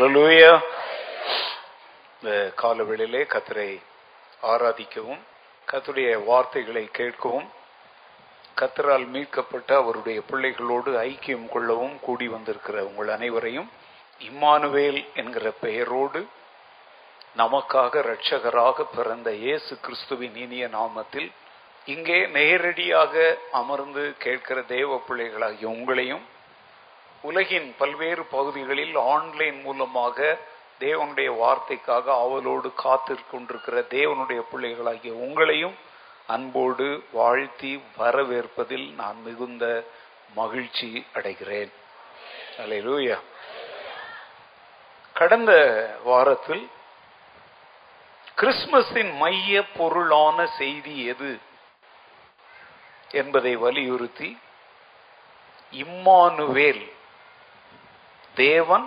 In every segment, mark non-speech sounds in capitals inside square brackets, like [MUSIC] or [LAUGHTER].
ஹalleluya இந்த காலவெளியிலே கத்தரை ஆராதிக்கவும் கத்துடைய வார்த்தைகளை கேட்கவும் கத்தரால் மீட்கப்பட்ட அவருடைய பிள்ளைகளோடு ஐக்கியம் கொள்ளவும் கூடி வந்திருக்கிற உங்கள் அனைவரையும் இம்மானுவேல் என்கிற பெயரோடு நமக்காக இரட்சகராக பிறந்த இயேசு கிறிஸ்துவின் இனிய நாமத்தில் இங்கே நேரடியாக அமர்ந்து கேட்கிற தேவ பிள்ளைகளாகிய உங்களையும் உலகின் பல்வேறு பகுதிகளில் ஆன்லைன் மூலமாக தேவனுடைய வார்த்தைக்காக அவளோடு காத்திருக்கொண்டிருக்கிற தேவனுடைய பிள்ளைகளாகிய உங்களையும் அன்போடு வாழ்த்தி வரவேற்பதில் நான் மிகுந்த மகிழ்ச்சி அடைகிறேன். அல்லேலூயா கடந்த வாரத்தில் கிறிஸ்துமஸின் மைய பொருளான செய்தி எது என்பதை வலியுறுத்தி இம்மானுவேல் தேவன்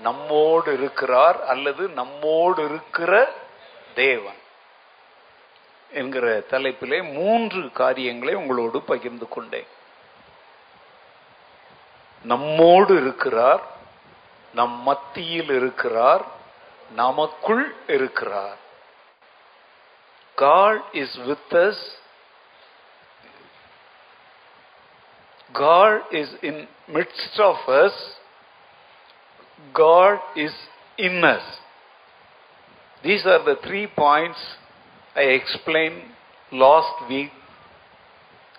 நம்மோடு இருக்கிறார் அல்லது நம்மோடு இருக்கிற தேவன் என்கிற தலைப்பிலே மூன்று காரியங்களை உங்களோடு பகிர்ந்து கொண்டேன். நம்மோடு இருக்கிறார் நம் மத்தியில் இருக்கிறார் நமக்குள் இருக்கிறார். God is with us God is in midst of us God is in us. These are the three points I explained last week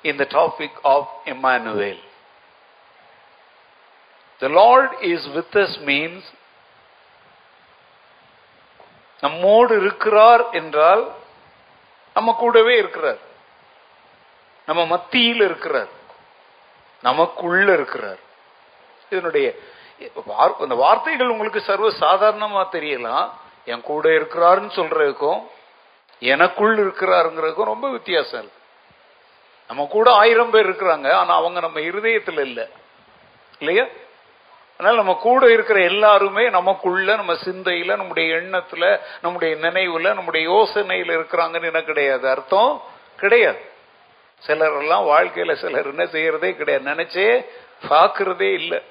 in the topic of Emmanuel. The Lord is with us means நம்மோடு இருக்கிறார் என்றால் நம்ம கூடவே இருக்கிறார் நம்ம மத்தியில் இருக்கிறார் நமக்குள்ள இருக்கிறார் இதனுடைய இந்த வார்த்தைகள் உங்களுக்கு சர்வ சாதாரணமா தெரியலாம். என் கூட இருக்கிறாருன்னு சொல்றதுக்கும் எனக்குள் இருக்கிறாருங்கிறதுக்கும் ரொம்ப வித்தியாசம் இருக்கு. நம்ம கூட ஆயிரம் பேர் இருக்கிறாங்க ஆனா அவங்க நம்ம இருதயத்துல இல்லை. இல்லையா? அதனால நம்ம கூட இருக்கிற எல்லாருமே நமக்குள்ள நம்ம சிந்தையில நம்முடைய எண்ணத்துல நம்முடைய நினைவுல நம்முடைய யோசனையில இருக்கிறாங்கன்னு என்ன கிடையாது. அர்த்தம்? கிடையாது. சிலர் எல்லாம் வாழ்க்கையில சிலர் என்ன செய்யறதே கிடையாது. நினைச்சே பாக்குறதே இல்லை.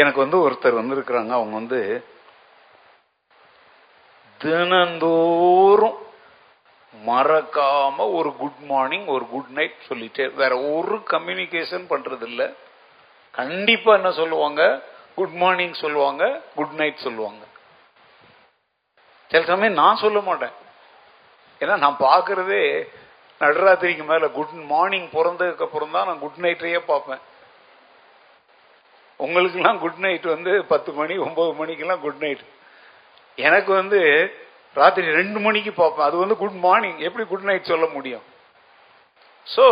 எனக்கு வந்து ஒருத்தர் வந்திருக்கிறாங்க. அவங்க வந்து தினந்தோறும் மறக்காம ஒரு குட் மார்னிங் ஒரு குட் நைட் சொல்லிட்டே வேற ஒரு கம்யூனிகேஷன் பண்றது இல்ல கண்டிப்பா என்ன சொல்லுவாங்க? குட் மார்னிங் சொல்லுவாங்க குட் நைட் சொல்லுவாங்க. சில சமயம் நான் சொல்ல மாட்டேன். ஏன்னா நான் பாக்குறதே நடுராத்திரிக்கு மேல குட் மார்னிங் பிறந்ததுக்கு அப்புறம் தான் நான் குட் நைட்டையே பார்ப்பேன். உங்களுக்கெல்லாம் குட் நைட் வந்து பத்து மணி ஒன்பது மணிக்கெல்லாம் குட் நைட் எனக்கு வந்து ராத்திரி ரெண்டு மணிக்கு பார்ப்பேன். அது வந்து குட் மார்னிங் எப்படி குட் நைட் சொல்ல முடியும்? ஸோ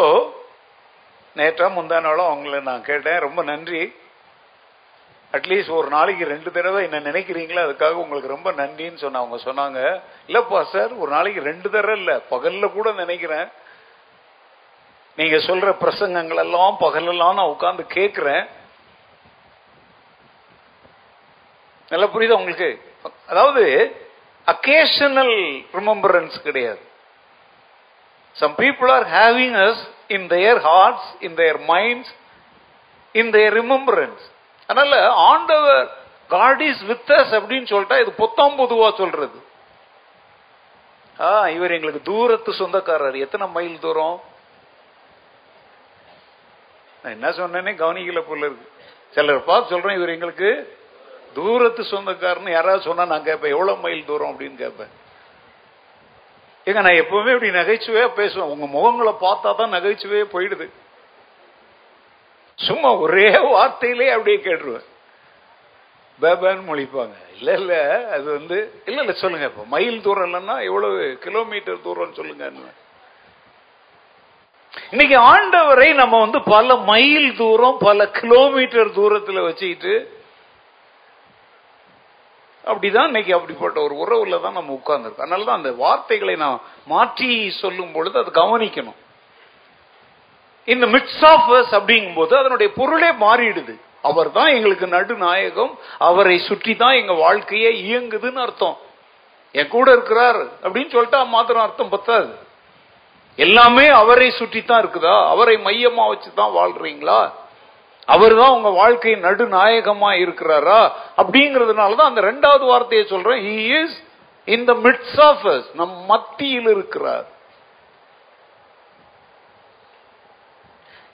நேற்றா முந்தா நாளும் அவங்கள நான் கேட்டேன். ரொம்ப நன்றி. அட்லீஸ்ட் ஒரு நாளைக்கு ரெண்டு தடவை என்ன நினைக்கிறீங்களோ? அதுக்காக உங்களுக்கு ரொம்ப நன்றின்னு சொன்ன அவங்க சொன்னாங்க. இல்லப்பா சார் ஒரு நாளைக்கு ரெண்டு தடவை இல்லை. பகல்ல கூட நினைக்கிறேன். நீங்க சொல்ற பிரசங்கங்கள் எல்லாம் பகலெல்லாம் நான் உட்காந்து கேட்கிறேன் நல்லா புரியுதா உங்களுக்கு? அதாவது அக்கேஷனல் ரிமம்பரன்ஸ் கிடையாது. Some people are having us in their hearts in their minds in their remembrance அதனால ஆண்டவர் காட் இஸ் வித் அஸ் அப்படின்னு சொல்லிட்டா இது பொத்தாம் பொதுவா சொல்றது. ஆ இவர் எங்களுக்கு தூரத்து சொந்தக்காரர். எத்தனை மைல் தூரம்? நான் என்ன சொன்னேனே கவனிக்கல போல இருக்கு. சிலர் பார்த்து சொல்றேன் இவர் எங்களுக்கு தூரத்து சொந்தக்காரன்னு யாராவது சொன்னா நான் கேட்பேன் எவ்வளவு மைல் தூரம்? அப்படின்னு கேட்பேன். ஏங்க நான் எப்பவுமே இப்படி நகைச்சுவையா பேசுவேன். உங்க முகங்களை பார்த்தா தான் நகைச்சுவையே போயிடுது. சும்மா ஒரே வார்த்தையிலே அப்படியே கேட்டுருவேன். பேபான்னு மொழிப்பாங்க. இல்ல இல்ல அது வந்து இல்ல இல்ல சொல்லுங்க இப்ப. மைல் தூரம் இல்லைன்னா எவ்வளவு கிலோமீட்டர் தூரம் சொல்லுங்க இன்னைக்கு ஆண்டவரை நம்ம வந்து பல மைல் தூரம் பல கிலோமீட்டர் தூரத்துல வச்சுக்கிட்டு அப்படிதான் இன்னைக்கு அப்படிப்பட்ட ஒரு உறவுல தான் நம்ம உட்கார்ந்துருக்கோம். அதனால தான் அந்த வார்த்தைகளை நான் மாற்றி சொல்லும் பொழுது அது கவனிக்கணும். இந்த மிட்ஸ் ஆஃப் அப்படிங்கும் போது அதனுடைய பொருளே மாறிடுது. அவர் தான் எங்களுக்கு நடுநாயகம். அவரை சுற்றி தான் எங்க வாழ்க்கையே இயங்குதுன்னு அர்த்தம். என் கூட இருக்கிறார் அப்படின்னு சொல்லிட்டா மாத்திரம் அர்த்தம் பத்தாது. எல்லாமே அவரை சுற்றி தான் இருக்குதா? அவரை மையமா வச்சு தான் வாழ்றீங்களா? அவர் தான் உங்க வாழ்க்கை நடுநாயகமா இருக்கிறாரா? அப்படிங்கறதுனால தான் அந்த ரெண்டாவது வார்த்தையை சொல்றேன். He is in the midst of நம் மத்தியில் இருக்கிறார்.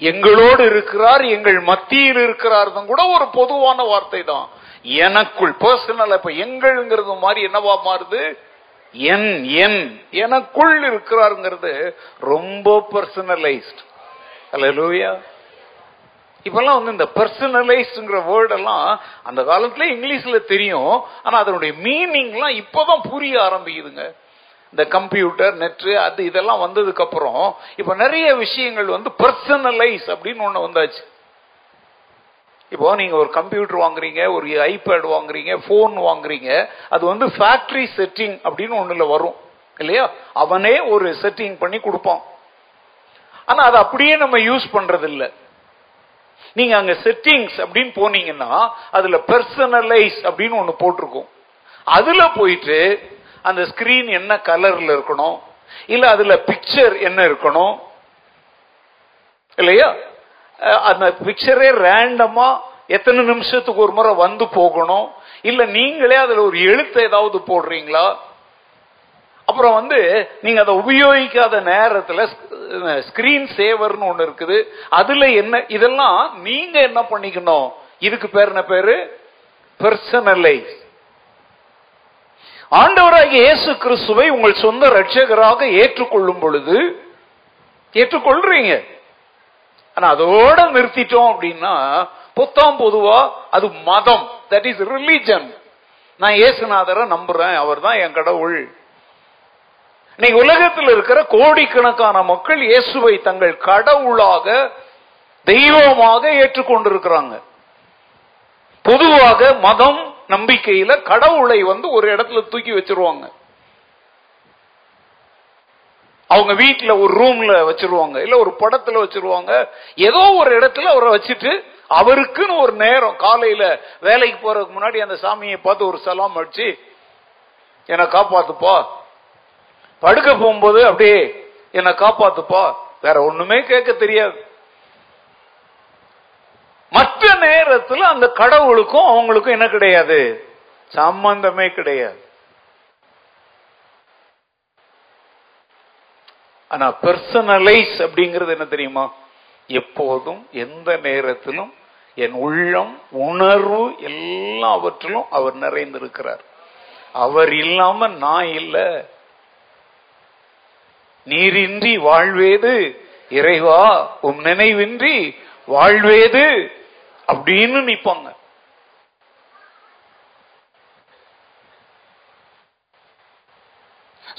எங்களோடு இருக்கிறார் எங்கள் மத்தியில் இருக்கிறார் கூட ஒரு பொதுவான வார்த்தை தான் எனக்குள் பர்சனல் இப்ப எங்கள்ங்கிறது மாதிரி என்னவா மாறுது? என் என் எனக்குள் இருக்கிறாருங்கிறது ரொம்ப பர்சனலைஸ்ட் அல்ல இப்பெல்லாம் வந்து இந்த பர்சனலைஸ்டுங்கிற வேர்டெல்லாம் அந்த காலத்துல இங்கிலீஷ்ல தெரியும். ஆனா அதனுடைய மீனிங்லாம் இப்பதான் புரிய ஆரம்பிக்குதுங்க. இந்த கம்ப்யூட்டர் நெட்டு அது இதெல்லாம் வந்ததுக்கு அப்புறம் இப்ப நிறைய விஷயங்கள் வந்து பர்சனலைஸ் அப்படின்னு ஒண்ணு வந்தாச்சு. இப்போ நீங்க ஒரு கம்ப்யூட்டர் வாங்குறீங்க ஒரு ஐபேட் வாங்குறீங்க போன் வாங்குறீங்க அது வந்து ஃபேக்டரி செட்டிங் அப்படின்னு ஒண்ணுல வரும். இல்லையா? அவனே ஒரு செட்டிங் பண்ணி கொடுப்பான். ஆனா அது அப்படியே நம்ம யூஸ் பண்றது நீங்க அங்க செட்டிங்ஸ் அப்படின்னு போனீங்கன்னா அதுல பர்சனலைஸ் அப்படின்னு ஒண்ணு போட்டிருக்கும். அதுல போயிட்டு அந்த ஸ்கிரீன் என்ன கலர்ல இருக்கணும்? இல்ல அதுல பிக்சர் என்ன இருக்கணும்? இல்லையா? அந்த பிக்சரே ரேண்டமா எத்தனை நிமிஷத்துக்கு ஒரு முறை வந்து போகணும்? இல்ல நீங்களே அதுல ஒரு எழுத்து ஏதாவது போடுறீங்களா? அப்புறம் வந்து நீங்க அதை உபயோகிக்காத நேரத்துல ஸ்கிரீன் சேவர்னு ஒண்ணு இருக்குது. அதுல என்ன இதெல்லாம் நீங்க என்ன பண்ணிக்கணும்? இதுக்கு பேர் என்ன பேரு? பர்சனலைஸ் ஆண்டவராகிய இயேசு கிறிஸ்துவை உங்கள் சொந்த ரட்சகராக ஏற்றுக்கொள்ளும் பொழுது ஏற்றுக்கொள்றீங்க. ஆனா அதோட நிறுத்திட்டோம் அப்படின்னா புத்தம் பொதுவா அது மதம். தட் இஸ் ரிலிஜன் நான் இயேசுநாதரை நம்புறேன். அவர் தான் என் கடவுள். இன்னைக்கு உலகத்தில் இருக்கிற கோடிக்கணக்கான மக்கள் இயேசுவை தங்கள் கடவுளாக தெய்வமாக ஏற்றுக்கொண்டிருக்கிறாங்க. பொதுவாக மதம் நம்பிக்கையில கடவுளை வந்து ஒரு இடத்துல தூக்கி வச்சிருவாங்க. அவங்க வீட்டுல ஒரு ரூம்ல வச்சிருவாங்க இல்ல ஒரு படத்துல வச்சிருவாங்க. ஏதோ ஒரு இடத்துல அவரை வச்சுட்டு அவருக்குன்னு ஒரு நேரம் காலையில வேலைக்கு போறதுக்கு முன்னாடி அந்த சாமியை பார்த்து ஒரு சலாம் அடிச்சு என்னை காப்பாத்துப்பா. படுக்க போகும்போது அப்படியே என்னை காப்பாத்துப்பா. வேற ஒண்ணுமே கேட்க தெரியாது. மற்ற நேரத்துல அந்த கடவுளுக்கும் அவங்களுக்கும் என்ன கிடையாது? சம்பந்தமே கிடையாது. ஆனா பெர்சனலைஸ் அப்படிங்கிறது என்ன தெரியுமா? எப்போதும் எந்த நேரத்திலும் என் உள்ளம் உணர்வு எல்லாவற்றிலும் அவர் நிறைந்திருக்கிறார். அவர் இல்லாம நான் இல்ல. நீரின்றி வாழ்வேது. இறைவா உன் நினைவின்றி வாழ்வேது அப்படின்னு நிப்பாங்க.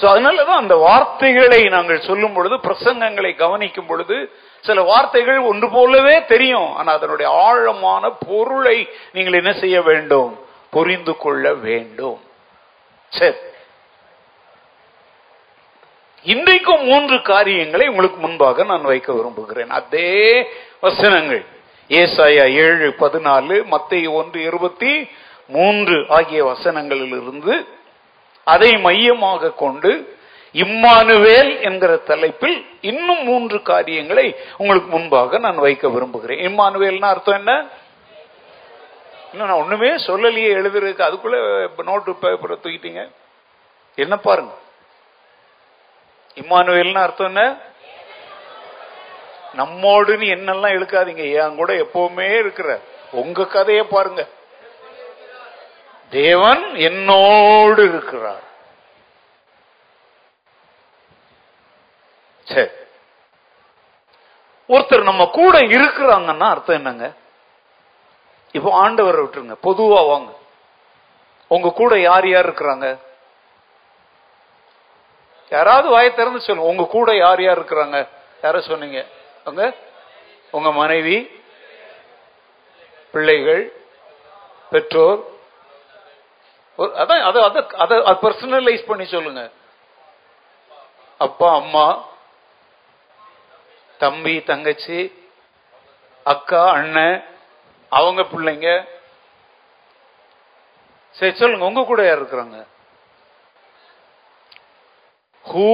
சோ அதனாலதான் அந்த வார்த்தைகளை நாங்கள் சொல்லும் பொழுது பிரசங்கங்களை கவனிக்கும் பொழுது சில வார்த்தைகள் ஒன்று போலவே தெரியும். ஆனா அதனுடைய ஆழமான பொருளை நீங்கள் என்ன செய்ய வேண்டும்? புரிந்து கொள்ள வேண்டும். சரி. இன்றைக்கும் மூன்று காரியங்களை உங்களுக்கு முன்பாக நான் வைக்க விரும்புகிறேன். அதே வசனங்கள். ஏசாயா ஏழு பதினாலு மத்திய ஒன்று இருபத்தி மூன்று ஆகிய வசனங்களிலிருந்து அதை மையமாக கொண்டு இம்மானுவேல் என்கிற தலைப்பில் இன்னும் மூன்று காரியங்களை உங்களுக்கு முன்பாக நான் வைக்க விரும்புகிறேன். இம்மானுவேல்னா அர்த்தம் என்ன? இன்னும் நான் ஒண்ணுமே சொல்லலையே எழுதுறதுக்கு. அதுக்குள்ள நோட்டு பேப்பரை தூக்கிட்டீங்க. என்ன பாருங்க. இம்மானுவேல்னா அர்த்தம் என்ன? நம்மோடுன்னு என்னெல்லாம் இழுக்காதீங்க. என் கூட எப்பவுமே இருக்கிற உங்க கதையை பாருங்க. தேவன் என்னோடு இருக்கிறார். சரி ஒருத்தர் நம்ம கூட இருக்கிறாங்கன்னா அர்த்தம் என்னங்க? இப்போ ஆண்டவரை விட்டுருங்க. பொதுவா வாங்க. உங்க கூட யார் யார் இருக்கிறாங்க? யாராவது வாயை திறந்து சொல்லுங்க உங்க கூட யார் யார் இருக்கிறாங்க? யார சொன்னீங்க? உங்க? உங்க மனைவி பிள்ளைகள் பெற்றோர். ஒரு- அதான் அதை அதை அதை பர்சனலைஸ் பண்ணி சொல்லுங்க. அப்பா அம்மா தம்பி தங்கச்சி அக்கா அண்ணன் அவங்க பிள்ளைங்க. சரி சொல்லுங்க. உங்க கூட யார் இருக்கிறாங்க? Who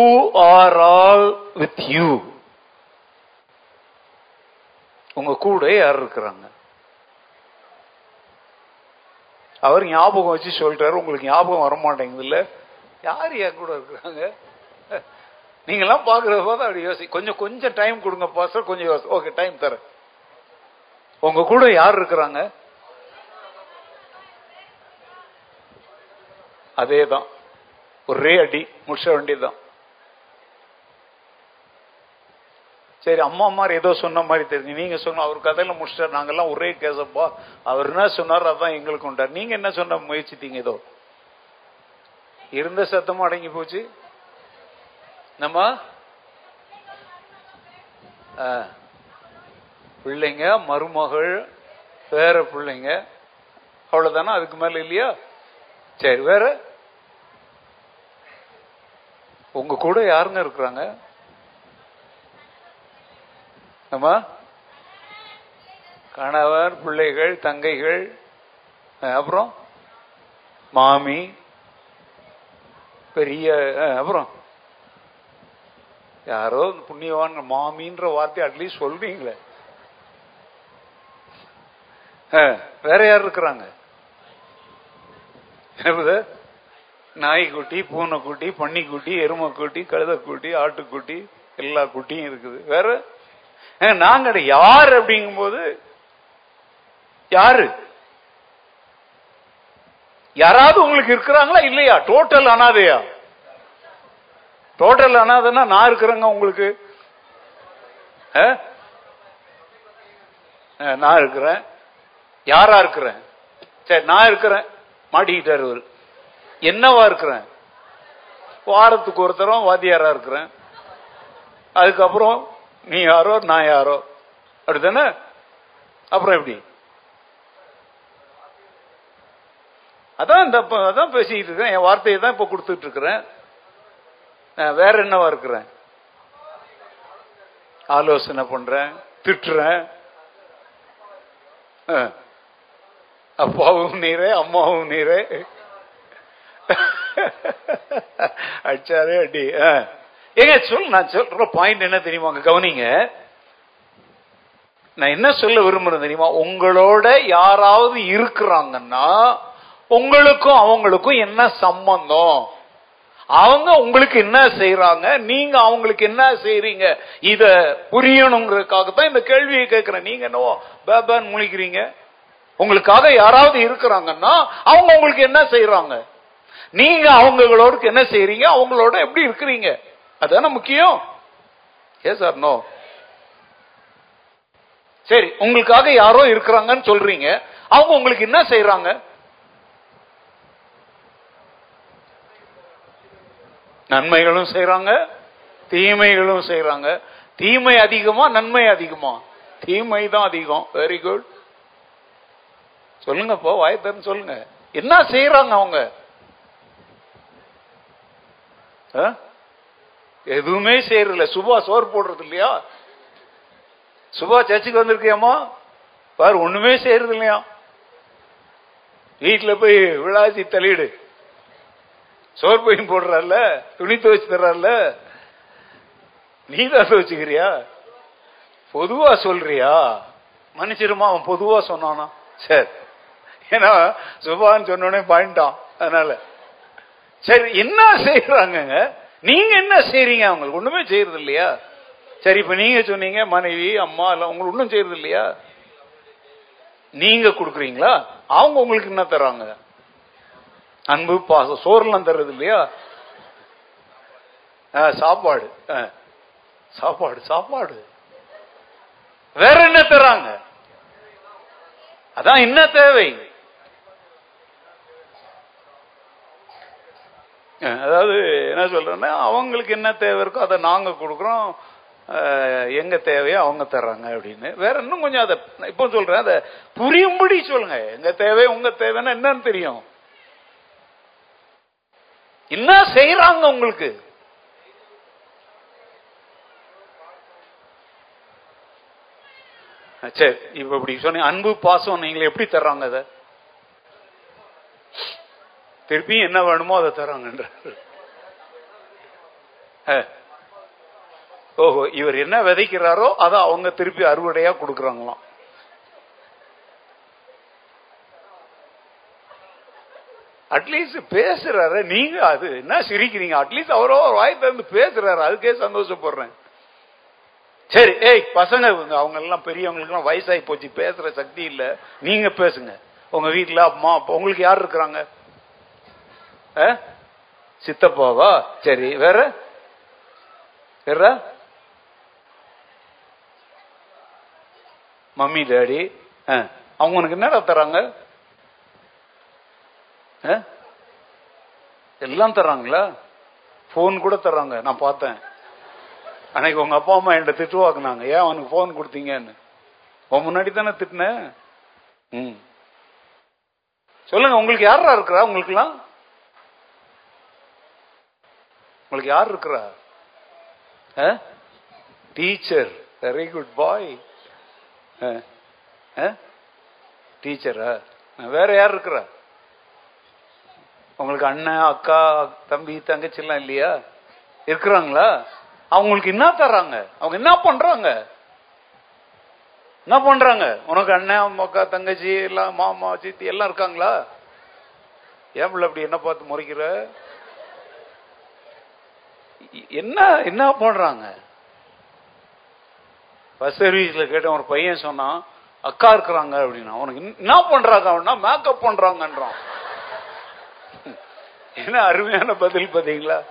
are all with you உங்க கூட யார் இருக்கிறாங்க? அவர் ஞாபகம் வச்சு சொல்லிட்டாரு உங்களுக்கு ஞாபகம் வர மாட்டேங்குது இல்ல யார் என் கூட இருக்கிறாங்க? நீங்கெல்லாம் பாக்குறத பார்த்து அப்படி யோசி கொஞ்சம் கொஞ்சம் டைம் கொடுங்க பாஸ்டர் கொஞ்சம் யோசி ஓகே டைம் தரேன். உங்க கூட யார் இருக்கிறாங்க? அதே தான் ஒரே அடி முடிச்ச வேண்டியதுதான் சரி அம்மா மாதிரி ஏதோ சொன்ன மாதிரி தெரிஞ்சு நீங்க சொன்ன அவர் கதையில முடிச்சிட்டார் நாங்கெல்லாம் ஒரே கேசப்பா அவர் என்ன சொன்னார் அதான் எங்களுக்கு உண்டார். நீங்க என்ன சொன்ன முயற்சித்தீங்க ஏதோ இருந்த சத்தமும் அடங்கி போச்சு. நம்ம ஆ, பிள்ளைங்க மருமகள் வேற பிள்ளைங்க. அவ்வளவுதானா? அதுக்கு மேல இல்லையா? சரி வேற. உங்க கூட யாருங்க இருக்கிறாங்க? ஆமா? கணவர் பிள்ளைகள் தங்கைகள் அப்புறம்? மாமி பெரிய அப்புறம்? யாரோ புண்ணியவான் மாமின்ற வார்த்தை அட்லீஸ்ட் சொல்றீங்களே. அஹ், வேற யார் இருக்கிறாங்க? நாய்க்குட்டி பூனைக்குட்டி பன்னிக்குட்டி எருமைக்குட்டி கழுதக்குட்டி ஆட்டுக்குட்டி எல்லா குட்டியும் இருக்குது. வேற? நாங்க யார் அப்படிங்கும் அப்படிங்கும்போது யாரு? யாராவது உங்களுக்கு இருக்கிறாங்களா? இல்லையா? டோட்டல் அனாதையா? டோட்டல் அனாதைன்னா நான் இருக்கிறேங்க உங்களுக்கு. நான் இருக்கிறேன். யாரா இருக்கிறேன்? சரி நான் இருக்கிறேன். மாட்டிக்கிட்டாரு இவரு. என்னவா இருக்கிறேன்? வாரத்துக்கு ஒரு வாத்தியாரா இருக்கிறேன். அதுக்கப்புறம் நீ யாரோ நான் யாரோ. அப்படித்தானே? அப்புறம் எப்படி? அதான் இந்த அதான் பேசிக்கிட்டு இருக்கேன். என் வார்த்தையை தான் இப்ப கொடுத்துட்டு இருக்கிறேன். நான் வேற என்னவா இருக்கிறேன்? ஆலோசனை பண்றேன் திட்டுறேன். அப்பாவும் நீரே அம்மாவும் நீரே. அடிச்சாரே அடி. ஆ. ஏங்க சொல் நான் சொல்ற பாயிண்ட் என்ன தெரியுமா? கவனிங்க. நான் என்ன சொல்ல விரும்புறேன் தெரியுமா? உங்களோட யாராவது இருக்கிறாங்கன்னா உங்களுக்கும் அவங்களுக்கும் என்ன சம்பந்தம்? அவங்க உங்களுக்கு என்ன செய்யறாங்க நீங்க அவங்களுக்கு என்ன செய்யறீங்க இத புரியணுங்கிறதுக்காக தான் இந்த கேள்வியை கேட்கிறேன். நீங்க என்னவோ பேபான்னு முழிக்கிறீங்க. உங்களுக்காக யாராவது இருக்கிறாங்கன்னா அவங்க உங்களுக்கு என்ன செய்யறாங்க நீங்க அவங்களோட என்ன செய்யறீங்க அவங்களோட எப்படி இருக்கிறீங்க? அதான முக்கியம்? ஏ சார் நோ சரி உங்களுக்காக யாரோ இருக்கிறாங்கன்னு சொல்றீங்க. அவங்க உங்களுக்கு என்ன செய்யறாங்க நன்மைகளும் செய்யறாங்க தீமைகளும் செய்யறாங்க தீமை அதிகமா நன்மை அதிகமா? தீமை தான் அதிகம். வெரி குட் சொல்லுங்க இப்போ வாயத்தன்னு சொல்லுங்க. என்ன செய்யறாங்க அவங்க? ஆ? எதுவுமே செய்யறதில்ல. சுபா சோறு போடுறது இல்லையா? சுபா சர்ச்சுக்கு வந்திருக்கியாமா பாரு ஒண்ணுமே செய்யறது இல்லையா? வீட்டுல போய் விழாச்சி தள்ளிடு. சோறு பையன் போடுறாருல? துணி துவைச்சு தர்றாருல? நீ தான் துவைச்சுக்கிறியா? பொதுவா சொல்றியா? மன்னிச்சிருமா அவன் பொதுவா சொன்னானா? சரி. ஏன்னா சுபான்னு சொன்னோடனே பாயிண்டான் அதனால. சரி என்ன செய்யறாங்க நீங்க என்ன செய்றீங்க? அவங்களுக்கு ஒண்ணுமே செய்யறது இல்லையா? சரி இப்ப நீங்க சொன்னீங்க மனைவி அம்மா எல்லாம் உங்களுக்கு ஒண்ணும் செய்யறது இல்லையா? நீங்க கொடுக்குறீங்களா? அவங்க உங்களுக்கு என்ன தர்றாங்க? அன்பு பாசம் சோறுலாம் தர்றது இல்லையா? சாப்பாடு. சாப்பாடு சாப்பாடு. வேற என்ன தர்றாங்க? அதான் என்ன தேவை? அதாவது என்ன சொல்றேன்னா அவங்களுக்கு என்ன தேவை இருக்கோ அதை நாங்க கொடுக்குறோம். எங்க தேவையோ அவங்க தர்றாங்க அப்படின்னு. வேற இன்னும் கொஞ்சம் அதை இப்போ சொல்றேன் அதை புரியும்படி சொல்லுங்க. எங்க தேவை உங்க தேவைன்னா என்னன்னு தெரியும். என்ன செய்யறாங்க உங்களுக்கு? சரி இப்ப இப்படி சொன்னீங்க அன்பு பாசம் நீங்களை எப்படி தர்றாங்க அதை? திருப்பியும் என்ன வேணுமோ அதை தராங்கன்ற. அஹ். ஓஹோ இவர் என்ன விதைக்கிறாரோ அதை அவங்க திருப்பி அறுவடையா கொடுக்குறாங்களாம். அட்லீஸ்ட் பேசுறாரு. நீங்க அது என்ன சிரிக்கிறீங்க? அட்லீஸ்ட் அவரோ ஒரு வாய் திறந்து பேசுறாரு. அதுக்கே சந்தோஷப்படுறேன். சரி ஏய் பசங்க அவங்க எல்லாம் பெரியவங்களுக்கு எல்லாம் வயசாகி போச்சு. பேசுற சக்தி இல்ல. நீங்க பேசுங்க. உங்க வீட்டுல அம்மா அப்பா உங்களுக்கு யார் இருக்கிறாங்க? சித்தப்பாவா சரி வேற வேற மம்மி டேடி ஆ. அவங்க உனக்கு என்னடா தராங்க ஆ? எல்லாம் தர்றாங்களா போன் கூட தர்றாங்க நான் பார்த்தேன் அன்னைக்கு உங்க அப்பா அம்மா என்கிட்ட திட்டுவாக்குனாங்க ஏன் அவனுக்கு போன் கொடுத்தீங்கன்னு உன் முன்னாடி தானே திட்டினேன் ம் சொல்லுங்க உங்களுக்கு யாரா இருக்கிறா உங்களுக்குலாம் உங்களுக்கு யார் இருக்கிறா? டீச்சர் வெரி குட் பாய் டீச்சரா வேற யார் இருக்கிறா? உங்களுக்கு அண்ணன் அக்கா தம்பி தங்கச்சி எல்லாம் இல்லையா? இருக்கிறாங்களா? அவங்களுக்கு என்ன தர்றாங்க? அவங்க என்ன பண்றாங்க? என்ன பண்றாங்க? உனக்கு அண்ணன் அக்கா தங்கச்சி எல்லாம் மாமா சித்தி எல்லாம் இருக்காங்களா? ஏன் பிள்ளை அப்படி என்ன பார்த்து முறைக்கிற? என்ன என்ன பண்றாங்க பஸ் சர்வீஸ்ல கேட்ட ஒரு பையன் சொன்னான் அக்கா இருக்கிறாங்க அப்படின்னா. உனக்கு என்ன பண்றாங்க? அப்படின்னா மேக்கப் பண்றாங்கன்றான். என்ன அருமையான பதில் பாத்தீங்களா?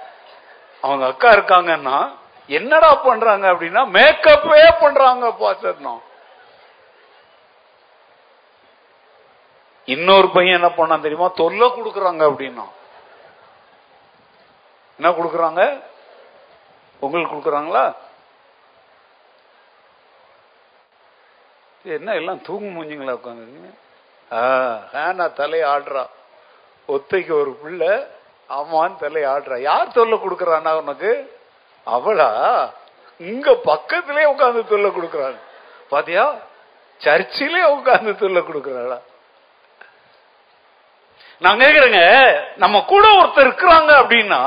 அவங்க அக்கா இருக்காங்கன்னா என்னடா பண்றாங்க அப்படின்னா மேக்கப்பே பண்றாங்க பாஸ்டர்னா இன்னொரு பையன் என்ன பண்ணான் தெரியுமா? தொல்லை கொடுக்குறாங்க அப்படின்னா. என்ன கொடுக்குறாங்க? உங்களுக்கு கொடுக்குறாங்களா? என்ன எல்லாம் தூங்கு மூஞ்சிங்களா உட்காந்துருக்கீங்க ஹேனா தலை ஆடுறா. ஒத்தைக்கு ஒரு பிள்ளை ஆமான்னு தலை ஆடுறா. யார் தொல்லை கொடுக்கறானா உனக்கு? அவளா? இங்க பக்கத்திலே உட்காந்து தொல்லை கொடுக்குறாள். பாத்தியா? சர்ச்சிலே உட்காந்து தொல்லை கொடுக்குறாளா? நான் கேக்குறேங்க நம்ம கூட ஒருத்தர் இருக்கிறாங்க அப்படின்னா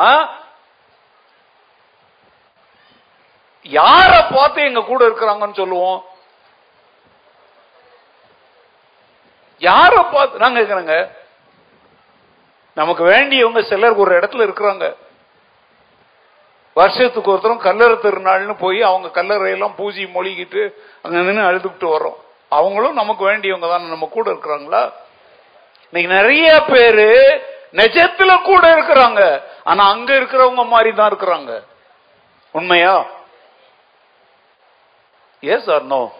யார பார்த்து எங்க கூட இருக்கிறாங்கன்னு சொல்லுவோம்? யார பார்த்து நான் இருக்கிறாங்க நமக்கு வேண்டியவங்க சிலர் ஒரு இடத்துல இருக்கிறாங்க. வருஷத்துக்கு ஒருத்தரும் கல்லறை திருநாள்னு போய் அவங்க கல்லறையெல்லாம் பூஜை மொழிகிட்டு அங்க நின்று அழுதுகிட்டு வரோம் அவங்களும் நமக்கு வேண்டியவங்க தான் நம்ம கூட இருக்கிறாங்களா? இன்னைக்கு நிறைய பேரு நிஜத்துல கூட இருக்கிறாங்க. ஆனா அங்க இருக்கிறவங்க மாதிரி தான் இருக்கிறாங்க. உண்மையா? எஸ் ஆர் நோ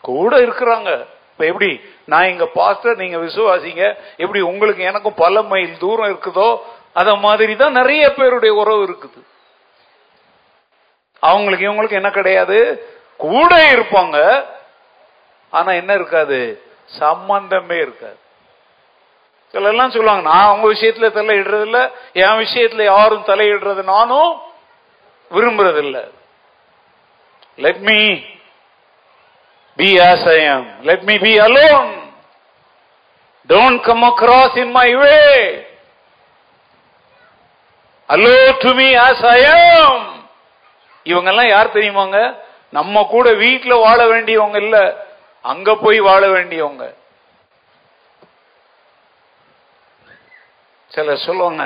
கூட இருக்கிறாங்க. இப்ப எப்படி? நான் இங்க பாஸ்டர் நீங்க விசுவாசிங்க. எப்படி உங்களுக்கு எனக்கும் பல மைல் தூரம் இருக்குதோ? அத மாதிரி தான் நிறைய பேருடைய உறவு இருக்குது. அவங்களுக்கு இவங்களுக்கு என்ன கிடையாது? கூட இருப்பாங்க. ஆனா என்ன இருக்காது? சம்பந்தமே இருக்காது. சிலெல்லாம் சொல்லுவாங்க நான் அவங்க விஷயத்துல தலையிடுறது இல்ல என் விஷயத்துல யாரும் தலையிடுறது நானும் விரும்புறது இல்லை let me be as I am. Let me be alone. Don't come across in my way. Allow to me as I am. இவங்கெல்லாம் யார் தெரியுமாங்க? நம்ம கூட வீட்டில் வாழ வேண்டியவங்க இல்ல. அங்க போய் வாழ வேண்டியவங்க. சில சொல்லுவாங்க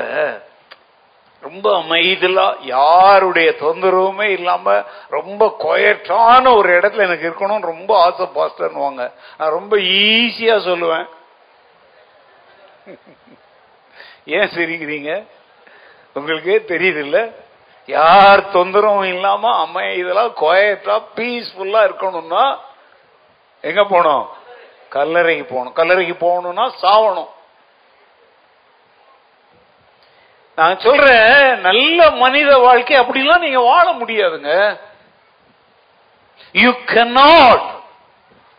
ரொம்ப அமைதிலா யாருடைய தொந்தரவுமே இல்லாம ரொம்ப கொயட்டான ஒரு இடத்துல எனக்கு இருக்கணும்னு ரொம்ப ஆசை பாஸ்டர்னுவாங்க நான் ரொம்ப ஈஸியா சொல்லுவேன். ஏன் சிரிக்கிறீங்க? உங்களுக்கே தெரியுது இல்ல யார் தொந்தரவும் இல்லாம அமைதலா கொயட்டா பீஸ்ஃபுல்லா இருக்கணும்னா எங்க போனோம்? கல்லறைக்கு போகணும். கல்லறைக்கு போகணும்னா சாவணும். நான் சொல்றேன் நல்ல மனித வாழ்க்கை அப்படிலாம் நீங்க வாழ முடியாதுங்க you cannot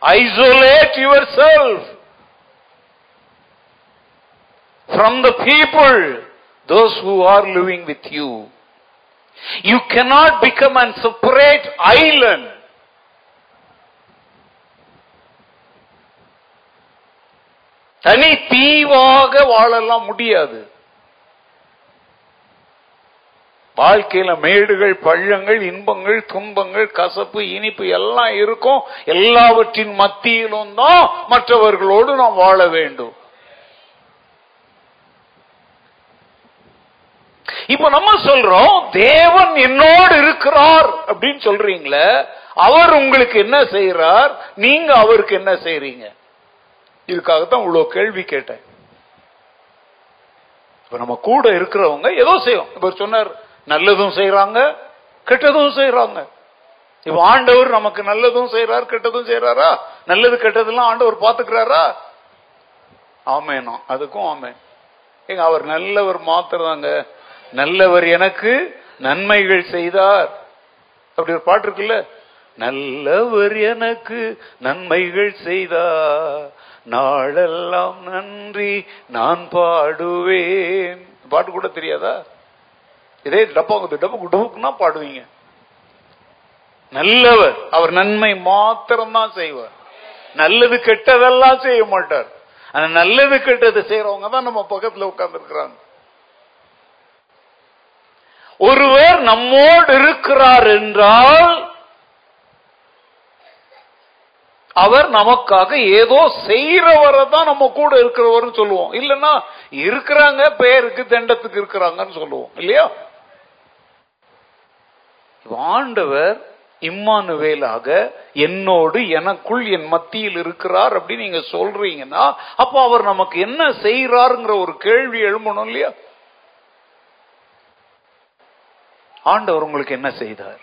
isolate yourself from the people those who are living with you you cannot become a separate island தனி தீவாக வாழலாம் முடியாது வாழ்க்கையில மேடுகள் பள்ளங்கள் இன்பங்கள் துன்பங்கள் கசப்பு இனிப்பு எல்லாம் இருக்கும். எல்லாவற்றின் மத்தியிலும் தான் மற்றவர்களோடு நாம் வாழ வேண்டும். இப்ப நம்ம சொல்றோம் தேவன் என்னோடு இருக்கிறார் அப்படின்னு சொல்றீங்களே அவர் உங்களுக்கு என்ன செய்யறார் நீங்க அவருக்கு என்ன செய்யறீங்க இதுக்காகத்தான் இவ்வளவு கேள்வி கேட்டேன். இப்ப நம்ம கூட இருக்கிறவங்க ஏதோ செய்யும் இப்ப சொன்னார் நல்லதும் செய்யறாங்க கெட்டதும் செய்யறாங்க இப்ப ஆண்டவர் நமக்கு நல்லதும் செய்யறார் கெட்டதும் செய்யறாரா நல்லது கெட்டதெல்லாம் ஆண்டவர் பாத்துக்கிறாரா ஆமேனா அதுக்கும் ஆமே. ஏங்க அவர் நல்லவர் மாத்திரதாங்க. நல்லவர் எனக்கு நன்மைகள் செய்தார். அப்படி ஒரு பாட்டு இருக்குல்ல? நல்லவர் எனக்கு நன்மைகள் செய்தார். நாளெல்லாம் நன்றி நான் பாடுவேன். பாட்டு கூட தெரியாதா? இதே டப்பாங்குத்து டப்பு டப்புக்குன்னா பாடுவீங்க. நல்லவர். அவர் நன்மை மாத்திரம்தான் செய்வார். நல்லது கெட்டதெல்லாம் செய்ய மாட்டார். ஆனா நல்லது கெட்டது செய்யறவங்க தான் நம்ம பக்கத்துல உட்கார்ந்து இருக்கிறாங்க ஒருவர் நம்மோடு இருக்கிறார் என்றால் அவர் நமக்காக ஏதோ செய்யறவரை தான் நம்ம கூட இருக்கிறவர்னு சொல்லுவோம். இல்லைன்னா இருக்கிறாங்க பெயருக்கு தண்டத்துக்கு இருக்கிறாங்கன்னு சொல்லுவோம். இல்லையா? ஆண்டவர் இம்மானுவேலாக என்னோடு எனக்குள் என் மத்தியில் இருக்கிறார் அப்படின்னு நீங்க சொல்றீங்கன்னா அப்போ அவர் நமக்கு என்ன செய்யறாருங்கிற ஒரு கேள்வி எழும்பணும் இல்லையா? ஆண்டவர் உங்களுக்கு என்ன செய்தார்?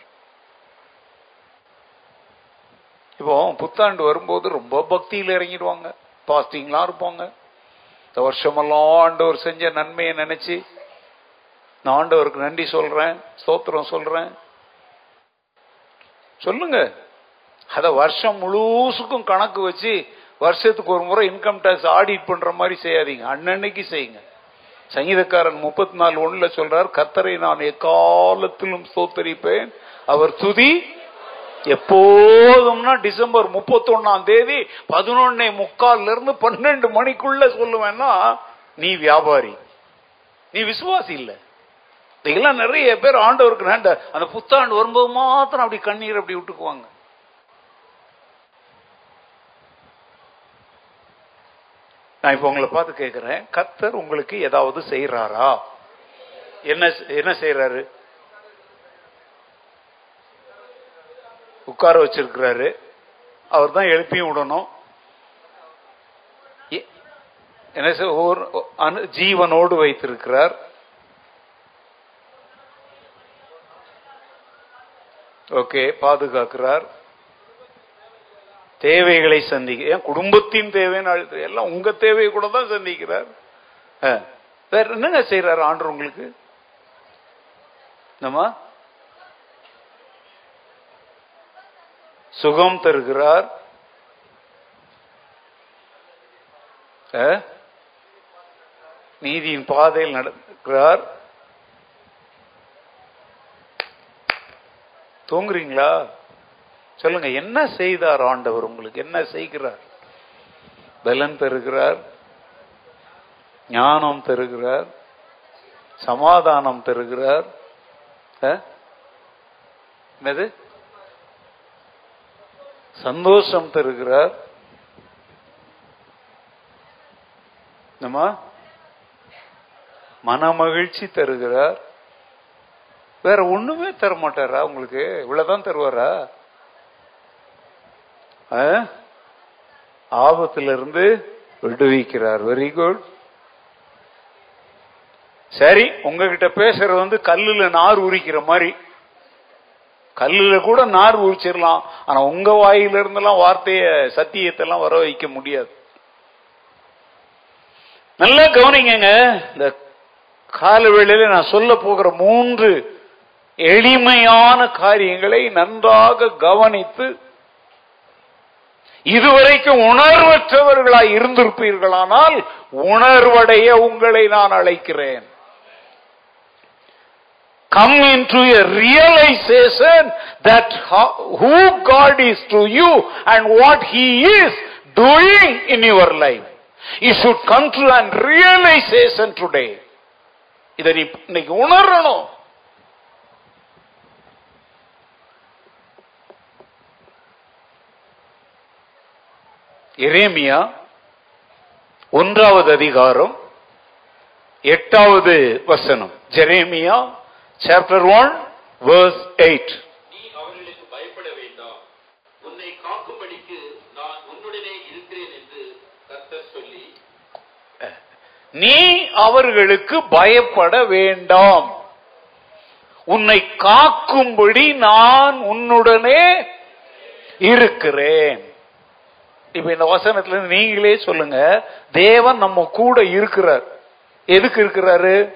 இப்போ புத்தாண்டு வரும்போது ரொம்ப பக்தியில் இறங்கிடுவாங்க. பாஸ்டிங்லாம் இருப்பாங்க. இந்த வருஷமெல்லாம் ஆண்டவர் செஞ்ச நன்மையை நினைச்சு நான் ஆண்டவருக்கு நன்றி சொல்றேன் ஸ்தோத்திரம் சொல்றேன் சொல்லுங்க. அத வருஷம் முழுசுக்கும் கணக்கு வச்சு வருஷத்துக்கு ஒரு முறை இன்கம் டேக்ஸ் ஆடிட் பண்ற மாதிரி செய்யாதீங்க. அன்னன்னைக்கு செய்யுங்க. சங்கீதக்காரன் முப்பத்தி நாலு ஒண்ணுல சொல்றார் கத்தரை நான் எக்காலத்திலும் சோத்தரிப்பேன் அவர் துதி. எப்போதும்னா டிசம்பர் முப்பத்தி ஒன்னாம் தேதி பதினொன்னே முக்கால்ல இருந்து பன்னெண்டு மணிக்குள்ள சொல்லுவேன்னா நீ வியாபாரி. நீ விசுவாசி இல்லை. இதெல்லாம் நிறைய பேர் ஆண்டவருக்கு நண்ட அந்த புத்தாண்டு வரும்போது மாத்திரம் அப்படி கண்ணீர் அப்படி விட்டுக்குவாங்க. நான் இப்ப உங்களை பார்த்து கேட்கிறேன் கத்தர் உங்களுக்கு ஏதாவது செய்யறாரா என்ன என்ன செய்யறாரு உட்கார வச்சிருக்கிறாரு. அவர் தான் எழுப்பியும் விடணும். என்ன ஜீவனோடு வைத்திருக்கிறார். ஓகே பாதுகாக்கிறார். தேவைகளை சந்திக்க ஏன் குடும்பத்தின் தேவைன்னு எல்லாம் உங்க தேவையை கூட தான் சந்திக்கிறார். வேற என்னங்க செய்யறாரு ஆண்டு உங்களுக்கு? நம்ம சுகம் தருகிறார். நீதியின் பாதையில் நடக்கிறார். தூங்குறீங்களா? சொல்லுங்க என்ன செய்தார் ஆண்டவர் உங்களுக்கு? என்ன செய்கிறார்? பலன் தருகிறார் ஞானம் தருகிறார் சமாதானம் தருகிறார். என்னது? சந்தோஷம் தருகிறார். நம்ம மனமகிழ்ச்சி தருகிறார். வேற ஒண்ணுமே தர மாட்டாரா உங்களுக்கு? இவ்வளவுதான் தருவாரா? ஆபத்திலிருந்து விடுவிக்கிறார். வெரி குட் சரி உங்ககிட்ட பேசுறது வந்து கல்லுல நார் உரிக்கிற மாதிரி. கல்லுல கூட நார் உரிச்சிடலாம் ஆனா உங்க வாயில இருந்தெல்லாம் வார்த்தைய சத்தியத்தை எல்லாம் வர வைக்க முடியாது. நல்லா கவனிங்க இந்த கால வேளையில நான் சொல்ல போகிற மூன்று எளிமையான காரியங்களை நன்றாக கவனித்து இதுவரைக்கும் உணர்வற்றவர்களாய் இருந்திருப்பீர்களானால் உணர்வடைய உங்களை நான் அழைக்கிறேன் come into a realization that how, who God is to you and what He is doing in your life. You should come to an realization today. இதை நீ இன்னைக்கு உணரணும் எரேமியா ஒன்றாவது அதிகாரம் எட்டாவது வசனம். Jeremiah chapter one verse eight நீ அவர்களுக்கு பயப்பட வேண்டாம். உன்னை காக்கும்படி நான் உன்னுடனே இருக்கிறேன். இப்ப இந்த வசனத்துல இருந்து நீங்களே சொல்லுங்க. தேவன் நம்ம கூட இருக்கிறார். எதுக்கு இருக்கிறாரு?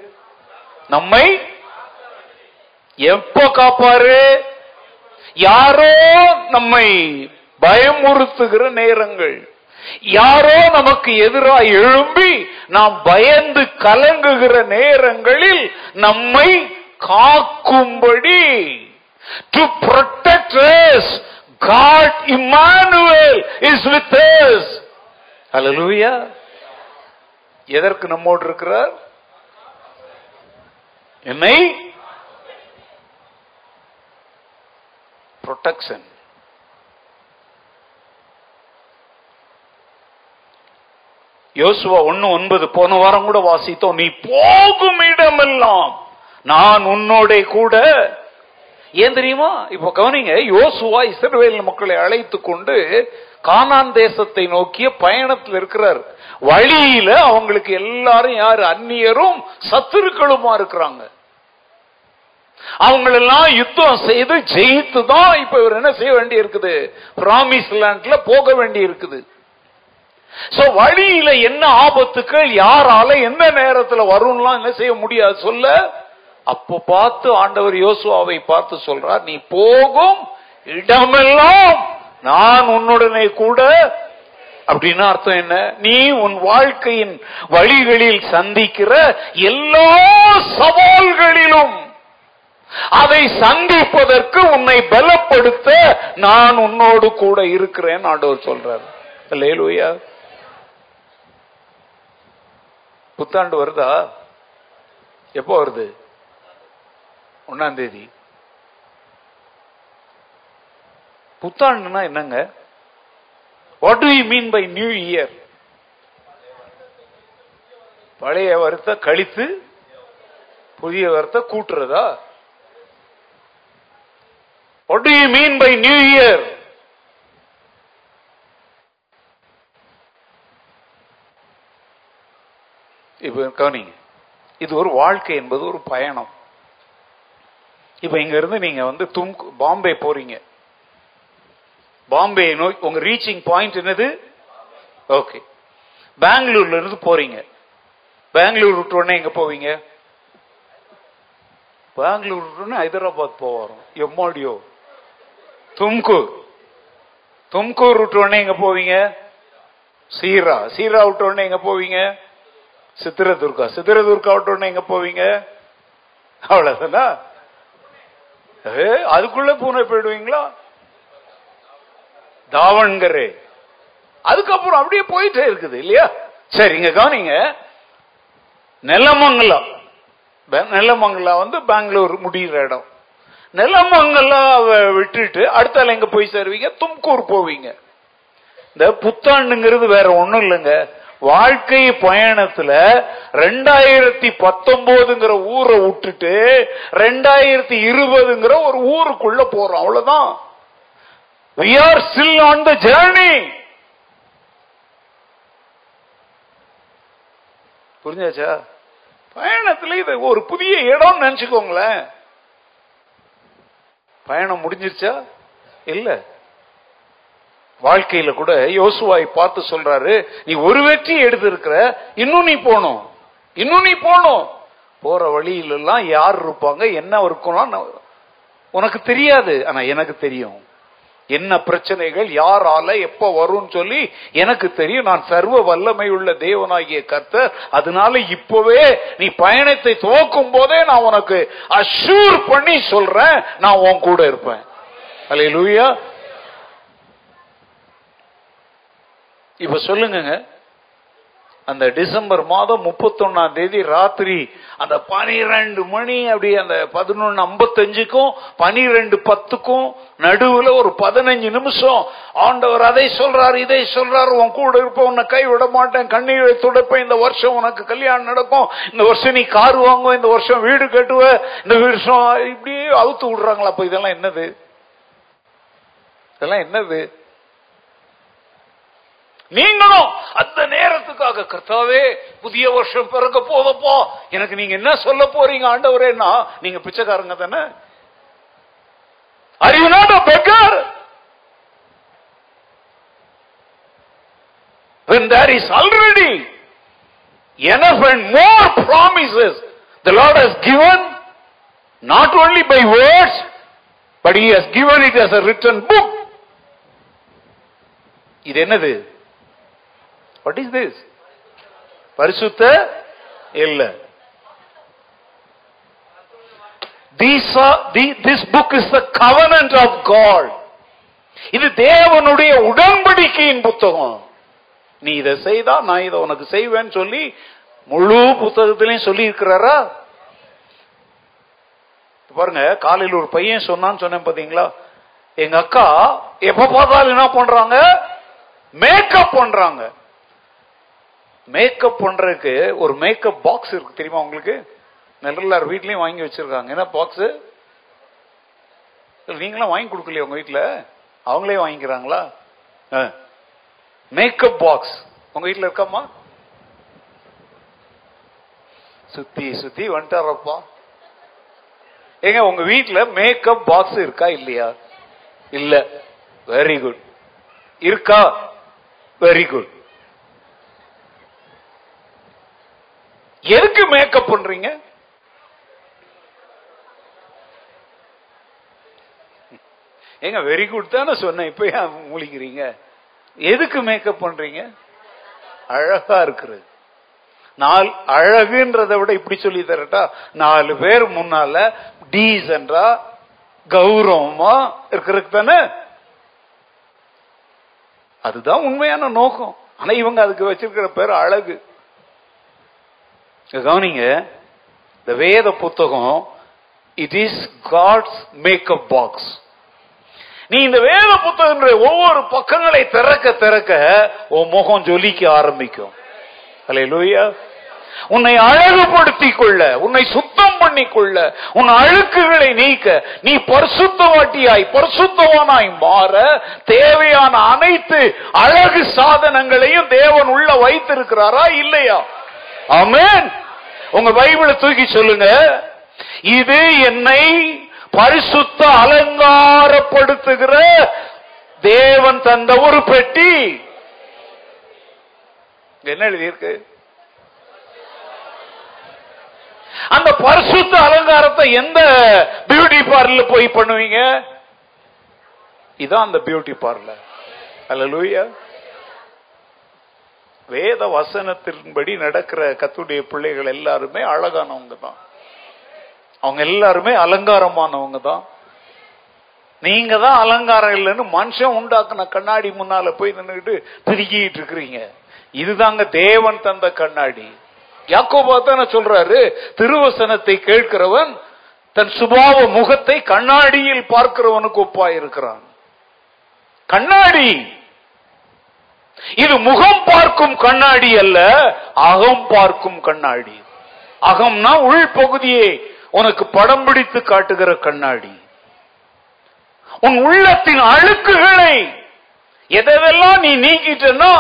நம்மை எப்ப காப்பாரு? யாரோ நம்மை பயமுறுத்துகிற நேரங்கள். யாரோ நமக்கு எதிராக எழும்பி நாம் பயந்து கலங்குகிற நேரங்களில் நம்மை காக்கும்படி. To protect God Emmanuel is with us. Hallelujah. எதற்கு நம்மோடு இருக்கிறார்? என்னை? Protection. யோசுவா ஒன்னு ஒன்பது போன வாரம் கூட வாசித்தோம் நீ போகும் இடமெல்லாம் நான் உன்னோட கூட ஏன் தெரியுமா? இப்ப கவனிங்க யோசுவா இஸ்ரேல் மக்களை அழைத்து கொண்டு கானான் தேசத்தை நோக்கிய பயணத்தில் இருக்கிறார். வழியில அவங்களுக்கு எல்லாரும் யாரு? அந்நியரும் சத்துருக்களுமா இருக்கிறாங்க. அவங்களெல்லாம் யுத்தம் செய்து ஜெயித்து தான் இப்ப இவர் என்ன செய்ய வேண்டி இருக்குது பிராமிஸ் லேண்ட்ல போக வேண்டி இருக்குது சோ வழியில என்ன ஆபத்துக்கள் யாரால எந்த நேரத்துல வரும்லாம் என்ன செய்ய முடியாது? சொல்ல அப்போ பார்த்து ஆண்டவர் யோசுவாவை பார்த்து சொல்றார் நீ போகும் இடமெல்லாம் நான் உன்னுடனே கூட. அப்படின்னு அர்த்தம் என்ன? நீ உன் வாழ்க்கையின் வழிகளில் சந்திக்கிற எல்லா சவால்களிலும் அதை சந்திப்பதற்கு உன்னை பலப்படுத்த நான் உன்னோடு கூட இருக்கிறேன் ஆண்டவர் சொல்றார். லேலுயா புத்தாண்டு வருதா? எப்போ வருது? ஒன்றாம் தேதி. புத்தாண்டுனா என்னங்க? What do you mean by new year பழைய வருத்த கழித்து புதிய வருத்த கூட்டுறதா? What do you mean by new year இப்ப கவனிங்க. இது ஒரு வாழ்க்கை என்பது ஒரு பயணம். இப்ப இங்க இருந்து நீங்க வந்து தும் பாம்பே போறீங்க. பாம்பே நோய் உங்க ரீச்சிங் பாயிண்ட் என்னது? ஓகே பெங்களூர்ல இருந்து போறீங்க. பெங்களூர் விட்டு உடனே எங்க போவீங்க? பெங்களூர் விட்டு உடனே ஹைதராபாத் போவாரோம் எம்மாடியோ. தும்கூர். தும்கூர் விட்டு உடனே எங்க போவீங்க? சீரா. சீரா விட்டு உடனே எங்க போவீங்க? சித்திரதுர்கா. சித்திரதுர்கா விட்டு உடனே எங்க போவீங்க? அவ்வளவுதானா. அதுக்குள்ள பூனை போயிடுவீங்களா? தாவண்கரே. அதுக்கப்புறம் அப்படியே போயிட்டே இருக்குது இல்லையா? சரி இங்க கவனிங்க. நெல்லமங்கலா. நெல்லமங்கலா வந்து பெங்களூர் முடிகிற இடம். நெல்லமங்கலா விட்டுட்டு அடுத்தால எங்க போய் சேருவீங்க? தும்கூர் போவீங்க. இந்த புத்தாண்டுங்கிறது வேற ஒண்ணும் இல்லைங்க. வாழ்க்கை பயணத்துல ரெண்டாயிரத்தி பத்தொன்பதுங்கிற ஊரை விட்டுட்டு ரெண்டாயிரத்தி இருபதுங்கிற ஒரு ஊருக்குள்ள போறோம். அவ்வளவுதான். We are still on the புரிஞ்சாச்சா? பயணத்துல இது ஒரு புதிய இடம் நினைச்சுக்கோங்களேன். பயணம் முடிஞ்சிருச்சா? இல்லை. வாழ்க்கையில கூட யோசுவாய் பார்த்து சொல்றாரு நீ ஒரு வெற்றி எடுத்திருக்கிற இன்னும் நீ போகணும். இன்னும் நீ போகணும். போற வழியில எல்லாம் யார் இருப்பாங்க? என்ன இருக்கணும் உனக்கு தெரியாது. ஆனா எனக்கு தெரியும். என்ன பிரச்சனைகள் யாரால எப்ப வரும்னு சொல்லி எனக்கு தெரியும். நான் சர்வ வல்லமை உள்ள தேவனாகிய கர்த்தர். அதனால இப்பவே நீ பயணத்தை துவக்கும் போதே நான் உனக்கு அஷூர் பண்ணி சொல்றேன். நான் உன் கூட இருப்பேன். அல்லேலூயா இப்ப சொல்லுங்க அந்த டிசம்பர் மாதம் முப்பத்தொன்னாம் தேதி ராத்திரி அந்த பனிரெண்டு மணி அப்படி அந்த பதினொன்னு ஐம்பத்தஞ்சுக்கும் பனிரெண்டு பத்துக்கும் நடுவுல ஒரு பதினஞ்சு நிமிஷம். ஆண்டவர் அதை சொல்றாரு இதை சொல்றாரு உன் கூட இருப்ப உன்னை கை விட மாட்டேன் கண்ணீரை துடைப்பேன் இந்த வருஷம் உனக்கு கல்யாணம் நடக்கும் இந்த வருஷம் நீ கார் வாங்குவ இந்த வருஷம் வீடு கட்டுவ இந்த வருஷம் இப்படியே அவுத்து விடுறாங்களா அப்ப இதெல்லாம் என்னது? இதெல்லாம் என்னது? நீங்களும் அந்த நேரத்துக்காக கர்த்தாவே புதிய வருஷம் பிறக்க போதப்போ எனக்கு நீங்க என்ன சொல்ல போறீங்க ஆண்டவரேன்னா நீங்க பிச்சைக்காரங்க தானே Are you? When there is already enough and more promises the Lord has given, not only by words, but He has given it as a written book. இது என்னது வாட் இஸ் திஸ் பரிசுத்த இல்ல. This book is the covenant of God இது தேவனுடைய உடன்படிக்கையின் புத்தகம். நீ இதை செய்தா நான் இதை உனக்கு செய்வேன்னு சொல்லி முழு புத்தகத்திலையும் சொல்லி இருக்கிறாரா பாருங்க காலையில் ஒரு பையன் சொன்னான்னு சொன்னேன் பாத்தீங்களா? எங்க அக்கா எப்ப பார்த்தாலும் என்ன பண்றாங்க? மேக்கப் பண்றாங்க. மேக்கப் பண்றதுக்கு ஒரு மேக்கப் பாக்ஸ் இருக்கு. தெரியுமா உங்களுக்கு? எல்லார் வீட்லயும் வாங்கி வச்சிருக்காங்க. என்ன பாக்ஸ் நீங்களாம் வாங்கி கொடுக்கலையா உங்க வீட்டுல அவங்களே வாங்கிக்கிறாங்களா? மேக்கப் பாக்ஸ் உங்க வீட்டுல இருக்காமா சுத்தி சுத்தி வந்துட்டாரப்பா. ஏங்க உங்க வீட்டுல மேக்கப் பாக்ஸ் இருக்கா இல்லையா? இல்ல. வெரி குட் இருக்கா? வெரி குட் எதுக்கு மேக்கப் பண்றீங்க? ஏங்க வெரி குட் தானே சொன்னேன் இப்ப ஏன் முழிக்கிறீங்க எதுக்கு மேக்கப் பண்றீங்க? அழகா இருக்குது. நாலு அழகுன்றதை விட இப்படி சொல்லி தரட்டா நாலு பேர் முன்னால டீசென்றா கௌரவமா இருக்கிறதுக்கு தானே? அதுதான் உண்மையான நோக்கம். ஆனா இவங்க அதுக்கு வச்சிருக்கிற பேர் அழகு. கவனிங்க இந்த வேத புத்தகம் it is God's makeup box நீ இந்த வேத புத்தகங்களுடைய ஒவ்வொரு பக்கங்களை திறக்க திறக்க உன் முகம் ஜொலிக்க ஆரம்பிக்கும். அல்லேலூயா உன்னை அழகுபடுத்திக் கொள்ள உன்னை சுத்தம் பண்ணிக்கொள்ள உன் அழுக்குகளை நீக்க நீ பரிசுத்தவாட்டியாய் பரிசுத்தவானாய் மாற தேவையான அனைத்து அழகு சாதனங்களையும் தேவன் உள்ள வைத்திருக்கிறாரா இல்லையா? ஆமென். உங்க பைபிளை தூக்கி சொல்லுங்க. இது என்னை பரிசுத்த அலங்காரப்படுத்துகிற தேவன் தந்த ஒரு பெட்டி. என்ன எழுதியிருக்கு? அந்த பரிசுத்த அலங்காரத்தை எந்த பியூட்டி பார்லர் போய் பண்ணுவீங்க? இதான் அந்த பியூட்டி பார்லர். அல்ல வேத வசனத்தின்படி நடக்கிற கத்துடைய பிள்ளைகள் எல்லாருமே அழகானவங்க தான். அவங்க எல்லாருமே அலங்காரமானவங்க தான். நீங்க தான் அலங்காரம் இல்லைன்னு மனுஷன் உண்டாக்குன கண்ணாடி முன்னால போய் நின்றுட்டு பிரிக்கிட்டு இருக்கிறீங்க. இதுதாங்க தேவன் தந்த கண்ணாடி. யாக்கோபா தானே சொல்றாரு திருவசனத்தை கேட்கிறவன் தன் சுபாவ முகத்தை கண்ணாடியில் பார்க்கிறவனுக்கு ஒப்பாயிருக்கிறான். கண்ணாடி! இது முகம் பார்க்கும் கண்ணாடி அல்ல அகம் பார்க்கும் கண்ணாடி. அகம்னா உள் பகுதியே உனக்கு படம் பிடித்து காட்டுகிற கண்ணாடி. உன் உள்ளத்தின் அழுக்குகளை எதெல்லாம் நீ நீக்கிட்டனா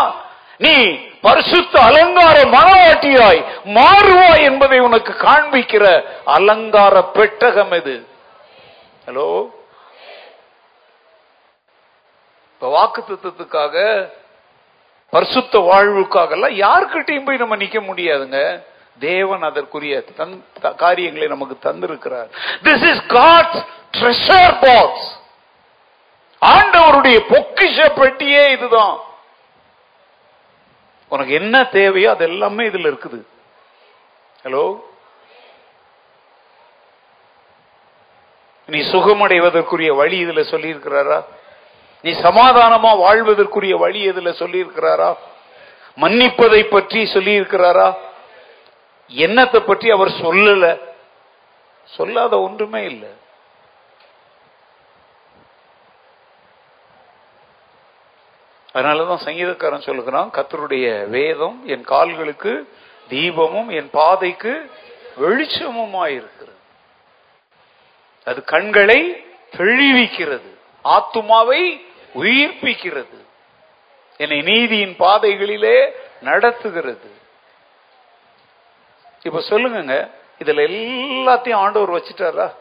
நீ பரிசுத்த அலங்கார மனவாட்டியாய் மாறுவாய் என்பதை உனக்கு காண்பிக்கிற அலங்கார பெட்டகம் இது ஹலோ இப்ப வாக்கு திட்டத்துக்காக பரிசுத்த வாழ்வுக்காக எல்லாம் யாருக்கிட்டையும் போய் நம்ம நிக்க முடியாதுங்க. தேவன் அதற்குரிய தன்- காரியங்களை நமக்கு தந்திருக்கிறார். This is God's treasure box ஆண்டவருடைய பொக்கிஷ பெட்டியே இதுதான். உனக்கு என்ன தேவையோ அது எல்லாமே இதுல இருக்குது. ஹலோ நீ சுகமடைவதற்குரிய வழி இதுல சொல்லி இருக்கிறாரா நீ சமாதானமா வாழ்வதற்குரிய வழி எதுல சொல்லி இருக்கிறாரா மன்னிப்பதை பற்றி சொல்லி இருக்கிறாரா என்னத்தை பற்றி அவர் சொல்லல? சொல்லாத ஒன்றுமே இல்லை. அதனாலதான் சங்கீதக்காரன் சொல்லுகிறான் கத்தருடைய வேதம் என் கால்களுக்கு தீபமும் என் பாதைக்கு வெளிச்சமுமாயிருக்கிறது. அது கண்களை தெளிவிக்கிறது. ஆத்துமாவை உயிர்ப்பிக்கிறது. என்னை நீதியின் பாதைகளிலே நடத்துகிறது. இப்ப சொல்லுங்க இதுல எல்லாத்தையும் ஆண்டவர் வச்சுட்டாரா?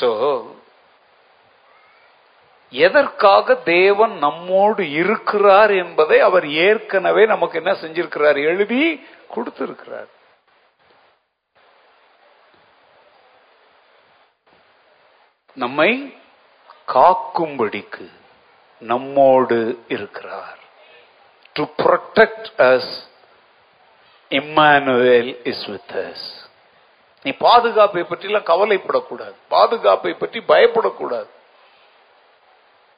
சோ எதற்காக தேவன் நம்மோடு இருக்கிறார் என்பதை அவர் ஏற்கனவே நமக்கு என்ன செஞ்சிருக்கிறார்? எழுதி கொடுத்திருக்கிறார். நம்மை காக்கும்படிக்கு நம்மோடு இருக்கிறார். To protect us Emmanuel is with us நீ பாதுகாப்பை பற்றிலாம் கவலைப்படக்கூடாது. பாதுகாப்பை பற்றி பயப்படக்கூடாது.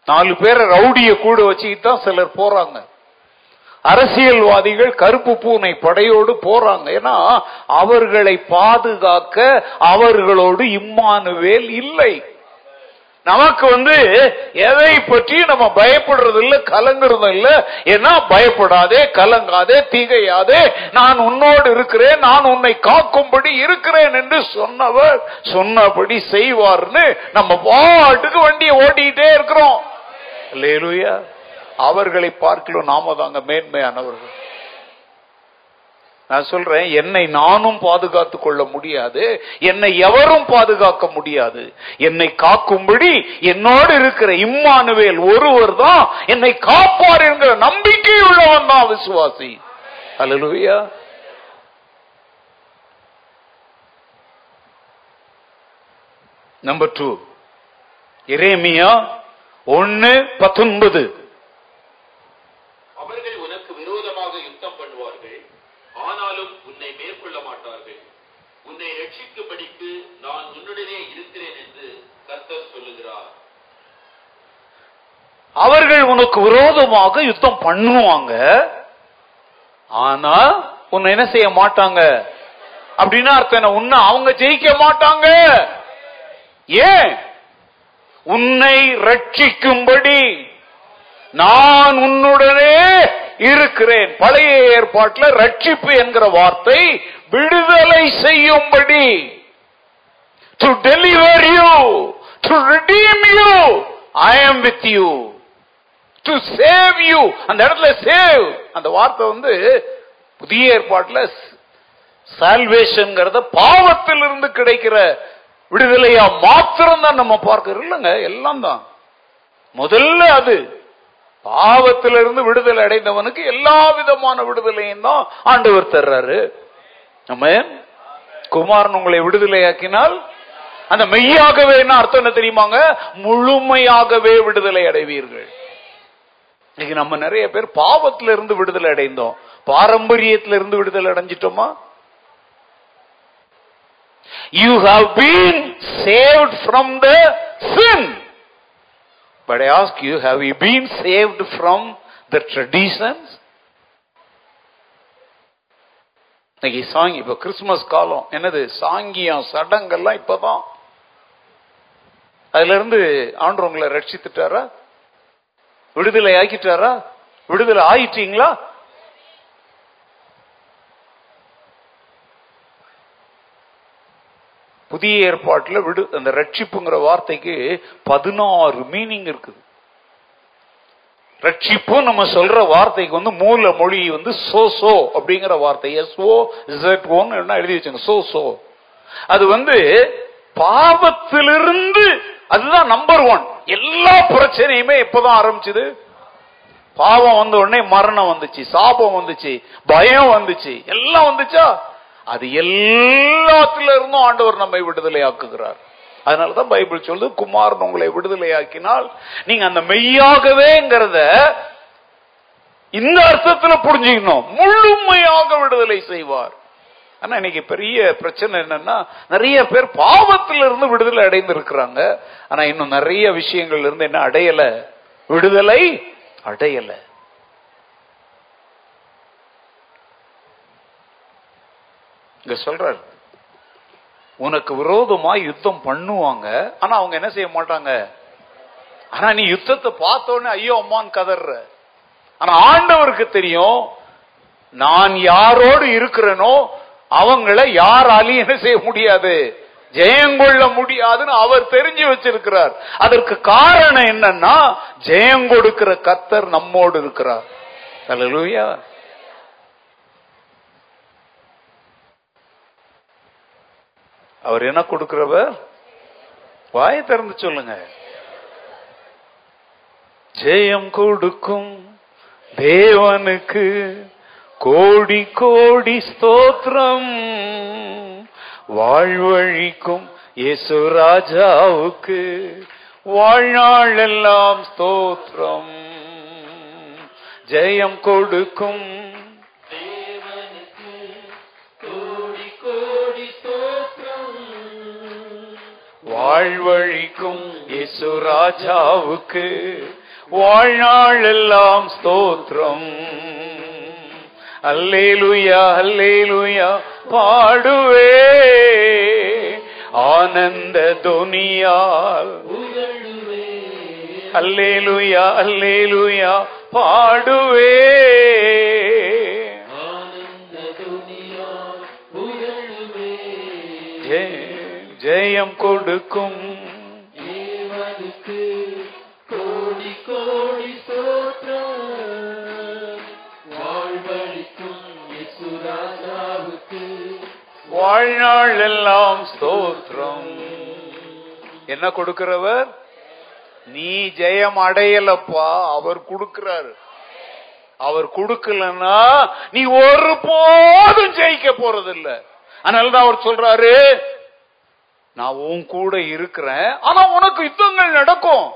நாலு பேரை ரவுடிய கூட வச்சுக்கிட்டு தான் சிலர் போறாங்க. அரசியல்வாதிகள் கருப்பு பூனை படையோடு போறாங்க. ஏன்னா அவர்களை பாதுகாக்க அவர்களோடு இம்மானுவேல் இல்லை. நமக்கு வந்து எதை பற்றி நம்ம பயப்படுறது இல்ல கலங்குறது இல்ல. ஏன்னா பயப்படாதே கலங்காதே திகையாதே. நான் உன்னோடு இருக்கிறேன் நான் உன்னை காக்கும்படி இருக்கிறேன் என்று சொன்னவர் சொன்னபடி செய்வார்னு நம்ம பாட்டுக்கு வண்டியை ஓட்டிக்கிட்டே இருக்கிறோம். லேலுயா அவர்களை பார்க்கலாம் நாம தாங்க மேன்மையானவர்கள். நான் சொல்றேன் என்னை நானும் பாதுகாத்துக் கொள்ள முடியாது என்னை எவரும் பாதுகாக்க முடியாது. என்னை காக்கும்படி என்னோடு இருக்கிற இம்மானுவேல் ஒருவர் தான் என்னை காப்பார் என்கிற நம்பிக்கை உள்ளவன் தான் விசுவாசி. அல்லலுயா நம்பர் டூ இரேமியா ஒன்னு பத்தொன்பது அவர்கள் உனக்கு விரோதமாக யுத்தம் பண்ணுவார்கள் ஆனாலும் உன்னை மேற்கொள்ள மாட்டார்கள் உன்னை ரட்சிக்கும்படிக்கு நான் உன்னுடனே இருக்கிறேன் என்று கர்த்தர் சொல்லுகிறார் அவர்கள் உனக்கு விரோதமாக யுத்தம் பண்ணுவாங்க. ஆனா உன்னை என்ன செய்ய மாட்டாங்க? அப்படின்னா அர்த்தம் என்ன? உன்னை அவங்க ஜெயிக்க மாட்டாங்க. ஏன்? உன்னை ரட்சிக்கும்படி நான் உன்னுடனே இருக்கிறேன். பழைய ஏற்பாட்டில் ரட்சிப்பு என்கிற வார்த்தை விடுதலை செய்யும்படி. To deliver you to redeem you I am with you to save you அந்த இடத்துல சேவ் அந்த வார்த்தை வந்து புதிய ஏற்பாட்டில் சால்வேஷன்ங்கிறத பாவத்திலிருந்து கிடைக்கிற விடுதலையா மாத்திரம் தான் நம்ம பார்க்கிறோம். இல்லைங்க எல்லாம் தான் முதல்ல அது பாவத்திலிருந்து விடுதலை அடைந்தவனுக்கு எல்லா விதமான விடுதலையும் தான் ஆண்டவர் தர்றாரு. நம்ம குமாரன் உங்களை விடுதலையாக்கினால் அந்த மெய்யாகவே என்ன அர்த்தம் என்ன தெரியுமாங்க? முழுமையாகவே விடுதலை அடைவீர்கள். இன்னைக்கு நம்ம நிறைய பேர் பாவத்துல இருந்து விடுதலை அடைந்தோம். பாரம்பரியத்துல இருந்து விடுதலை அடைஞ்சிட்டோமா? You have been saved from the sin but I ask you have you been saved from the traditions இன்னைக்கு சாங்கி இப்ப கிறிஸ்துமஸ் காலம். என்னது? சாங்கியம் சடங்கெல்லாம் இப்பதான். அதுல இருந்து ஆண்டு உங்களை ரட்சித்துட்டாரா? விடுதலை ஆக்கிட்டாரா விடுதலை ஆயிட்டீங்களா? புதிய ஏற்பாட்டில் விடு அந்த ரட்சிப்புங்கிற வார்த்தைக்கு பதினாறு மீனிங் இருக்குது. ரட்சிப்பு நம்ம சொல்ற வார்த்தைக்கு வந்து மூல மொழி வந்து சோ சோ அப்படிங்கிற வார்த்தை. எஸ் ஓ இசட் ஓன்னு என்ன எழுதி வச்சுங்க. So so. அது வந்து பாவத்திலிருந்து அதுதான் நம்பர் ஒன் எல்லா பிரச்சனையுமே எப்பதான் ஆரம்பிச்சது. பாவம் வந்த உடனே மரணம் வந்துச்சு சாபம் வந்துச்சு பயம் வந்துச்சு. எல்லாம் வந்துச்சா? அது எல்லாத்துல இருந்தும் ஆண்டவர் நம்மை விடுதலை ஆக்குகிறார் அதனாலதான் பைபிள் சொல்லுது குமாரன் உங்களை விடுதலை ஆக்கினால் நீங்க அந்த மெய்யாகவேங்கிறத இந்த அர்த்தத்துல புரிஞ்சுக்கணும். முழுமையாக விடுதலை செய்வார். ஆனா இன்னைக்கு பெரிய பிரச்சனை என்னன்னா நிறைய பேர் பாவத்திலிருந்து இருந்து விடுதலை அடைந்து இருக்கிறாங்க ஆனா இன்னும் நிறைய விஷயங்கள்ல இருந்து என்ன அடையல? விடுதலை அடையல. இங்க சொல்றாரு உனக்கு விரோதமா யுத்தம் பண்ணுவாங்க ஆனா அவங்க என்ன செய்ய மாட்டாங்க? ஆனா நீ யுத்தத்தை பார்த்தோன்னு ஐயோ அம்மான்னு கதற ஆனா ஆண்டவருக்கு தெரியும் நான் யாரோடு இருக்கிறேனோ அவங்கள யாராலையும் என்ன செய்ய முடியாது? ஜெயங்கொள்ள முடியாதுன்னு அவர் தெரிஞ்சு வச்சிருக்கிறார். அதற்கு காரணம் என்னன்னா ஜெயம் கொடுக்கிற கத்தர் நம்மோடு இருக்கிறார். அல்லேலூயா அவர் என்ன கொடுக்கிறவர்? வாயை திறந்து சொல்லுங்க. ஜெயம் கொடுக்கும் தேவனுக்கு கோடி கோடி ஸ்தோத்திரம். வாழ்வழிக்கும் இயேசு ராஜாவுக்கு வாழ்நாளெல்லாம் ஸ்தோத்திரம். ஜெயம் கொடுக்கும். வாழ்வழிக்கும் இயேசு ராஜாவுக்கு வாழ்நாளெல்லாம் ஸ்தோத்திரம். அல்லேலுயா அல்லேலுயா பாடுவே. ஆனந்த துனியால். அல்லேலுயா அல்லேலுயா பாடுவே. ஆனந்த துனியா புகழுவே ஜெய- ஜெயம் கொடுக்கும் வாழ்நாள் எல்லாம் ஸ்தோத்திரம். என்ன கொடுக்கிறவர்? நீ ஜெயம் அடையலப்பா அவர் கொடுக்கிறார். அவர் கொடுக்கலன்னா நீ ஒரு போதும் ஜெயிக்க போறதில்ல. அதனாலதான் அவர் சொல்றாரு நான் உன் கூட இருக்கிறேன் ஆனா உனக்கு யுத்தங்கள் நடக்கும்.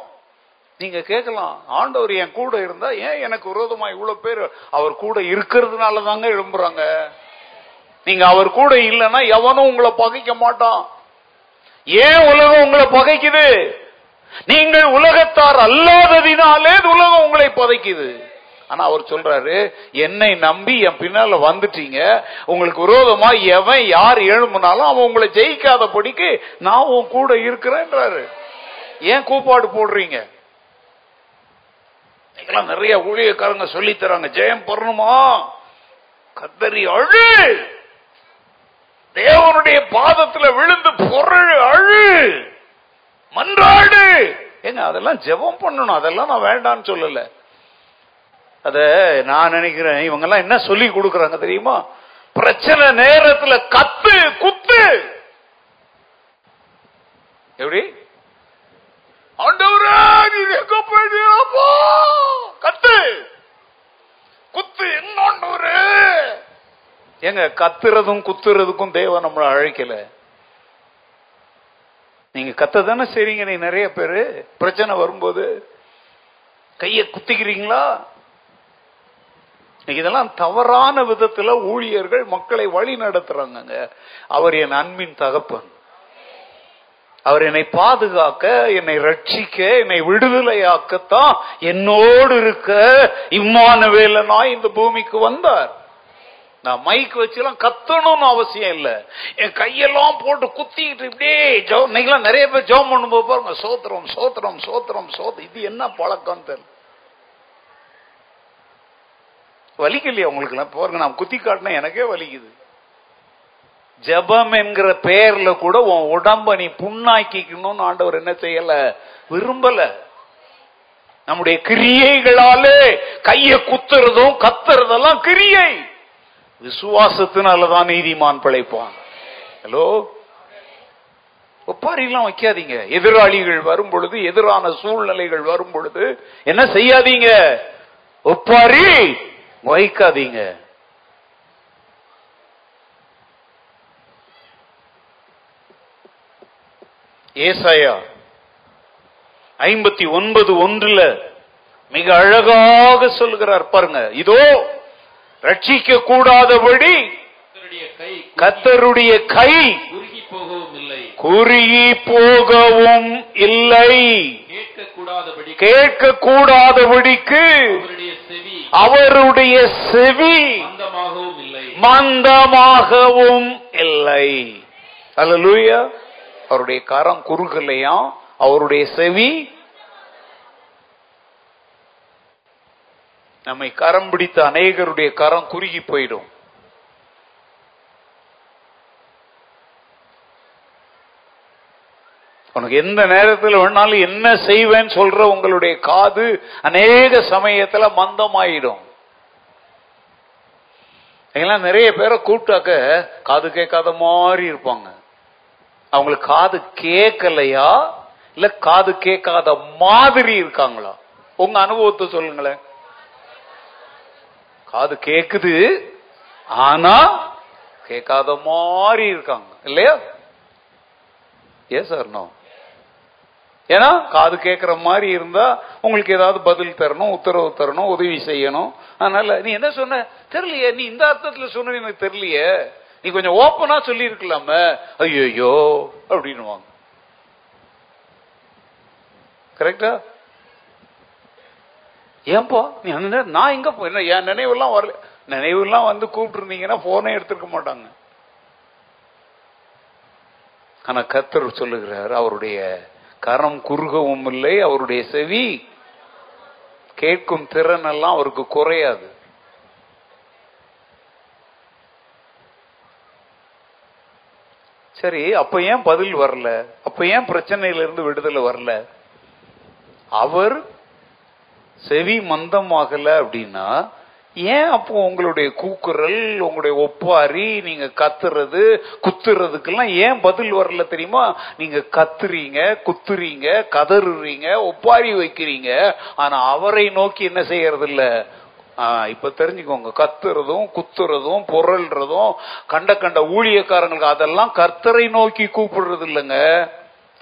நீங்க கேட்கலாம் ஆண்டவர் என் கூட இருந்தா ஏன் எனக்கு விரோதமா இவ்வளவு பேர் அவர் கூட இருக்கிறதுனால தாங்க எழும்புறாங்க? நீங்க அவர் கூட இல்லைன்னா எவனும் உங்களை பகைக்க மாட்டான். ஏன் உலகம் உங்களை பகைக்குது? நீங்கள் உலகத்தார் அல்லாததினாலே உலகம் உங்களை பதைக்குது. ஆனா அவர் சொல்றாரு என்னை நம்பி என் பின்னால வந்துட்டீங்க. உங்களுக்கு விரோதமா எவன் யார் எழும்புனாலும் அவன் உங்களை ஜெயிக்காதபடிக்கு நான் உன் கூட இருக்கிறேன்றாரு. ஏன் கூப்பாடு போடுறீங்க? நிறைய ஊழியக்காரங்க சொல்லி தராங்க ஜெயம் பெறணுமா? கத்தரி அழு! தேவனுடைய பாதத்துல விழுந்து பொருள் அழு மன்றாடு. ஏங்க அதெல்லாம் ஜெபம் பண்ணணும். அதெல்லாம் நான் வேண்டாம்னு சொல்லல. அத நான் நினைக்கிறேன். இவங்க எல்லாம் என்ன சொல்லி கொடுக்கறாங்க தெரியுமா? பிரச்சனை நேரத்துல கத்து குத்து. எப்படி? கத்து. குத்து என்ன ஏங்க கத்துறதும் குத்துறதுக்கும் தேவன் நம்மளை அழைக்கல. நீங்க கத்த தானே செய்றீங்க நீ நிறைய பேரு. பிரச்சனை வரும்போது கைய குத்திக்கிறீங்களா? இதெல்லாம் தவறான விதத்துல ஊழியர்கள் மக்களை வழி நடத்துறாங்க அவர் என் அன்பின் தகப்பன். அவர் என்னை பாதுகாக்க என்னை ரட்சிக்க என்னை விடுதலையாக்கத்தான் என்னோடு இருக்க இம்மான வேலை நான் இந்த பூமிக்கு வந்தார். நான் மைக் வச்சுலாம் கத்தணும்னு அவசியம் இல்லை. என் கையெல்லாம் போட்டு குத்திக்கிட்டு இப்படியே ஜோ இன்னைக்கெல்லாம் நிறைய பேர் ஜோம் பண்ணும்போது பாருங்க சோத்திரம் சோத்திரம் சோத்திரம் சோத்திரம். இது என்ன பழக்கம் தெரியல. வலிக்கலையா உங்களுக்கு எல்லாம் பாருங்க நான் குத்தி காட்டினா எனக்கே வலிக்குது. ஜெபம் என்கிற பெயர்ல கூட உன் உடம்ப நீ புண்ணாக்கிக்கணும்னு ஆண்டவர் என்ன செய்யல? விரும்பல. நம்முடைய கிரியைகளாலே கையை குத்துறதும் கத்துறதெல்லாம் கிரியை. விசுவாசத்தினாலதான் நீதிமான் பிழைப்பான். ஹலோ ஒப்பாரிலாம் வைக்காதீங்க. எதிராளிகள் வரும் பொழுது எதிரான சூழ்நிலைகள் வரும் பொழுது என்ன செய்யாதீங்க? ஒப்பாரி வைக்காதீங்க. ஏசாயா ஐம்பத்தி ஒன்பது ஒன்றுல மிக அழகாக சொல்கிறார் பாருங்க. இதோ ரட்சிக்க கூடாதபடி கத்தருடைய கை குறுகி போகவும் இல்லை. குறுகி போகவும் இல்லை. கேட்கக்கூடாதபடி கேட்க கூடாதபடிக்கு அவருடைய செவி மந்தமாகவும் இல்லை. அல்லேலூயா அவருடைய கரம் குறுகலையா? அவருடைய செவி நம்மை கரம் பிடித்த அநேகருடைய கரம் குறுகி போயிடும். உனக்கு எந்த நேரத்தில் வேணாலும் என்ன செய்வேன்னு சொல்ற உங்களுடைய காது அநேக சமயத்துல மந்தமாயிடும். எல்லாம் நிறைய பேரை கூப்பிட்டாக்க காது கேட்காத மாதிரி இருப்பாங்க. அவங்களுக்கு காது கேட்கலையா? இல்ல காது கேட்காத மாதிரி இருக்காங்களா? உங்க அனுபவத்தை சொல்லுங்களேன். காது கேக்குது. ஆனா கேட்காத மாதிரி இருக்காங்க. இல்லையா? ஏ சார் நோ ஏன்னா காது கேட்கிற மாதிரி இருந்தா உங்களுக்கு ஏதாவது பதில் தரணும் உத்தரவு தரணும் உதவி செய்யணும். அதனால நீ என்ன சொன்ன? தெரியலையே நீ இந்த அர்த்தத்துல சொன்ன எனக்கு தெரியலையே. நீ கொஞ்சம் ஓப்பனா சொல்லி இருக்கலாம ஐயோ அப்படின்னுவாங்க. கரெக்டா ஏன்பா? நீ அந்த நான் எங்க போ என்ன என் நினைவெல்லாம் வரல. நினைவெல்லாம் வந்து கூப்பிட்டு இருந்தீங்கன்னா போனே எடுத்துருக்க மாட்டாங்க. ஆனா கத்தர் சொல்லுகிறார் அவருடைய கரம் குறுகவும் இல்லை அவருடைய செவி கேட்கும் திறன் எல்லாம் அவருக்கு குறையாது. சரி அப்ப ஏன் பதில் வரல? அப்ப ஏன் பிரச்சனையில இருந்து விடுதலை வரல? அவர் செவி மந்தமாகல அப்படின்னா ஏன் அப்போ உங்களுடைய கூக்குரல் உங்களுடைய ஒப்பாரி நீங்க கத்துறது குத்துறதுக்கெல்லாம் ஏன் பதில் வரல தெரியுமா? நீங்க கத்துறீங்க குத்துறீங்க கதறுறீங்க ஒப்பாரி வைக்கிறீங்க. ஆனா அவரை நோக்கி என்ன செய்யறது இல்ல இப்ப தெரிஞ்சுக்கோங்க. கத்துறதும் குத்துறதும் பொருள்றதும் கண்ட கண்ட ஊழியக்காரங்களுக்கு அதெல்லாம் கர்த்தரை நோக்கி கூப்பிடுறது இல்லைங்க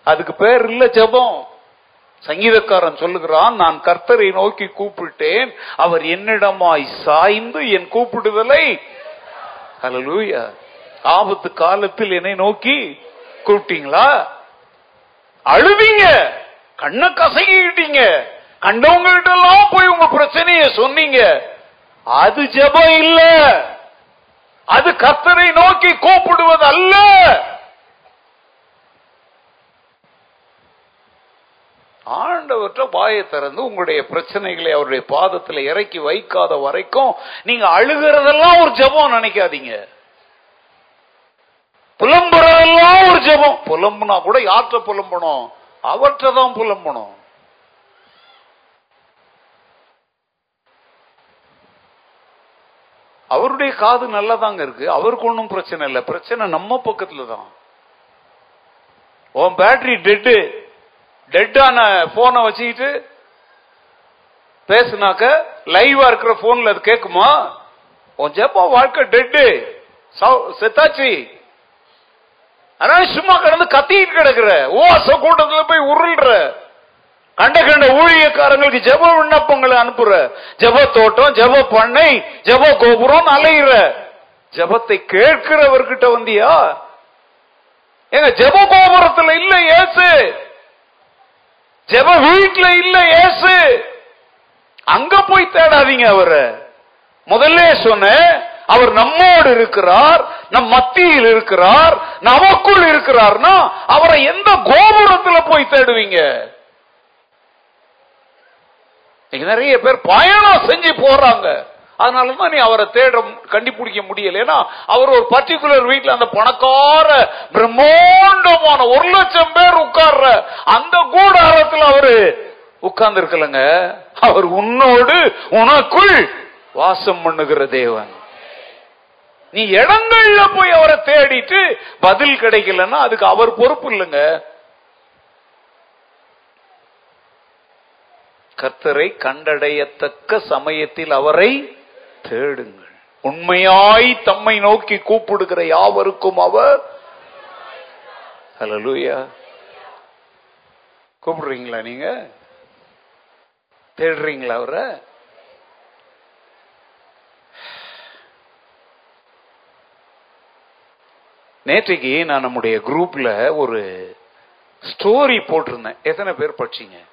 அதுக்கு பேர் இல்ல ஜெபம். சங்கீதக்காரன் சொல்லுகிறான் நான் கர்த்தரை நோக்கி கூப்பிட்டேன் அவர் என்னிடமாய் சாய்ந்து என் கூப்பிடுதலை. அலலூயா ஆபத்து காலத்தில் என்னை நோக்கி கூப்பிட்டீங்களா? அழுவீங்க கண்ணை கசங்கிக்கிட்டீங்க கண்டவங்க கிட்ட எல்லாம் போய் உங்க பிரச்சனைய சொன்னீங்க. அது ஜெபம் இல்ல. அது கர்த்தரை நோக்கி கூப்பிடுவது அல்ல ஆண்டவற்ற வாயை திறந்து உங்களுடைய பிரச்சனைகளை அவருடைய பாதத்தில் இறக்கி வைக்காத வரைக்கும் நீங்க அழுகிறதெல்லாம் ஒரு ஜெபம் நினைக்காதீங்க. புலம்புறதெல்லாம் ஒரு ஜெபம். புலம்புனா கூட யார்கிட்ட புலம்பணும்? அவற்றை தான் புலம்பணும். அவருடைய காது நல்லாதாங்க இருக்கு. அவருக்கு ஒன்றும் பிரச்சனை இல்லை. பிரச்சனை நம்ம பக்கத்துல தான். உன் பேட்டரி டெட்டு. டெட்டான போனை வச்சுக்கிட்டு பேசுனாக்க லைவா இருக்கிற போன்ல அது கேட்குமா உன் ஜெப்பா வாழ்க்கை டெட்டு செத்தாச்சு. அதனால சும்மா கிடந்து கத்திட்டு கிடக்குற. ஓச கூட்டத்துல போய் உருள்ற. கண்ட கண்ட ஊழியக்காரங்களுக்கு ஜப விண்ணப்பங்களை அனுப்புற. ஜப தோட்டம் ஜப பண்ணை ஜெப கோபுரம் அலையிற. ஜெபத்தை கேட்கிறவர்கிட்ட வந்தியா? எங்க ஜெப கோபுரத்துல இல்ல ஏசு ஜெப வீட்டுல இல்ல ஏசு அங்க போய் தேடாதீங்க அவரை. முதல்ல சொன்ன அவர் நம்மோடு இருக்கிறார் நம் மத்தியில் இருக்கிறார் நமக்குள் இருக்கிறார்னா அவரை எந்த கோபுரத்துல போய் தேடுவீங்க? நிறைய பேர் பயணம் செஞ்சு போறாங்க. அதனாலதான் நீ அவரை தேட கண்டுபிடிக்க முடியல. ஏன்னா அவர் ஒரு பர்டிகுலர் வீட்டில் அந்த பணக்கார பிரம்மாண்டமான ஒரு லட்சம் பேர் உட்கார்ற அந்த கூடாரத்தில் அவரு உட்கார்ந்து இருக்கலங்க அவர் உன்னோடு உனக்குள் வாசம் பண்ணுகிற தேவன். நீ இடங்கள்ல போய் அவரை தேடிட்டு பதில் கிடைக்கலன்னா அதுக்கு அவர் பொறுப்பு இல்லைங்க. கர்த்தரை கண்டடையத்தக்க சமயத்தில் அவரை தேடுங்கள். உண்மையாய் தம்மை நோக்கி கூப்பிடுகிற யாவருக்கும் அவர்? ஹalleluya கூப்பிடுறீங்களா நீங்க? தேடுறீங்களா அவரை? நேற்றைக்கு நான் நம்முடைய குரூப்ல ஒரு ஸ்டோரி போட்டிருந்தேன். எத்தனை பேர் படிச்சீங்க?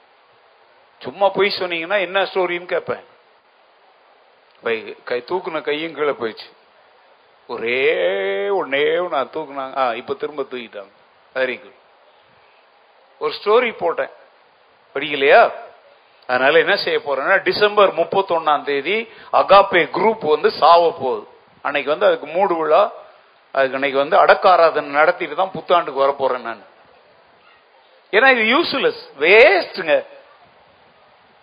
சும்மா போய் சொன்னீங்கன்னா என்ன ஸ்டோரின்னு கேட்பேன். பை கை தூக்குன கையும் கீழே போயிடுச்சு. ஒரே ஒன்னே நான் தூக்குனாங்க. ஆ இப்போ திரும்ப தூக்கிட்டாங்க. வெரி குட் ஒரு ஸ்டோரி போட்டேன். படிக்கலையா? அதனால என்ன செய்ய போறேன்னா டிசம்பர் முப்பத்தொன்னாம் தேதி அகாப்பே குரூப் வந்து சாவ போகுது. அன்னைக்கு வந்து அதுக்கு மூடு விழா. அதுக்கு அன்னைக்கு வந்து அடக்காராதனை நடத்திட்டு தான் புத்தாண்டுக்கு வர போறேன் நான். ஏன்னா இது யூஸ்லெஸ் வேஸ்ட்டுங்க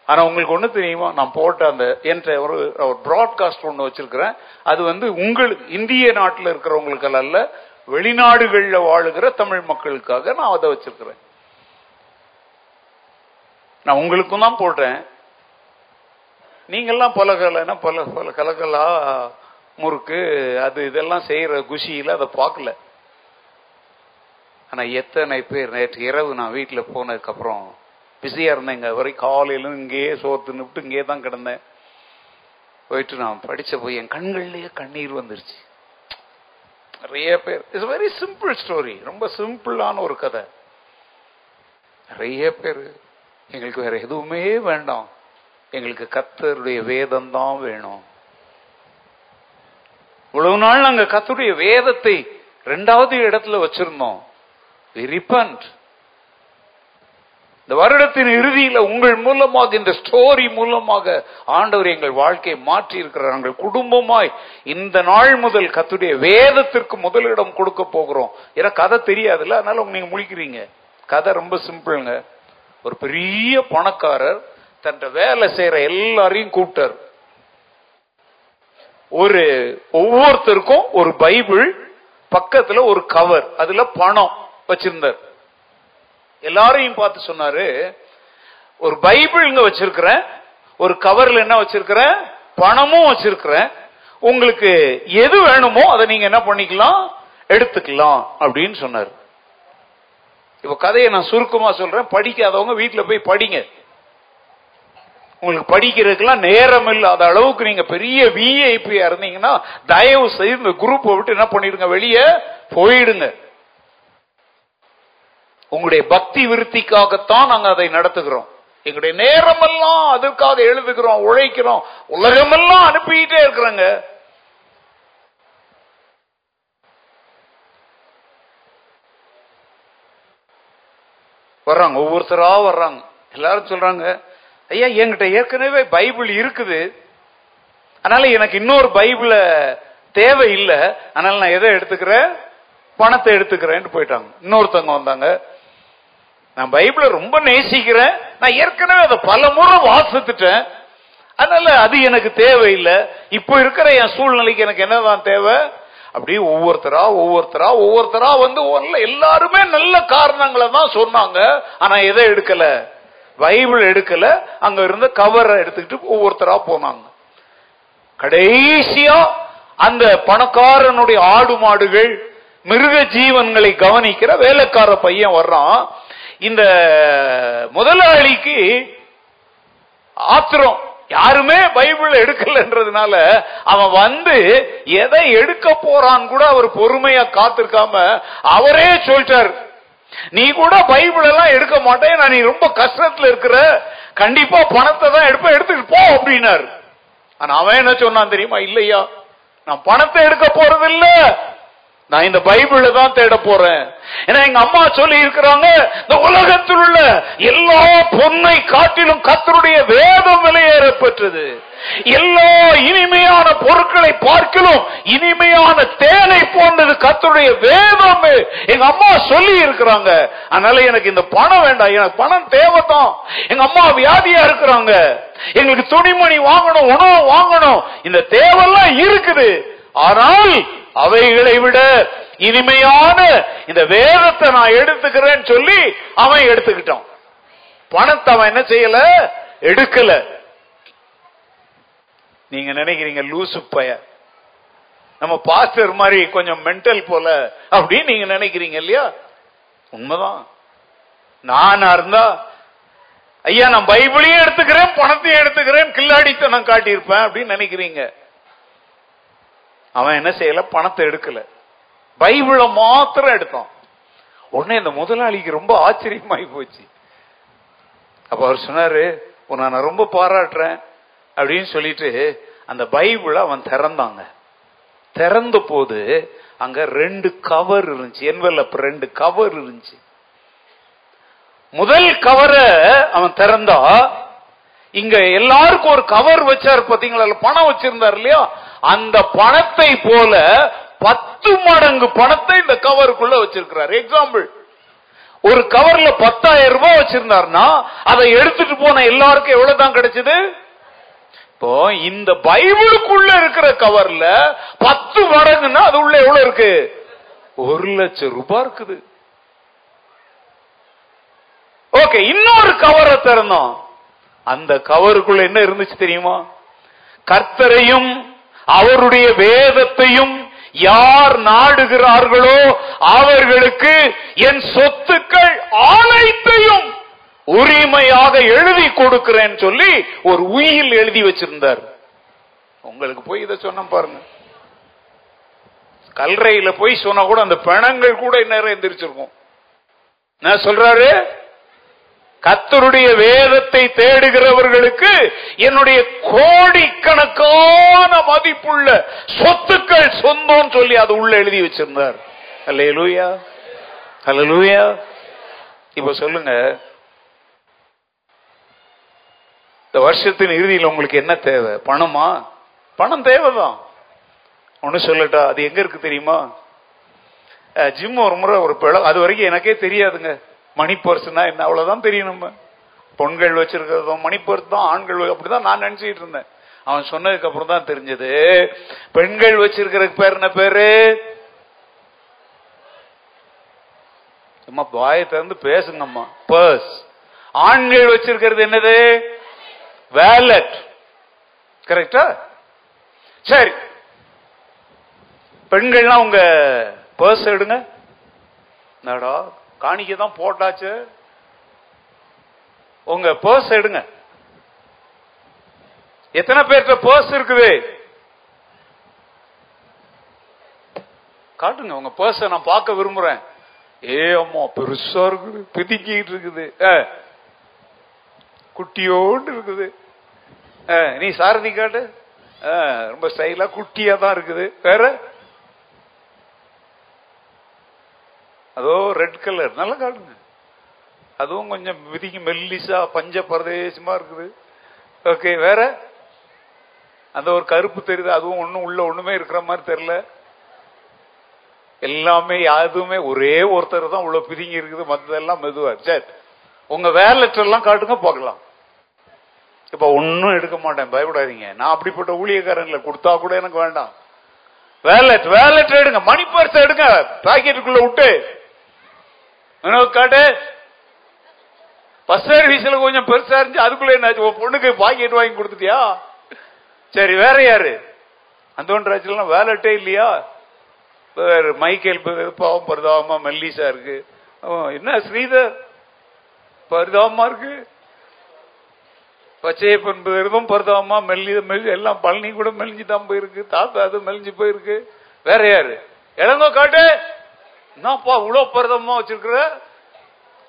ஆனா உங்களுக்கு ஒண்ணு தெரியுமா? நான் போட்ட அந்த என்ற ஒரு ப்ராட்காஸ்ட் ஒண்ணு வச்சிருக்கிறேன். அது வந்து உங்களுக்கு இந்திய நாட்டில் இருக்கிறவங்களுக்கு அல்ல வெளிநாடுகள்ல வாழுகிற தமிழ் மக்களுக்காக நான் அதை வச்சிருக்கிறேன். நான் உங்களுக்கும் தான் போடுறேன். நீங்கெல்லாம் பல பல பல கலகலா முறுக்கு அது இதெல்லாம் செய்யற குஷியில அதை பார்க்கல. ஆனா எத்தனை பேர் நேற்று இரவு நான் வீட்டில் போனதுக்கு அப்புறம் பிஸியாக இருந்தேங்க. வரை காலையில இங்கேயே சோர்த்து நிப்பிட்டு இங்கேயே தான் கிடந்தேன். போயிட்டு நான் படிச்ச போய் என் கண்கள்லயே கண்ணீர் வந்துருச்சு. நிறைய பேர் இட்ஸ் வெரி சிம்பிள் ஸ்டோரி ரொம்ப சிம்பிளான ஒரு கதை. நிறைய பேர் எங்களுக்கு வேற எதுவுமே வேண்டாம். எங்களுக்கு கத்தருடைய வேதம் தான் வேணும். இவ்வளவு நாள் நாங்க கத்தருடைய வேதத்தை ரெண்டாவது இடத்துல வச்சிருந்தோம். ரிப்பன்ட் இந்த வருடத்தின் இறுதியில உங்கள் மூலமாக இந்த ஸ்டோரி மூலமாக ஆண்டவர் எங்கள் வாழ்க்கையை மாற்றி இருக்கிறார். எங்கள் குடும்பமாய் இந்த நாள் முதல் கத்துடைய வேதத்திற்கு முதலிடம் கொடுக்க போகிறோம். ஏன்னா கதை தெரியாதுல்ல. அதனால நீங்க முழிக்கிறீங்க. கதை ரொம்ப சிம்பிள்ங்க. ஒரு பெரிய பணக்காரர் தன் வேலை செய்யற எல்லாரையும் கூப்பிட்டார். ஒரு ஒவ்வொருத்தருக்கும் ஒரு பைபிள் பக்கத்துல ஒரு கவர் அதுல பணம் வச்சிருந்தார். எல்லாரையும் பார்த்து சொன்னாரு ஒரு பைபிள் இங்க வச்சிருக்கிறேன் ஒரு கவர்ல என்ன வச்சிருக்கிறேன் பணமும் வச்சிருக்கிறேன் உங்களுக்கு எது வேணுமோ அதை நீங்க என்ன பண்ணிக்கலாம் எடுத்துக்கலாம் அப்படின்னு சொன்னார். இப்ப கதையை நான் சுருக்கமா சொல்றேன் படிக்காதவங்க வீட்டுல போய் படிங்க. உங்களுக்கு படிக்கிறதுக்கெல்லாம் நேரம் இல்லாத அளவுக்கு நீங்க பெரிய விஐபியா இருந்தீங்கன்னா தயவு செய்து இந்த குரூப்பை விட்டு என்ன பண்ணிடுங்க வெளியே போயிடுங்க. உங்களுடைய பக்தி விருத்திக்காகத்தான் நாங்கள் அதை நடத்துகிறோம். எங்களுடைய நேரமெல்லாம் அதற்காக எழுதுகிறோம் உழைக்கிறோம் உலகமெல்லாம் அனுப்பிக்கிட்டே இருக்கிறாங்க. வர்றாங்க ஒவ்வொருத்தரா வர்றாங்க. எல்லாரும் சொல்றாங்க ஐயா என்கிட்ட ஏற்கனவே பைபிள் இருக்குது. அதனால எனக்கு இன்னொரு பைபிள தேவை இல்லை அதனால நான் எதை எடுத்துக்கிறேன்? பணத்தை எடுத்துக்கிறேன்னு போயிட்டாங்க. இன்னொருத்தவங்க வந்தாங்க. நான் பைபிள ரொம்ப நேசிக்கிறேன். நான் ஏற்கனவே அதை பல முறை வாசித்துட்டேன். அதனால அது எனக்கு தேவையில்லை. இப்போ இருக்கிற என் சூழ்நிலைக்கு எனக்கு என்னதான் தேவை? அப்படி ஒவ்வொருத்தரா ஒவ்வொருத்தரா ஒவ்வொருத்தரா வந்து ஒன்ல எல்லாருமே நல்ல காரணங்களை தான் சொன்னாங்க. ஆனா எதை எடுக்கல? பைபிள் எடுக்கல. அங்க இருந்த கவரை எடுத்துக்கிட்டு ஒவ்வொருத்தரா போனாங்க. கடைசியா அந்த பணக்காரனுடைய ஆடு மாடுகள் மிருக ஜீவன்களை கவனிக்கிற வேலைக்கார பையன் வர்றான். இந்த முதலாளிக்கு ஆத்திரம். யாருமே பைபிள் எடுக்கலன்றதுனால அவன் வந்து எதை எடுக்க போறான் கூட அவர் பொறுமையா காத்திருக்காம அவரே சொல்லிட்டார். நீ கூட பைபிள் எல்லாம் எடுக்க மாட்டேன் நான் நீ ரொம்ப கஷ்டத்துல இருக்கிற கண்டிப்பா பணத்தை தான் எடுப்ப எடுத்துட்டு போ அப்படின்னாரு. ஆனா அவன் என்ன சொன்னான் தெரியுமா? இல்லையா நான் பணத்தை எடுக்க போறது இல்ல நான் இந்த பைபிள தான் தேட போறேன். ஏன்னா எங்க அம்மா சொல்லி இருக்கிறாங்க இந்த உலகத்தில் உள்ள எல்லா பொன்னை காட்டிலும் கத்தருடைய வேதம் விலையேற பெற்றது எல்லா இனிமையான பொருட்களை பார்க்கலும் இனிமையான தேனை போன்றது கத்தருடைய வேதம். எங்க அம்மா சொல்லி இருக்கிறாங்க அதனால எனக்கு இந்த பணம் வேண்டாம். எனக்கு பணம் தேவைதான். எங்க அம்மா வியாதியா இருக்கிறாங்க. எங்களுக்கு துணிமணி வாங்கணும் உணவு வாங்கணும். இந்த தேவையெல்லாம் இருக்குது. ஆனால் அவைகளை விட இனிமையான இந்த வேதத்தை நான் எடுத்துக்கிறேன்னு சொல்லி அவன் எடுத்துக்கிட்டான். பணத்தை அவன் என்ன செய்யல? எடுக்கல. நீங்க நினைக்கிறீங்க லூசு பய. நம்ம பாஸ்டர் மாதிரி கொஞ்சம் மென்டல் போல அப்படின்னு நீங்க நினைக்கிறீங்க இல்லையா? உண்மைதான். நானா இருந்தா ஐயா நான் பைபிளையும் எடுத்துக்கிறேன் பணத்தையும் எடுத்துக்கிறேன் கில்லாடித்தனம் காட்டியிருப்பேன் அப்படின்னு நினைக்கிறீங்க. அவன் என்ன செய்யல? பணத்தை எடுக்கல. பைபிளை மாத்திரம் எடுத்தான். உடனே இந்த முதலாளிக்கு ரொம்ப ஆச்சரியமாயி போச்சு. அப்ப அவர் சொன்னாரு உன்னை நான் ரொம்ப பாராட்டுறேன். அப்படின்னு சொல்லிட்டு அந்த பைபிளை அவன் திறந்தாங்க. திறந்த போது அங்க ரெண்டு கவர் இருந்துச்சு. என்வெலப் ரெண்டு கவர் இருந்துச்சு. முதல் கவரை அவன் திறந்தா இங்க எல்லாருக்கும் ஒரு கவர் வச்சாரு பாத்தீங்களா? பணம் வச்சிருந்தார் இல்லையா? அந்த பணத்தை போல பத்து மடங்கு பணத்தை இந்த கவருக்குள்ள வச்சிருக்கிறார். எக்ஸாம்பிள் ஒரு கவர்ல பத்தாயிரம் ரூபாய் வச்சிருந்தார்னா அதை எடுத்துட்டு போன எல்லாருக்கும் எவ்வளவு தான் கிடைச்சது? இப்போ இந்த பைபிளுக்குள்ள இருக்கிற கவர்ல பத்து மடங்குன்னா அது உள்ள எவ்வளவு இருக்கு? ஒரு லட்சம் ரூபாய் இருக்குது. ஓகே இன்னொரு கவரை திறந்தோம். அந்த கவருக்குள்ள என்ன இருந்துச்சு தெரியுமா? கர்த்தரையும் அவருடைய வேதத்தையும் யார் நாடுகிறார்களோ அவர்களுக்கு என் சொத்துக்கள் அனைத்தையும் உரிமையாக எழுதி கொடுக்கிறேன் சொல்லி ஒரு உயில் எழுதி வச்சிருந்தார். உங்களுக்கு போய் இதை சொன்ன பாருங்க. கல்றையில போய் சொன்னா கூட அந்த பிணங்கள் கூட நிறைய எந்திரிச்சிருக்கும். என்ன சொல்றாரு? கத்தருடைய வேதத்தை தேடுகிறவர்களுக்கு என்னுடைய கோடிக்கணக்கான மதிப்புள்ள சொத்துக்கள் சொந்தம் சொல்லி அது உள்ள எழுதி வச்சிருந்தார். அல்லேலூயா அல்லேலூயா இப்ப சொல்லுங்க. இந்த வருஷத்தின் இறுதியில் உங்களுக்கு என்ன தேவை? பணமா? பணம் தேவைதான். ஒண்ணு சொல்லட்டா அது எங்க இருக்கு தெரியுமா? ஜிம் ஒரு முறை ஒரு பிழ அது வரைக்கும் எனக்கே தெரியாதுங்க. மணி பர்ஸ்னா என்ன? அவ்வளவுதான் தெரியும் நம்ம பொண்கள் வச்சிருக்கிறதும் மணி பர்ஸ் தான் ஆண்கள் அப்படிதான் நான் நினைச்சிட்டு இருந்தேன். அவன் சொன்னதுக்கு அப்புறம் தான் தெரிஞ்சது. பெண்கள் வச்சிருக்கிற பேர் என்ன பேரு? சும்மா வாயை திறந்து பேசுங்கம்மா. பர்ஸ் ஆண்கள் வச்சிருக்கிறது என்னது? வேலட் கரெக்டா சரி. பெண்கள்லாம் உங்க பர்ஸ் எடுங்க. என்னடா? காணிக்கை தான் போட்டாச்சு. உங்க பர்ஸ் எடுங்க. எத்தனை பேர்கிட்ட பர்ஸ் இருக்குது? காட்டுங்க உங்க பர்ஸ நான் பார்க்க விரும்புறேன். ஏ அம்மா பெருசா இருக்குது. பிதிக்கிட்டு இருக்குது. அஹ். குட்டியோண்டு இருக்குது. நீ சாரதி காட்டு. ரொம்ப ஸ்டைலா குட்டியா தான் இருக்குது. வேற? அதோ ரெட் கலர் நல்லா காட்டுங்க. அதுவும் கொஞ்சம் விதிக்கு மெல்லிசா பஞ்ச பிரதேசமா இருக்குது. ஓகே வேற? அந்த ஒரு கருப்பு தெரியுது. அதுவும் ஒன்றும் உள்ள ஒண்ணுமே இருக்கிற மாதிரி தெரியல. எல்லாமே யாருமே ஒரே ஒருத்தர் தான் உள்ள பிரிங்கி இருக்குது. மத்ததெல்லாம் மெதுவா. சரி. உங்க வேலெட் எல்லாம் காட்டுங்க பார்க்கலாம். இப்ப ஒன்னும் எடுக்க மாட்டேன். பயப்படாதீங்க. நான் அப்படிப்பட்ட ஊழியக்காரன்ல கொடுத்தா கூட எனக்கு வேண்டாம். வேலெட் வேலெட் எடுங்க. மணி பர்ஸ் எடுங்க. பாக்கெட்டுக்குள்ள விட்டு. காட்டு. பஸ் சர்வீஸ்ல கொஞ்சம் பெருசா இருந்துச்சு அதுக்குள்ள என்னாச்சு உன் பொண்ணுக்கு பாக்கெட் வாங்கி கொடுத்துட்டியா? சரி வேற யாரு? அந்தோன்ராஜ்லாம் வேலட்டே இல்லையா? வேற மைக்கேல் பாவம் பரிதாபமா மெல்லிசா இருக்கு. என்ன ஸ்ரீதர்? பரிதாபமா இருக்கு. பச்சையப்பன் பேருதும் பரிதாபமா மெல்லி மெல்லி எல்லாம் பழனி கூட மெலிஞ்சு தான் போயிருக்கு. தாத்தா அது மெலிஞ்சு போயிருக்கு. வேற யாரு? இளங்கோ காட்டு. என்னப்பா இவ்வளவு பரிதாபமா வச்சிருக்கிற?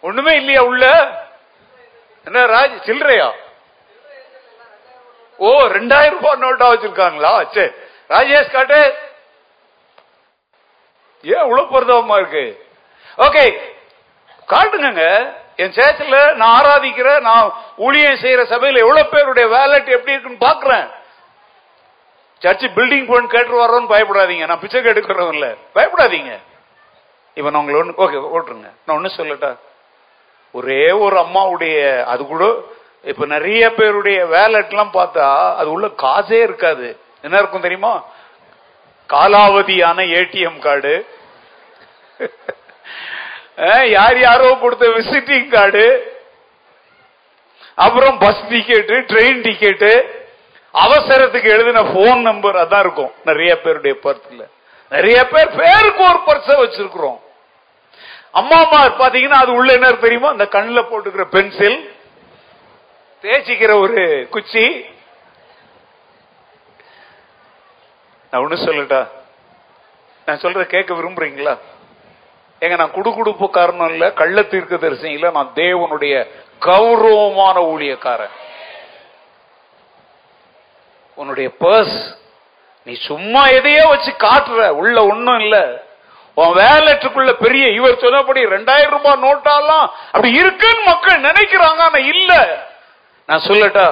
ஒண்ணுமே இல்லையா உள்ள? என்ன ராஜ் சில்லறையா? ஓ ரெண்டாயிரம் ரூபாய் நோட்டா வச்சிருக்காங்களா? சரி ராஜேஷ் காட்டு. ஏன் இவ்வளவு பரிதாபமா இருக்கு? ஓகே காட்டுங்க என் சேர்ச்சில் நான் ஆராதிக்கிற நான் ஊழியம் செய்யற சபையில எவ்வளவு பேருடைய வேலட் எப்படி இருக்குன்னு பாக்குறேன். சர்ச்சு பில்டிங் போன் கேட்டு வரோன்னு பயப்படாதீங்க. நான் பிச்சை கேட்டுக்கிறவன் இல்ல பயப்படாதீங்க. இப்ப நான் உங்களை ஒண்ணு ஓகே ஓட்டுருங்க. நான் ஒண்ணு சொல்லட்டா? ஒரே ஒரு அம்மாவுடைய அது கூட இப்ப நிறைய பேருடைய வேலட்லாம் பார்த்தா அது உள்ள காசே இருக்காது. என்ன இருக்கும் தெரியுமா? காலாவதியான ஏடிஎம் கார்டு. [LAUGHS] யார் யாரோ கொடுத்த விசிட்டிங் கார்டு. அப்புறம் பஸ் டிக்கெட்டு ட்ரெயின் டிக்கெட்டு அவசரத்துக்கு எழுதின போன் நம்பர் அதான் இருக்கும். நிறைய பேருடைய பர்ஸ்ல நிறைய பேர் பேருக்கு ஒரு பர்ஸ வச்சிருக்கிறோம். அம்மா அம்மா பாத்தீங்கன்னா அது உள்ள என்ன தெரியுமோ? அந்த கண்ணில் போட்டுக்கிற பென்சில் தேய்ச்சிக்கிற ஒரு குச்சி. நான் ஒண்ணு சொல்லட்டா? நான் சொல்ற கேட்க விரும்புறீங்களா? ஏங்க நான் குடுகுடுப்பு காரணம் இல்ல கள்ள தீர்க்க தரிசனம் நான் தேவனுடைய கௌரவமான ஊழியக்காரன். உன்னுடைய பர்ஸ் நீ சும்மா எதையோ வச்சு காட்டுற உள்ள ஒண்ணும் இல்லை. உன் வேலெட்டுக்குள்ள பெரிய இவர் சொன்னபடி ரெண்டாயிரம் ரூபாய் நோட்டாலாம் அப்படி இருக்குன்னு மக்கள் நினைக்கிறாங்க ஆனா இல்ல. நான் சொல்லட்டா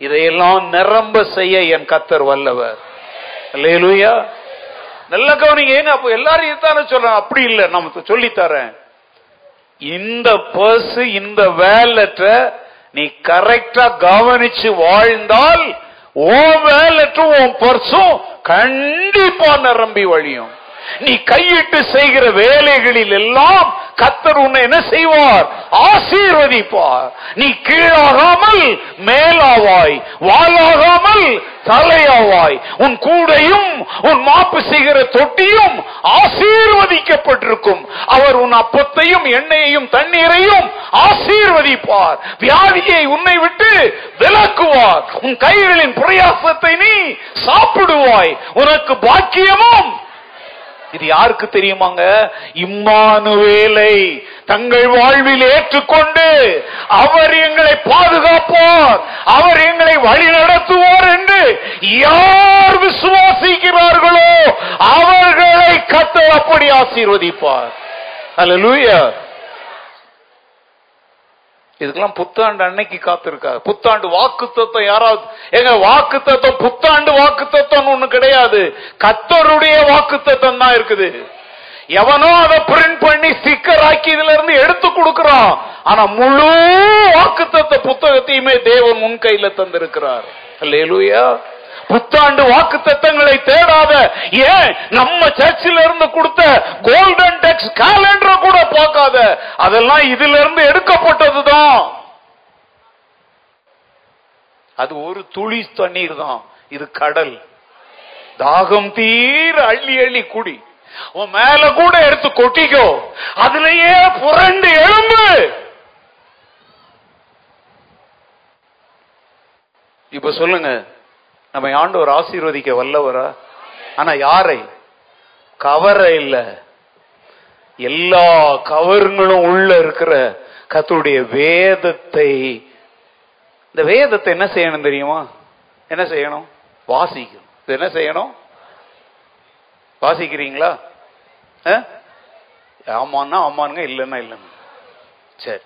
இதையெல்லாம் நிரம்ப செய்ய என் கத்தர் வல்லவர். இல்லையா நல்ல கவனிங்க ஏங்க அப்போ எல்லாரும் இதுதானே சொல்றேன் அப்படி இல்ல நம்ம சொல்லி தரேன் இந்த பர்ஸ் இந்த வேலெட்டை நீ கரெக்டா கவனிச்சு வாழ்ந்தால் உன் வேலெட்டும் உன் பர்ஸும் கண்டிப்பா நிரம்பி வழியும். நீ கையிட்டு செய்கிற வேலைகளில் எல்லாம் கத்தர் உன்னை என்ன செய்வார்? ஆசீர்வதிப்பார். நீ கீழாகாமல் மேலாவாய் வாழாகாமல் தலையாவாய். உன் கூடையும் உன் மாப்பு செய்கிற தொட்டியும் ஆசீர்வதிக்கப்பட்டிருக்கும். அவர் உன் அப்பத்தையும் எண்ணெயையும் தண்ணீரையும் ஆசீர்வதிப்பார். வியாதியை உன்னை விட்டு விலக்குவார். உன் கைகளின் பிரயாசத்தை நீ சாப்பிடுவாய். உனக்கு பாக்கியமும் இது யாருக்கு தெரியுமாங்க? இம்மானுவேலை தங்கள் வாழ்வில் ஏற்றுக்கொண்டு அவர் எங்களை பாதுகாப்போர் அவர் எங்களை வழி நடத்துவார் என்று யார் விசுவாசிக்கிறார்களோ அவர்களை கத்த அப்படி ஆசீர்வதிப்பார். அல்லேலூயா இதுக்கெல்லாம் புத்தாண்டு அன்னைக்கு காத்திருக்காது. புத்தாண்டு வாக்கு தத்துவம் யாராவது எங்க வாக்கு தத்துவம் புத்தாண்டு வாக்கு தத்துவம் ஒண்ணு கிடையாது. கத்தருடைய வாக்கு தத்துவம் தான் இருக்குது. எவனோ அதை பிரிண்ட் பண்ணி ஸ்டிக்கர் ஆக்கி இதுல இருந்து எடுத்து கொடுக்கிறான். ஆனா முழு வாக்கு தத்துவ புத்தகத்தையுமே தேவன் முன் கையில தந்திருக்கிறார். லேலுயா புத்தாண்டு வாக்கு தத்தங்களை தேடாத ஏன் நம்ம சர்ச்சில் இருந்து கொடுத்த கோல்டன் டெக்ஸ் கேலண்டர் கூட பார்க்காத அதெல்லாம் இதுல இருந்து எடுக்கப்பட்டதுதான். அது ஒரு துளி தண்ணீர் தான் இது கடல். தாகம் தீர அள்ளி அள்ளி குடி. உன் மேல கூட எடுத்து கொட்டிக்கோ அதுலயே புரண்டு எழும்பு. இப்ப சொல்லுங்க நம்ம ஆண்டவர் ஆசீர்வதிக்க வல்லவரா? ஆனா யாரை? கவர இல்ல. எல்லா கவர்களும் உள்ள இருக்கிற கத்துடைய வேதத்தை இந்த வேதத்தை என்ன செய்யணும் தெரியுமா? என்ன செய்யணும்? வாசிக்கணும். இது என்ன செய்யணும்? வாசிக்கிறீங்களா? ஆமான்னா ஆமானுங்க இல்லைன்னா இல்லைங்க. சரி.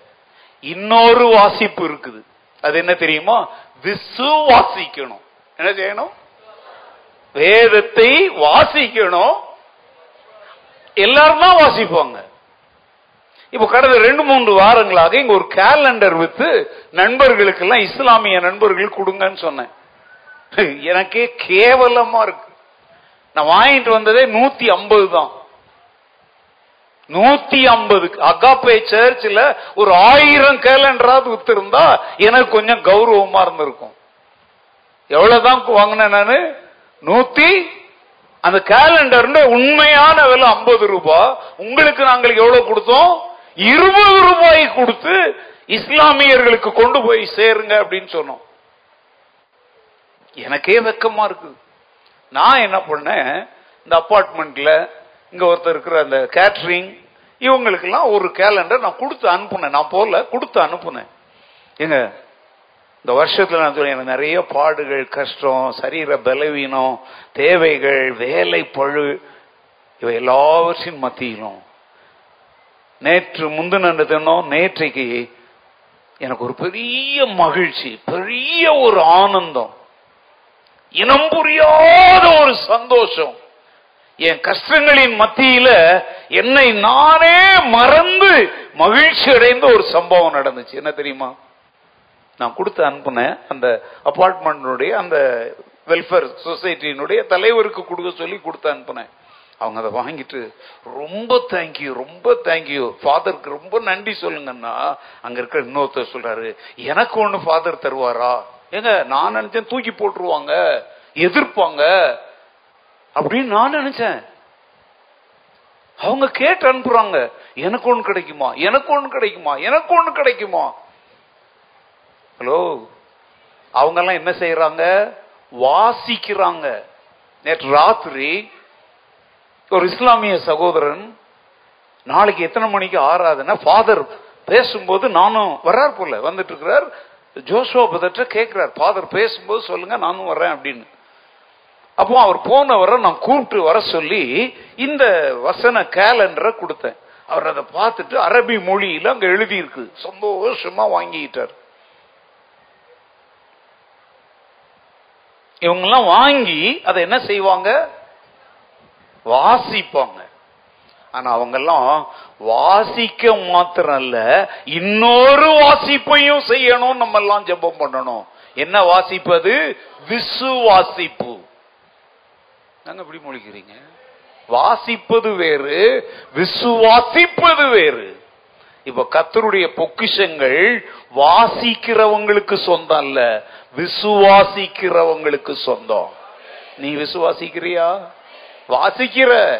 இன்னொரு வாசிப்பு இருக்குது. அது என்ன தெரியுமா? விசுவாசிக்கணும். என்ன செய்யணும்? வேதத்தை வாசிக்கணும். எல்லாரும் தான் வாசிப்பாங்க. இப்போ கடந்த ரெண்டு மூன்று வாரங்களாக இங்க ஒரு கேலண்டர் வித்து நண்பர்களுக்கு எல்லாம் இஸ்லாமிய நண்பர்கள் கொடுங்கன்னு சொன்னேன். எனக்கே கேவலமா இருக்கு. நான் வாங்கிட்டு வந்ததே நூத்தி ஐம்பது தான். நூத்தி ஐம்பது. அகாப்பே சர்ச்சில் ஒரு ஆயிரம் கேலண்டராவது வித்திருந்தா எனக்கு கொஞ்சம் கௌரவமா இருந்திருக்கும். எவ்வளவுதான் வாங்கினேன் நானு? நூத்தி அந்த கேலண்டர் உண்மையான விலை ஐம்பது ரூபாய் உங்களுக்கு நாங்கள் எவ்வளவு கொடுத்தோம்? இருபது ரூபாய் கொடுத்து இஸ்லாமியர்களுக்கு கொண்டு போய் சேருங்க அப்படின்னு சொன்னோம். எனக்கே வெக்கமா இருக்கு. நான் என்ன பண்ணேன்? இந்த அப்பார்ட்மெண்ட்ல இங்க ஒருத்தர் இருக்கிற அந்த கேட்ரிங் இவங்களுக்கெல்லாம் ஒரு கேலண்டர் நான் கொடுத்து அனுப்புனேன். நான் போல கொடுத்து அனுப்புனேன். ஏங்க இந்த வருஷத்துல நான் சொல்ல எனக்கு நிறைய பாடுகள் கஷ்டம் சரீர பலவீனம் தேவைகள் வேலை பழு இவை எல்லாவற்றின் மத்தியிலும். நேற்று முந்தின தினம் நேற்றைக்கு எனக்கு ஒரு பெரிய மகிழ்ச்சி பெரிய ஒரு ஆனந்தம். இனம் புரியாத ஒரு சந்தோஷம். என் கஷ்டங்களின் மத்தியில என்னை நானே மறந்து மகிழ்ச்சி அடைந்த ஒரு சம்பவம் நடந்துச்சு. என்ன தெரியுமா? நான் கொடுத்து அனுப்புனேன். அந்த அபார்ட்மெண்ட்டுடைய அந்த வெல்ஃபேர் சொசைட்டியினுடைய தலைவருக்கு கொடுக்க சொல்லி கொடுத்து அனுப்புனேன். அவங்க அதை வாங்கிட்டு ரொம்ப தேங்க்யூ ரொம்ப தேங்க்யூ ஃபாதருக்கு ரொம்ப நன்றி சொல்லுங்கன்னா அங்க இருக்கிற இன்னொருத்தர் சொல்றாரு எனக்கு ஒண்ணு ஃபாதர் தருவாரா? ஏங்க நான் நினைச்சேன் தூக்கி போட்டுருவாங்க எதிர்ப்பாங்க அப்படின்னு நான் நினைச்சேன். அவங்க கேட்டு அனுப்புறாங்க எனக்கு ஒண்ணு கிடைக்குமா? எனக்கு ஒண்ணு கிடைக்குமா? எனக்கு ஒண்ணு கிடைக்குமா? ஹலோ அவங்க எல்லாம் என்ன செய்யறாங்க வாசிக்கிறாங்க. நேற்று ராத்திரி ஒரு இஸ்லாமிய சகோதரன் நாளைக்கு எத்தனை மணிக்கு ஆறாதுன்னா ஃபாதர் பேசும்போது நானும் வர்றார் போல வந்துட்டு இருக்கிறார் ஜோஷோ பதற்ற கேட்கிறார் ஃபாதர் பேசும்போது சொல்லுங்க நானும் வர்றேன் அப்படின்னு. அப்போ அவர் போனவரை நான் கூப்பிட்டு வர சொல்லி இந்த வசன கேலண்டரை கொடுத்தேன். அவர் அதை பார்த்துட்டு அரபி மொழியில அங்க எழுதியிருக்கு. சந்தோஷமா வாங்கிட்டார். இவங்கெல்லாம் வாங்கி அதை என்ன செய்வாங்க? வாசிப்பாங்க. ஆனா அவங்கெல்லாம் வாசிக்க மாத்திரம் இல்ல இன்னொரு வாசிப்பையும் செய்யணும் நம்ம எல்லாம் ஜெபம் பண்ணணும். என்ன வாசிப்பது விசுவாசிப்பு. நாங்க எப்படி மொழிக்கிறீங்க? வாசிப்பது வேறு விசுவாசிப்பது வேறு. இப்ப கத்தருடைய பொக்கிஷங்கள் வாசிக்கிறவங்களுக்கு சொந்தம் அல்ல விசுவாசிக்கிறவங்களுக்கு சொந்தம். நீ விசுவாசிக்கிறியா? வாசிக்கிற.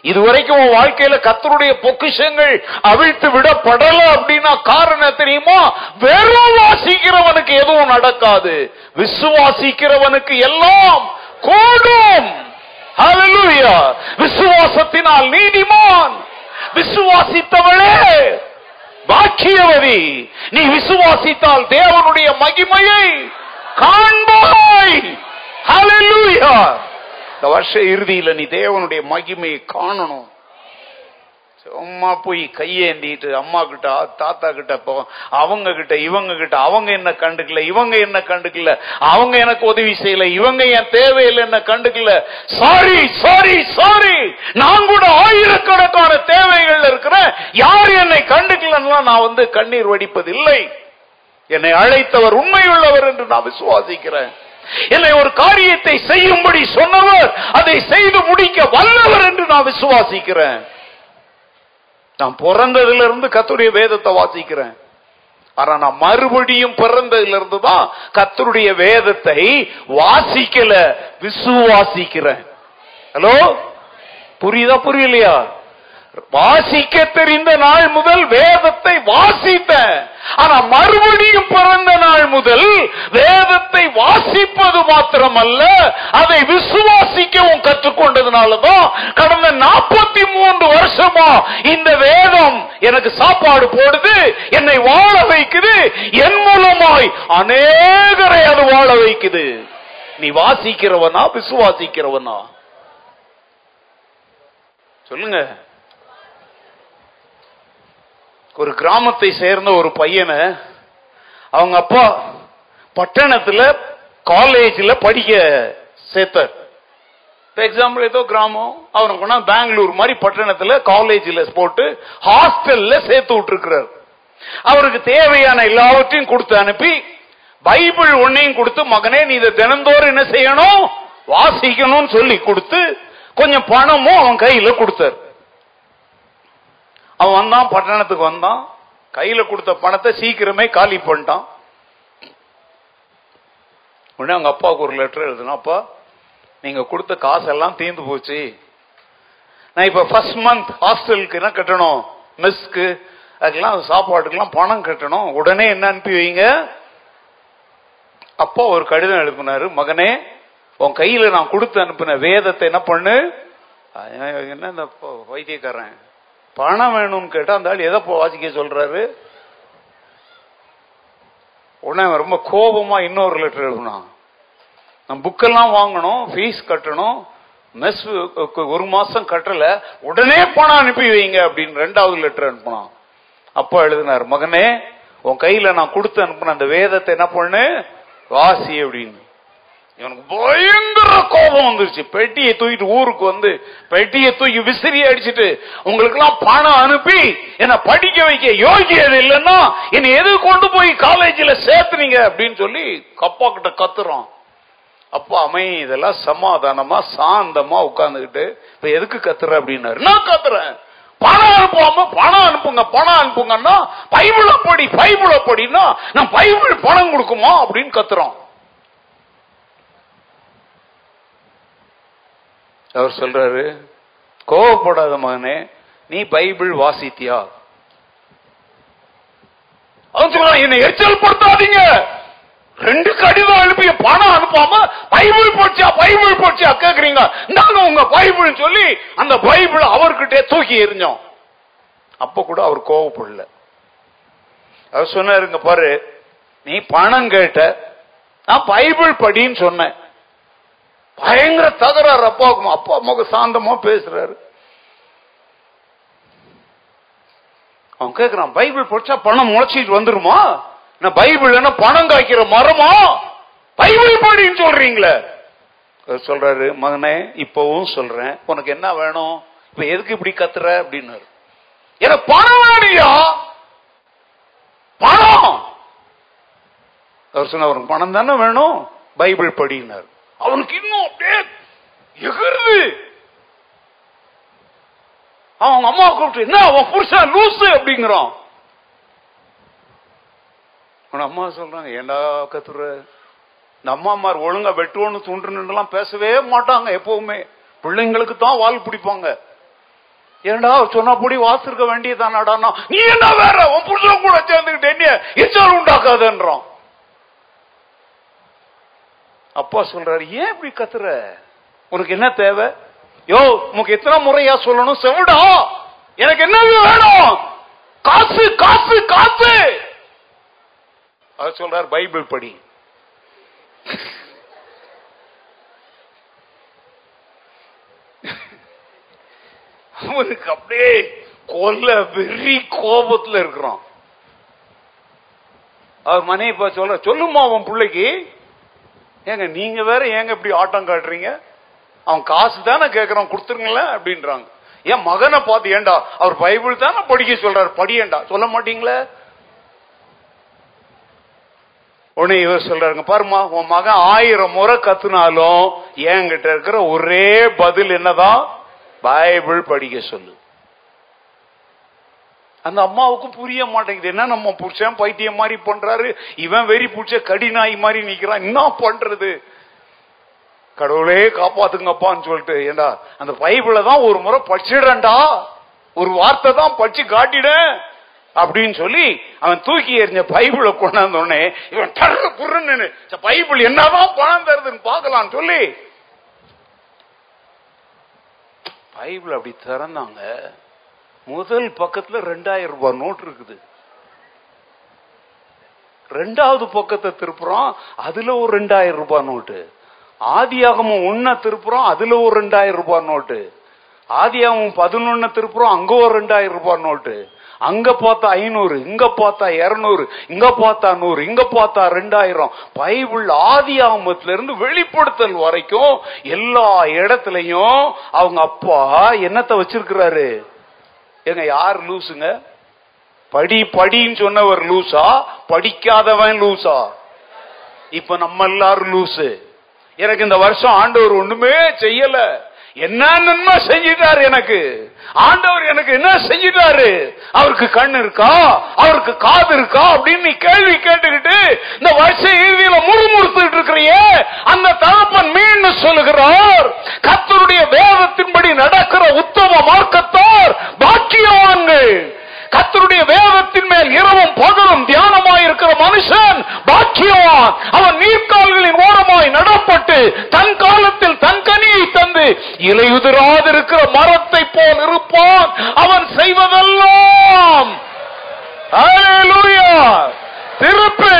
இதுவரைக்கும் உன் வாழ்க்கையில கத்தருடைய பொக்கிஷங்கள் அவிழ்த்து விடப்படல அப்படின்னா காரணம் தெரியுமா? வெறும் வாசிக்கிறவனுக்கு எதுவும் நடக்காது. விசுவாசிக்கிறவனுக்கு எல்லாம் கூடும். விசுவாசத்தினால் நீதிமான். விசுவாசித்தவளே. பாக்கியவதி. நீ விசுவாசித்தால் தேவனுடைய மகிமையை காண்பாய். இந்த வருஷ இறுதியில நீ தேவனுடைய மகிமையை காணணும். சும்மா போய் கையேந்திட்டு அம்மா கிட்ட தாத்தா கிட்ட போ அவங்க கிட்ட இவங்க கிட்ட அவங்க என்ன கண்டுக்கல இவங்க என்ன கண்டுக்கல அவங்க எனக்கு உதவி செய்யல இவங்க என் தேவையில்லை என்ன கண்டுக்கல. சாரி சாரி சாரி நான் கூட ஆயிரக்கணக்கான தேவைகள் இருக்கிறேன். யார் என்னை கண்டுக்கலன்னா நான் வந்து கண்ணீர் வடிப்பதில்லை. என்னை அழைத்தவர் உண்மையுள்ளவர் என்று நான் விசுவாசிக்கிறேன். என்னை ஒரு காரியத்தை செய்யும்படி சொன்னவர் அதை செய்து முடிக்க வல்லவர் என்று நான் விசுவாசிக்கிறேன். நான் பிறந்ததுல இருந்து கத்துடைய வேதத்தை வாசிக்கிறேன். ஆனா நான் மறுபடியும் பிறந்ததுல இருந்து தான் கத்தருடைய வேதத்தை வாசிக்கல விசுவாசிக்கிறேன். ஹலோ புரியுதா புரியலையா? வாசிக்க தெரிந்த நாள் முதல் வேதத்தை வாசித்த ஆனா மறுபடியும் பிறந்த நாள் முதல் வேதத்தை வாசிப்பது மாத்திரமல்ல அதை விசுவாசிக்கவும் கற்றுக்கொண்டதுனாலதான் கடந்த நாற்பத்தி மூன்று வருஷமா இந்த வேதம் எனக்கு சாப்பாடு போடுது என்னை வாழ வைக்குது என் மூலமாய் அநேகரை அது வாழ வைக்குது. நீ வாசிக்கிறவனா விசுவாசிக்கிறவனா? சொல்லுங்க. ஒரு கிராமத்தை சேர்ந்த ஒரு பையனை அவங்க அப்பா பட்டணத்துல காலேஜ்ல படிக்க சேர்த்தார். எக்ஸாம்பிள் ஏதோ கிராமம் அவனை கொண்டா பெங்களூர் மாதிரி பட்டணத்துல காலேஜில் போட்டு ஹாஸ்டல்ல சேர்த்து விட்டுருக்கிறார். அவருக்கு தேவையான எல்லாவற்றையும் கொடுத்து அனுப்பி பைபிள் ஒன்னையும் கொடுத்து மகனே நீ இதை தினந்தோறும் என்ன செய்யணும்? வாசிக்கணும்னு சொல்லி கொடுத்து கொஞ்சம் பணமும் அவன் கையில கொடுத்தார். அவன் வந்தான் பட்டணத்துக்கு வந்தான். கையில கொடுத்த பணத்தை சீக்கிரமே காலி பண்ணிட்டான். உடனே அவங்க அப்பாவுக்கு ஒரு லெட்டர் எழுதுனா அப்பா நீங்க கொடுத்த காசெல்லாம் தீர்ந்து போச்சு. நான் இப்ப ஃபர்ஸ்ட் மந்த் ஹாஸ்டலுக்கு என்ன கட்டணும்? மெஸ்க்கு அதுக்கெல்லாம் சாப்பாட்டுக்கெல்லாம் பணம் கட்டணும். உடனே என்ன அனுப்பி வைங்க? அப்பா ஒரு கடிதம் எழுப்பினாரு மகனே உன் கையில நான் கொடுத்து அனுப்பின வேதத்தை என்ன பண்ணு? என்ன இந்த வைத்தியக்காரன்? பணம் வேணும்னு கேட்டா அந்த ஆள் எதை வாசிக்க சொல்றாரு? உடனே ரொம்ப கோபமா இன்னொரு லெட்டர் எழுதுனா நம்ம புக்கெல்லாம் வாங்கணும் ஃபீஸ் கட்டணும் மெஸ் ஒரு மாசம் கட்டல உடனே பணம் அனுப்பி வைங்க அப்படின்னு ரெண்டாவது லெட்டர் அனுப்பினான். அப்பா எழுதினார் மகனே உன் கையில நான் கொடுத்து அனுப்பின அந்த வேதத்தை என்ன பண்ணு? வாசி அப்படின்னு. இவனுக்கு பயங்கர கோபம் வந்துருச்சு. பெட்டியை தூக்கிட்டு ஊருக்கு வந்து பெட்டியை தூக்கி விசிறி அடிச்சுட்டு உங்களுக்கு எல்லாம் பணம் அனுப்பி என்ன படிக்க வைக்க யோகியது இல்லைன்னா என்னை எது கொண்டு போய் காலேஜில் சேர்த்துனீங்க அப்படின்னு சொல்லி அப்பா கிட்ட கத்துறோம் அப்பா அமை இதெல்லாம் சமாதானமா சாந்தமா உட்கார்ந்துகிட்டு இப்ப எதுக்கு கத்துற அப்படின்னாரு. நான் கத்துறேன். பணம் அனுப்பாம பணம் அனுப்புங்க பணம் அனுப்புங்கன்னா பைபிள படி பைபிள படினா நான் பைபிள் பணம் கொடுக்குமா அப்படின்னு கத்துறோம் அவர் சொல்றாரு கோவப்படாத மகனே நீ பைபிள் வாசித்தியா? அவன் என்னை எரிச்சல் படுத்தாதீங்க ரெண்டு கடிதம் அனுப்பி பணம் அனுப்பாம பைபிள் போச்சா பைபிள் போச்சா கேக்குறீங்க. நாங்க உங்க பைபிள் சொல்லி அந்த பைபிள் அவர்கிட்ட தூக்கி எறிஞ்சோம். அப்ப கூட அவர் கோவப்படல. அவர் சொன்னாருங்க பாரு நீ பணம் கேட்ட நான் பைபிள் படின்னு சொன்னேன். பயங்கர தகராறு. அப்பாவுக்கும் அப்பா அம்மாவுக்கு சாந்தமா பேசுறாரு. அவன் கேட்கிறான் பைபிள் படிச்சா பணம் முளைச்சிட்டு வந்துருமா? நான் பைபிள் என்ன பணம் காய்க்கிற மரமா? பைபிள் படின்னு சொல்றீங்களே. அவர் சொல்றாரு மகனே இப்பவும் சொல்றேன். உனக்கு என்ன வேணும்? இப்ப எதுக்கு இப்படி கத்துற? அப்படின்னாரு. எனக்கு பணம் வேணியா பணம். அவர் சொன்ன பணம் தானே வேணும்? பைபிள் படினார் அவனுக்கு இன்னும் அப்படியே எகிருது அவங்க அம்மா கூப்பிட்டு என்ன அவன் புருஷன் லூசு? அப்படிங்கிறான். உன் அம்மா சொல்றாங்க ஏண்டா கத்துற? இந்த அம்மாமார் ஒழுங்கா வெட்டுவோன்னு துண்டுன்னு பேசவே மாட்டாங்க எப்பவுமே. பிள்ளைங்களுக்கு தான் வால் பிடிப்பாங்க. ஏண்டா சொன்னபடி வாசிருக்க வேண்டியதானாடான்னா நீ என்ன வேற? உன் புருஷன் கூட சேர்ந்துக்கிட்டு என்ன எச்சால் உண்டாக்காதன்றான். அப்பா சொல்றாரு ஏன் இப்படி கத்துற? உனக்கு என்ன தேவை? யோ உனக்கு எத்தனை முறையா சொல்லணும்? செவிடா. எனக்கு என்ன வேணும்? காசு காசு காசு. அவர் சொல்றார் பைபிள் படி. அவனுக்கு அப்படியே கொல்ல வெறி கோபத்துல இருக்கிறான். அவர் மனைவி சொல்ற சொல்லுமா அவன் பிள்ளைக்கு ஏங்க நீங்க வேற ஏங்க இப்படி ஆட்டம் காட்டுறீங்க? அவன் காசு தானே கேட்கறான் கொடுத்துருங்களேன் அப்படின்றாங்க. ஏன் மகனை பார்த்து ஏண்டா அவர் பைபிள் தானே படிக்க சொல்றாரு படியேண்டா சொல்ல மாட்டீங்களே? உடனே இவர் சொல்றாருங்க பாருமா உன் மகன் ஆயிரம் முறை கத்துனாலும் என்கிட்ட இருக்கிற ஒரே பதில் என்னதான்? பைபிள் படிக்க சொல்லு. அந்த அம்மாவுக்கும் புரிய மாட்டேங்குது. என்ன நம்ம புருஷன் பைத்தியம் மாதிரி பண்றாரு? இவன் வெறி புடிச்ச கடிநாய் மாதிரி நிக்கிறான். என்ன பண்றது? கடவுளே காப்பாத்துங்கப்பான்னு சொல்லிட்டு ஏண்டா அந்த பைபிள தான் ஒரு முறை படிச்சிடறேன்டா. ஒரு வார்த்தை தான் படிச்சு காட்டிட அப்படின்னு சொல்லி அவன் தூக்கி எறிஞ்ச பைபிளை கொண்டாந்த உடனே இவன் டர்ரு புருன்னு பைபிள் என்னதான் பணம் தருதுன்னு பார்க்கலாம்னு சொல்லி பைபிள் அப்படி திறந்தாங்க. முதல் பக்கத்துல ரெண்டாயிரம் ரூபாய் நோட் இருக்குது. ரெண்டாவது பக்கத்தை திருப்புறோம் அதுல ஒரு ரெண்டாயிரம் ரூபாய் நோட்டு. ஆதியாகமும் ஒன்ன திருப்புறோம் அதுல ஒரு ரெண்டாயிரம் ரூபாய் நோட்டு. ஆதியாகமும் பதினொன்ன திருப்புறோம் அங்க ஒரு ரெண்டாயிரம் ரூபாய் நோட்டு. அங்க பார்த்தா ஐநூறு இங்க பார்த்தா இருநூறு இங்க பார்த்தா நூறு இங்க பார்த்தா ரெண்டாயிரம். பைபிள் ஆதி ஆமத்துல இருந்து வெளிப்படுத்தல் வரைக்கும் எல்லா இடத்துலயும் அவங்க அப்பா என்னத்தை வச்சிருக்கிறாரு? ஏங்க யார் லூசுங்க? படி படின்னு சொன்னவர் லூசா படிக்காதவன் லூசா. இப்ப நம்ம எல்லாரும் லூசு. எனக்கு இந்த வருஷம் ஆண்டவர் ஒண்ணுமே செய்யல. என்ன நன்மை செஞ்சிட்டாரு எனக்கு? ஆண்டவர் எனக்கு என்ன செஞ்சிட்டாரு? அவருக்கு கண் இருக்கா? அவருக்கு காது இருக்கா? அப்படின்னு நீ கேள்வி கேட்டுக்கிட்டு இந்த வருஷ இறுதியில முறுமுறுத்துட்டு இருக்கிறிய. அந்த தகப்பன் மீண்டும் சொல்லுகிறார் கத்தருடைய வேதத்தின்படி நடக்கிற உத்தம மார்க்கத்தார் பாக்கியவான்கள். கத்தருடைய வேதத்தின் மேல் இரவும் பகலும் தியானமாய் இருக்கிற மனுஷன் பாக்கியவான். அவன் நீர்க்கால்களின் ஓரமாய் நடப்பட்டு தன் காலத்தில் தன் கனியை தந்து இலையுதிராதிருக்கிற மரத்தை போல் இருப்பான். அவன் செய்வதெல்லாம். Hallelujah. திருப்பு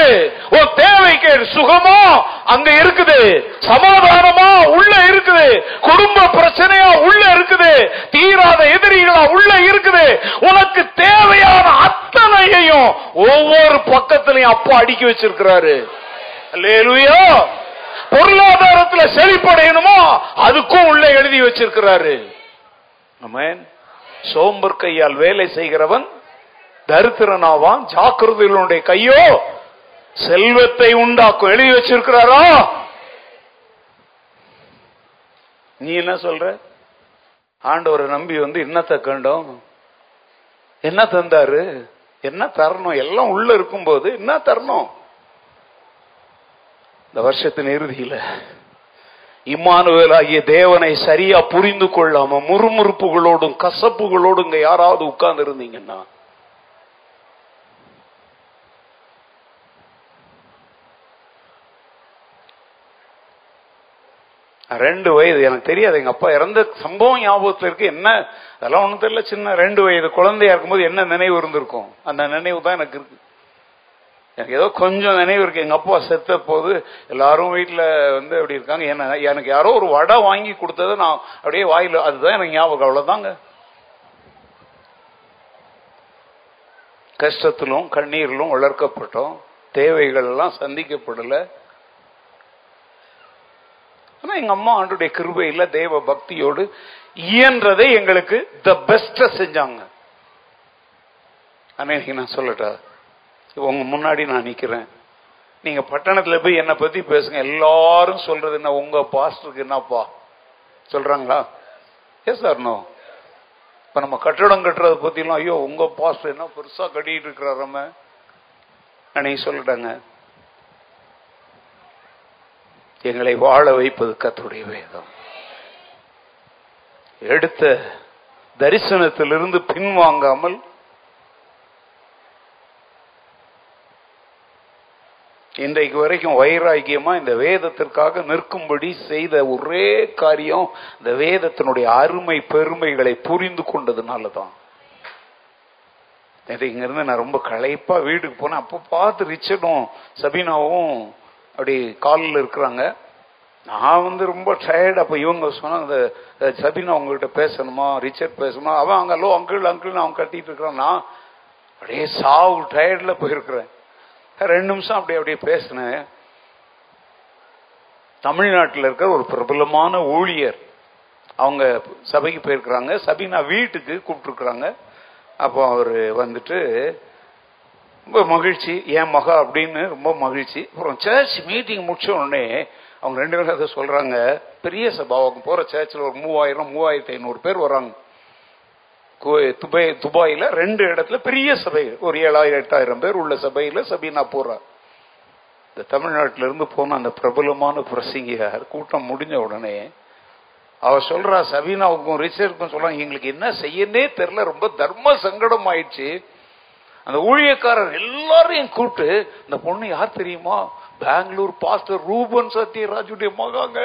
உன் தேவைக்கு சுகமோ அங்க இருக்குது. சமாதானமா உள்ள இருக்குது. குடும்ப பிரச்சனையா உள்ள இருக்குது. தீராத எதிரிகளா உள்ள இருக்குது. உனக்கு தேவையான அத்தனையையும் ஒவ்வொரு பக்கத்திலையும் அப்பா அடுக்கி வச்சிருக்கிறாரு. பொருளாதாரத்தில் செழிப்படையணுமோ அதுக்கும் உள்ள எழுதி வச்சிருக்கிறாரு. சோம்பர் கையால் வேலை செய்கிறவன் தரித்திரனாவான் ஜாக்கிரதைகளுடைய கையோ செல்வத்தை உண்டாக்கும். எழுதி வச்சிருக்கிறாரா? நீ என்ன சொல்ற? ஆண்டவரை நம்பி வந்து என்னத்தை கண்டோம். என்ன தந்தாரு? என்ன தரணும்? எல்லாம் உள்ள இருக்கும்போது என்ன தரணும்? இந்த வருஷத்தின் இறுதியில இம்மானுவேல் ஆகிய தேவனை சரியா புரிந்து கொள்ளாம முறுமுறுப்புகளோடும் கசப்புகளோடும் இங்க யாராவது உட்கார்ந்து இருந்தீங்கன்னா ரெண்டு வயது எனக்கு தெரியாது. எங்க அப்பா இறந்த சம்பவம் ஞாபகத்தில் இருக்கு. என்ன அதெல்லாம் ஒண்ணும் தெரியல சின்ன ரெண்டு வயது குழந்தையா இருக்கும்போது என்ன நினைவு இருந்திருக்கும்? அந்த நினைவு தான் எனக்கு இருக்கு. எனக்கு ஏதோ கொஞ்சம் நினைவு இருக்கு. எங்க அப்பா செத்த போது எல்லாரும் வீட்டுல வந்து அப்படி இருக்காங்க. என்ன எனக்கு யாரோ ஒரு வடை வாங்கி கொடுத்ததை நான் அப்படியே வாயில அதுதான் எனக்கு ஞாபகம். அவ்வளவுதாங்க. கஷ்டத்திலும் கண்ணீரிலும் வளர்க்கப்பட்டோம். தேவைகள் எல்லாம் சந்திக்கப்படல. ஆனா எங்க அம்மா ஆண்டுடைய கிருபையில தேவ பக்தியோடு இயன்றதை எங்களுக்கு த பெஸ்ட செஞ்சாங்க. அன்னைக்கு நான் சொல்லட்டா? உங்க முன்னாடி நான் நிக்கிறேன். நீங்க பட்டணத்துல போய் என்னை பத்தி பேசுங்க. எல்லாரும் சொல்றது என்ன? உங்க பாஸ்டருக்கு என்னப்பா? சொல்றாங்களா? எஸ் சார் நோ இப்ப நம்ம கட்டடம் கட்டுறத பத்திலாம் ஐயோ உங்க பாஸ்டர் என்ன பெருசா கட்டிட்டு இருக்கிறாரம்ம நம்ம? அன்னைக்கு சொல்லிட்டாங்க. எங்களை வாழ வைப்பது கத்துடைய வேதம். எடுத்த தரிசனத்திலிருந்து பின்வாங்காமல் இன்றைக்கு வரைக்கும் வைராக்கியமா இந்த வேதத்திற்காக நிற்கும்படி செய்த ஒரே காரியம் இந்த வேதத்தினுடைய அருமை பெருமைகளை புரிந்து கொண்டதுனால தான் இங்கிருந்து நான் ரொம்ப களைப்பா வீட்டுக்கு போனேன். அப்ப பார்த்து ரிச்சர்டும் சபீனாவும் அப்படி காலில் இருக்கிறாங்க. நான் வந்து ரொம்ப டயர்ட் அப்போ இவங்க சொன்னாங்க இந்த சபீனா அவங்கள்ட்ட பேசணுமா? ரிச்சர்ட் பேசணுமா? அவன் அங்கே லோ அங்கிள் அங்கிள் அவன் கட்டிட்டு இருக்கிறான். நான் அப்படியே சாவு டயர்டில் போயிருக்கிறேன். ரெண்டு நிமிஷம் அப்படியே அப்படியே பேசினேன். தமிழ்நாட்டில் இருக்கிற ஒரு பிரபலமான ஊழியர் அவங்க சபைக்கு போயிருக்கிறாங்க. சபீனா வீட்டுக்கு கூப்பிட்டுருக்குறாங்க. அப்போ அவர் வந்துட்டு ரொம்ப மகிழ்ச்சி ஏன் மகா அப்படின்னு ரொம்ப மகிழ்ச்சி. அப்புறம் சர்ச் மீட்டிங் முடிச்ச உடனே அவங்க ரெண்டு பேரும் அதை சொல்றாங்க. பெரிய சபா அவங்க போற சர்ச்சில் ஒரு மூவாயிரம் மூவாயிரத்தி ஐநூறு பேர் வராங்க. துபாய் துபாயில ரெண்டு இடத்துல பெரிய சபை ஒரு ஏழாயிரம் எட்டாயிரம் பேர் உள்ள சபையில சபீனா போறா. இந்த தமிழ்நாட்டில இருந்து போன அந்த பிரபலமான பிரசங்கியார் கூட்டம் முடிஞ்ச உடனே அவ சொல்றா சபீனாவுக்கும் ரிசர்க்கும் சொல்றாங்க எங்களுக்கு என்ன செய்யனே தெரியல ரொம்ப தர்ம சங்கடம் ஆயிடுச்சு. அந்த ஊழியக்காரர் எல்லாரையும் கூப்பிட்டு இந்த பொண்ணு யார் தெரியுமா? பெங்களூர் பாஸ்டர் ரூபன் சத்யராஜுடைய மகாங்க.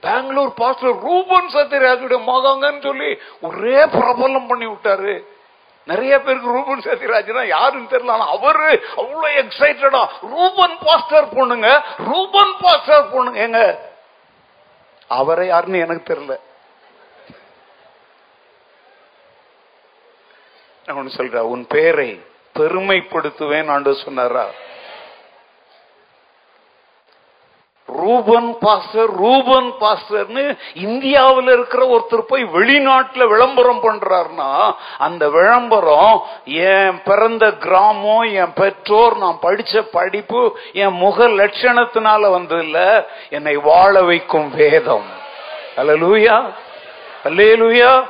பெங்களூர் பாஸ்டர் ரூபன் சத்யராஜுடைய மகாங்கன்னு சொல்லி ஒரே பிரபலம் பண்ணி விட்டாரு. நிறைய பேருக்கு ரூபன் சத்யராஜ்னா யாருன்னு தெரியல ஆனா அவரு அவ்வளவு எக்ஸைட்டடா ரூபன் பாஸ்டர் பொண்ணுங்க ரூபன் பாஸ்டர் பொண்ணுங்க. எங்க அவரை யாருன்னு எனக்கு தெரியல. நான் ஒன்று சொல்றேன் உன் பேரை பெருமைப்படுத்துவேன் ஆண்டு சொன்னாரா? ரூபன் பாஸ்டர் ரூபன் பாஸ்டர்னு இந்தியாவில் இருக்கிற ஒருத்தர் போய் வெளிநாட்டுல விளம்பரம் பண்றாருன்னா அந்த விளம்பரம் என் பிறந்த கிராமம் என் பெற்றோர் நான் படிச்ச படிப்பு என் முக லட்சணத்தினால வந்ததில்ல. என்னை வாழ வைக்கும் வேதம். அல்ல லூயா அல்லே லூயா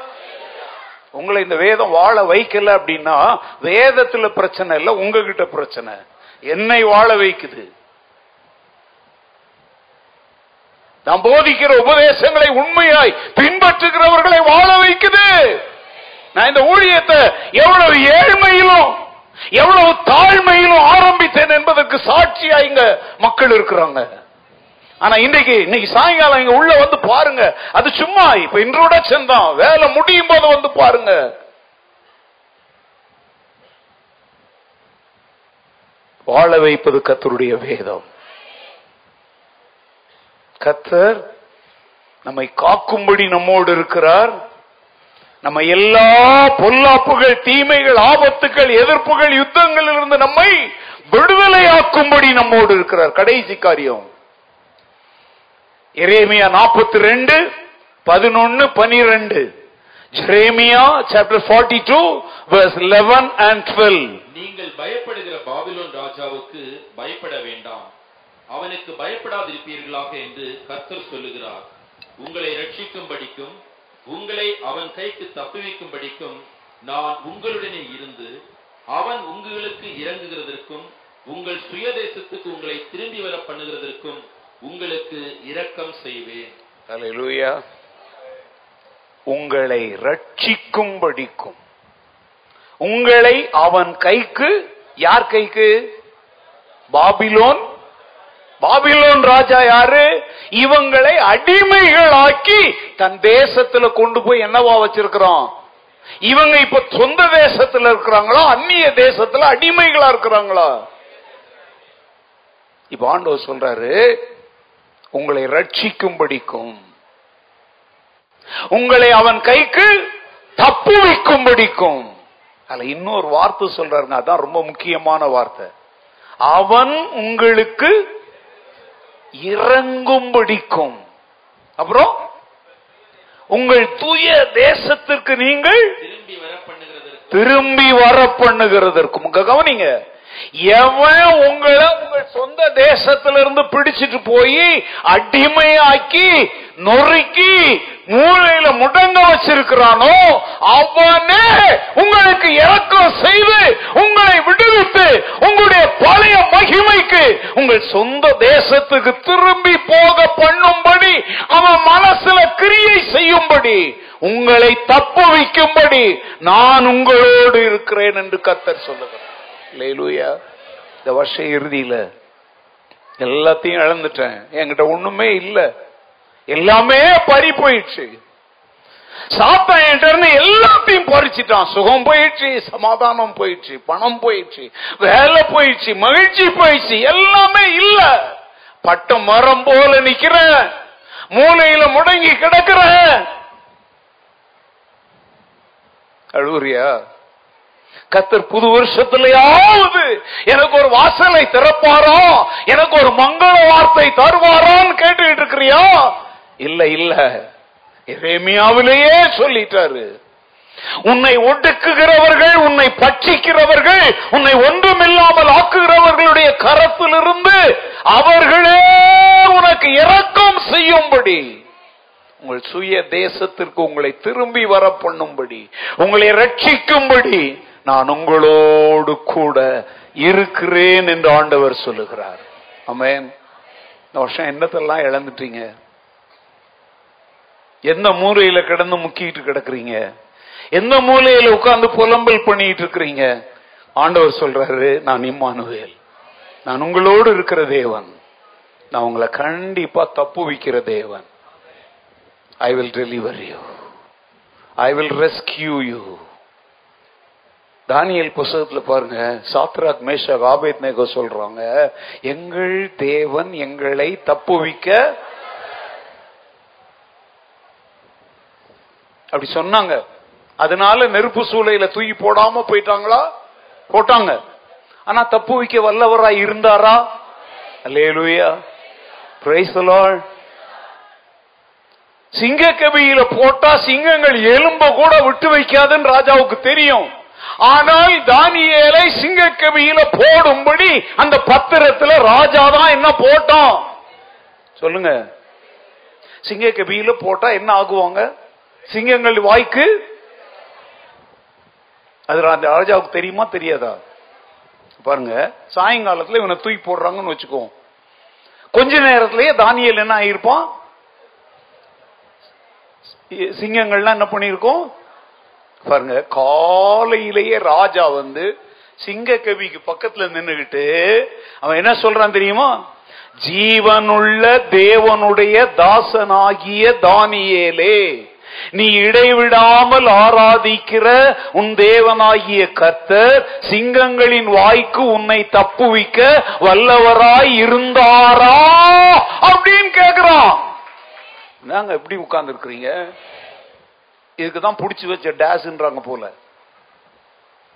உங்களை இந்த வேதம் வாழ வைக்கல அப்படின்னா வேதத்துல பிரச்சனை இல்லை உங்ககிட்ட பிரச்சனை. என்னை வாழ வைக்குது? நாம் போதிக்கிற உபதேசங்களை உண்மையாய் பின்பற்றுகிறவர்களை வாழ வைக்குது. நான் இந்த ஊழியத்தை எவ்வளவு ஏழ்மையிலும் எவ்வளவு தாழ்மையிலும் ஆரம்பித்தேன் என்பதற்கு சாட்சியா இங்க மக்கள் இருக்கிறாங்க. ஆனா இன்னைக்கு இன்னைக்கு சாயங்காலம் இங்க உள்ள வந்து பாருங்க. அது சும்மா இப்ப இன்ட்ரோடக்ஷன் தான் வேலை முடியும் போது வந்து பாருங்க. வாழ வைப்பது கத்தருடைய வேதம். கத்தர் நம்மை காக்கும்படி நம்மோடு இருக்கிறார். நம்ம எல்லா பொல்லாப்புகள் தீமைகள் ஆபத்துகள் எதிர்ப்புகள் யுத்தங்களில் இருந்து நம்மை விடுதலையாக்கும்படி நம்மோடு இருக்கிறார். கடைசி காரியம். எரேமியா நாற்பத்தி ரெண்டு பதினொன்னு பனிரெண்டு. Jeremiah chapter forty two verse eleven and twelve நீங்கள் பயப்படுகிற பாபிலோன் ராஜாவுக்கு பயப்பட வேண்டாம். அவனுக்கு பயப்படாதிருப்பீர்களாக என்று கர்த்தர் சொல்லுகிறார். உங்களை ரட்சிக்கும் படிக்கும் உங்களை அவன் கைக்கு தப்புவிக்கும்படிக்கும் நான் உங்களுடனே இருந்து அவன் உங்களுக்கு இறங்குகிறதற்கும் உங்கள் சுயதேசத்துக்கு உங்களை திரும்பி வர பண்ணுகிறதற்கும் உங்களுக்கு இரக்கம் செய்வேன். உங்களை ரட்சிக்கும்படிக்கும் உங்களை அவன் கைக்கு யார் கைக்கு? பாபிலோன். பாபிலோன் ராஜா யாரு? இவங்களை அடிமைகளாக்கி தன் தேசத்துல கொண்டு போய் என்னவா வச்சிருக்கிறான்? இவங்க இப்ப சொந்த தேசத்துல இருக்கிறாங்களா? அந்நிய தேசத்துல அடிமைகளா இருக்கிறாங்களா? இப்ப ஆண்டவர் சொல்றாரு உங்களை ரட்சிக்கும்படிக்கும் உங்களை அவன் கைக்கு தப்புவிக்கும்படிக்கும் அதுல இன்னொரு வார்த்தை சொல்றாருங்க அதான் ரொம்ப முக்கியமான வார்த்தை. அவன் உங்களுக்கு இறங்கும்படிக்கும். அப்புறம் உங்கள் தூய தேசத்திற்கு நீங்கள் திரும்பி வர பண்ணுகிறதற்கும் உங்க கவனிங்க எவன் உங்களை உங்கள் சொந்த தேசத்துல இருந்து பிடிச்சிட்டு போய் அடிமையாக்கி நொறுக்கி மூளையில முடங்க வச்சிருக்கிறானோ அவனே உங்களுக்கு இறக்கம் செய்து உங்களை விடுவித்து உங்களுடைய பழைய மகிமைக்கு உங்கள் சொந்த தேசத்துக்கு திரும்பி போக பண்ணும்படி அவன் மனசுல கிரியை செய்யும்படி உங்களை தப்புவிக்கும்படி நான் உங்களோடு இருக்கிறேன் என்று கத்தர் சொல்லுகிறேன் லேலூயா இந்த வருஷம் இறுதியில எல்லாத்தையும் இழந்துட்டேன். என்கிட்ட ஒண்ணுமே இல்ல. எல்லாமே பறி போயிடுச்சு. சாப்பிட்டேன் என்கிட்ட எல்லாத்தையும் பறிச்சிட்டான். சுகம் போயிடுச்சு சமாதானம் போயிடுச்சு பணம் போயிடுச்சு வேலை போயிடுச்சு மகிழ்ச்சி போயிடுச்சு. எல்லாமே இல்ல. பட்ட மரம் போல நிக்கிறேன். மூலையில முடங்கி கிடக்கிறேன். அழுவுறியா? கத்தர் புது வருஷத்திலேயாவது எனக்கு ஒரு வாசலை திறப்பாரோ? எனக்கு ஒரு மங்கள வார்த்தை தருவாரோன்னு கேட்டுக்கிட்டு இருக்கிறியா? இல்ல இல்ல. எரேமியாவிலேயே சொல்லிட்டாரு. உன்னை ஒடுக்குகிறவர்கள் உன்னை பட்சிக்கிறவர்கள் உன்னை ஒன்றுமில்லாமல் ஆக்குகிறவர்களுடைய கரத்திலிருந்து அவர்களே உனக்கு இறக்கம் செய்யும்படி. உங்கள் சுய தேசத்திற்கு உங்களை திரும்பி வர பண்ணும்படி உங்களை ரட்சிக்கும்படி நான் உங்களோடு கூட இருக்கிறேன் என்று ஆண்டவர் சொல்லுகிறார். அமேன் இந்த வருஷம் என்னத்தெல்லாம் இழந்துட்டீங்க? எந்த மூலையில கிடந்து முக்கிட்டு கிடக்குறீங்க? எந்த மூலையில உட்கார்ந்து புலம்பல் பண்ணிட்டு இருக்கிறீங்க? ஆண்டவர் சொல்றாரு நான் இம்மானுவேல். நான் உங்களோடு இருக்கிற தேவன். நான் உங்களை கண்டிப்பா தப்பு வைக்கிற தேவன். I will deliver you I will rescue you Daniel புஸ்தகத்துல பாருங்க சாத்ராக் மேஷா ஆபேத் நேகோ சொல்றாங்க எங்கள் தேவன் எங்களை தப்புவிக்க அப்படி சொன்னாங்க. அதனால நெருப்பு சூளையில தூக்கி போடாம போயிட்டாங்களா? போட்டாங்க. ஆனா தப்பு வைக்க வல்லவரா இருந்தாரா? அல்லேலூயா. சிங்க கபியில போட்டா சிங்கங்கள் எலும்ப கூட விட்டு வைக்காதுன்னு ராஜாவுக்கு தெரியும். ஆனால் தானியலை சிங்க போடும்படி அந்த பத்திரத்துல ராஜா தான் என்ன போட்டோம் சொல்லுங்க. சிங்க போட்டா என்ன ஆகுவாங்க? சிங்கங்கள் வாய்க்கு? அது அந்த ராஜாவுக்கு தெரியுமா தெரியாதா? பாருங்க சாயங்காலத்துல இவனை தூக்கி போடுறாங்கன்னு வச்சுக்கோ கொஞ்ச நேரத்திலேயே தானியல் என்ன ஆயிருப்பான்? சிங்கங்கள்லாம் என்ன பண்ணிருக்கோம் பாருங்க காலையிலேயே ராஜா வந்து சிங்க கவிக்கு பக்கத்துல நின்னுகிட்டு அவன் என்ன சொல்றான் தெரியுமா? ஜீவனுள்ள தேவனுடைய தாசனாகிய தானியேலே நீ இடைவிடாமல் ஆராதிக்கிற உன் தேவனாகிய கத்தர் சிங்கங்களின் வாய்க்கு உன்னை தப்புவிக்க வல்லவராய் இருந்தாரா அப்படின்னு கேக்குறான். நாங்க எப்படி உட்கார்ந்து இருக்கிறீங்க இதுக்குதான் பிடிச்சி வச்ச டேஸ்ன்றாங்க போல.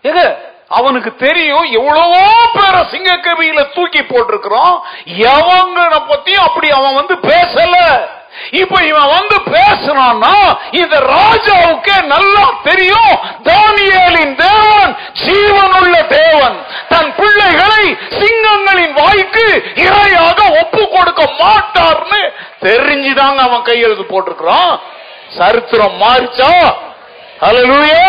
எது அவனுக்கு தெரியும் எவ்வளவோ பேரை சிங்க கவியில தூக்கி போட்டிருக்கிறோம். எவங்களை பத்தியும் அப்படி அவன் வந்து பேசல. இப்ப இவன் வந்து பேசுறான்னா இந்த ராஜாவுக்கு நல்லா தெரியும். தானியலின் தேவன் ஜீவனுள்ள தேவன். தன் பிள்ளைகளை சிங்கங்களின் வாய்க்கு இரையாக ஒப்பு கொடுக்க மாட்டார்னு தெரிஞ்சுதாங்க அவன் கையெழுத்து போட்டிருக்கிறான். சரித்திரம் மாறிச்சா? அலலுயோ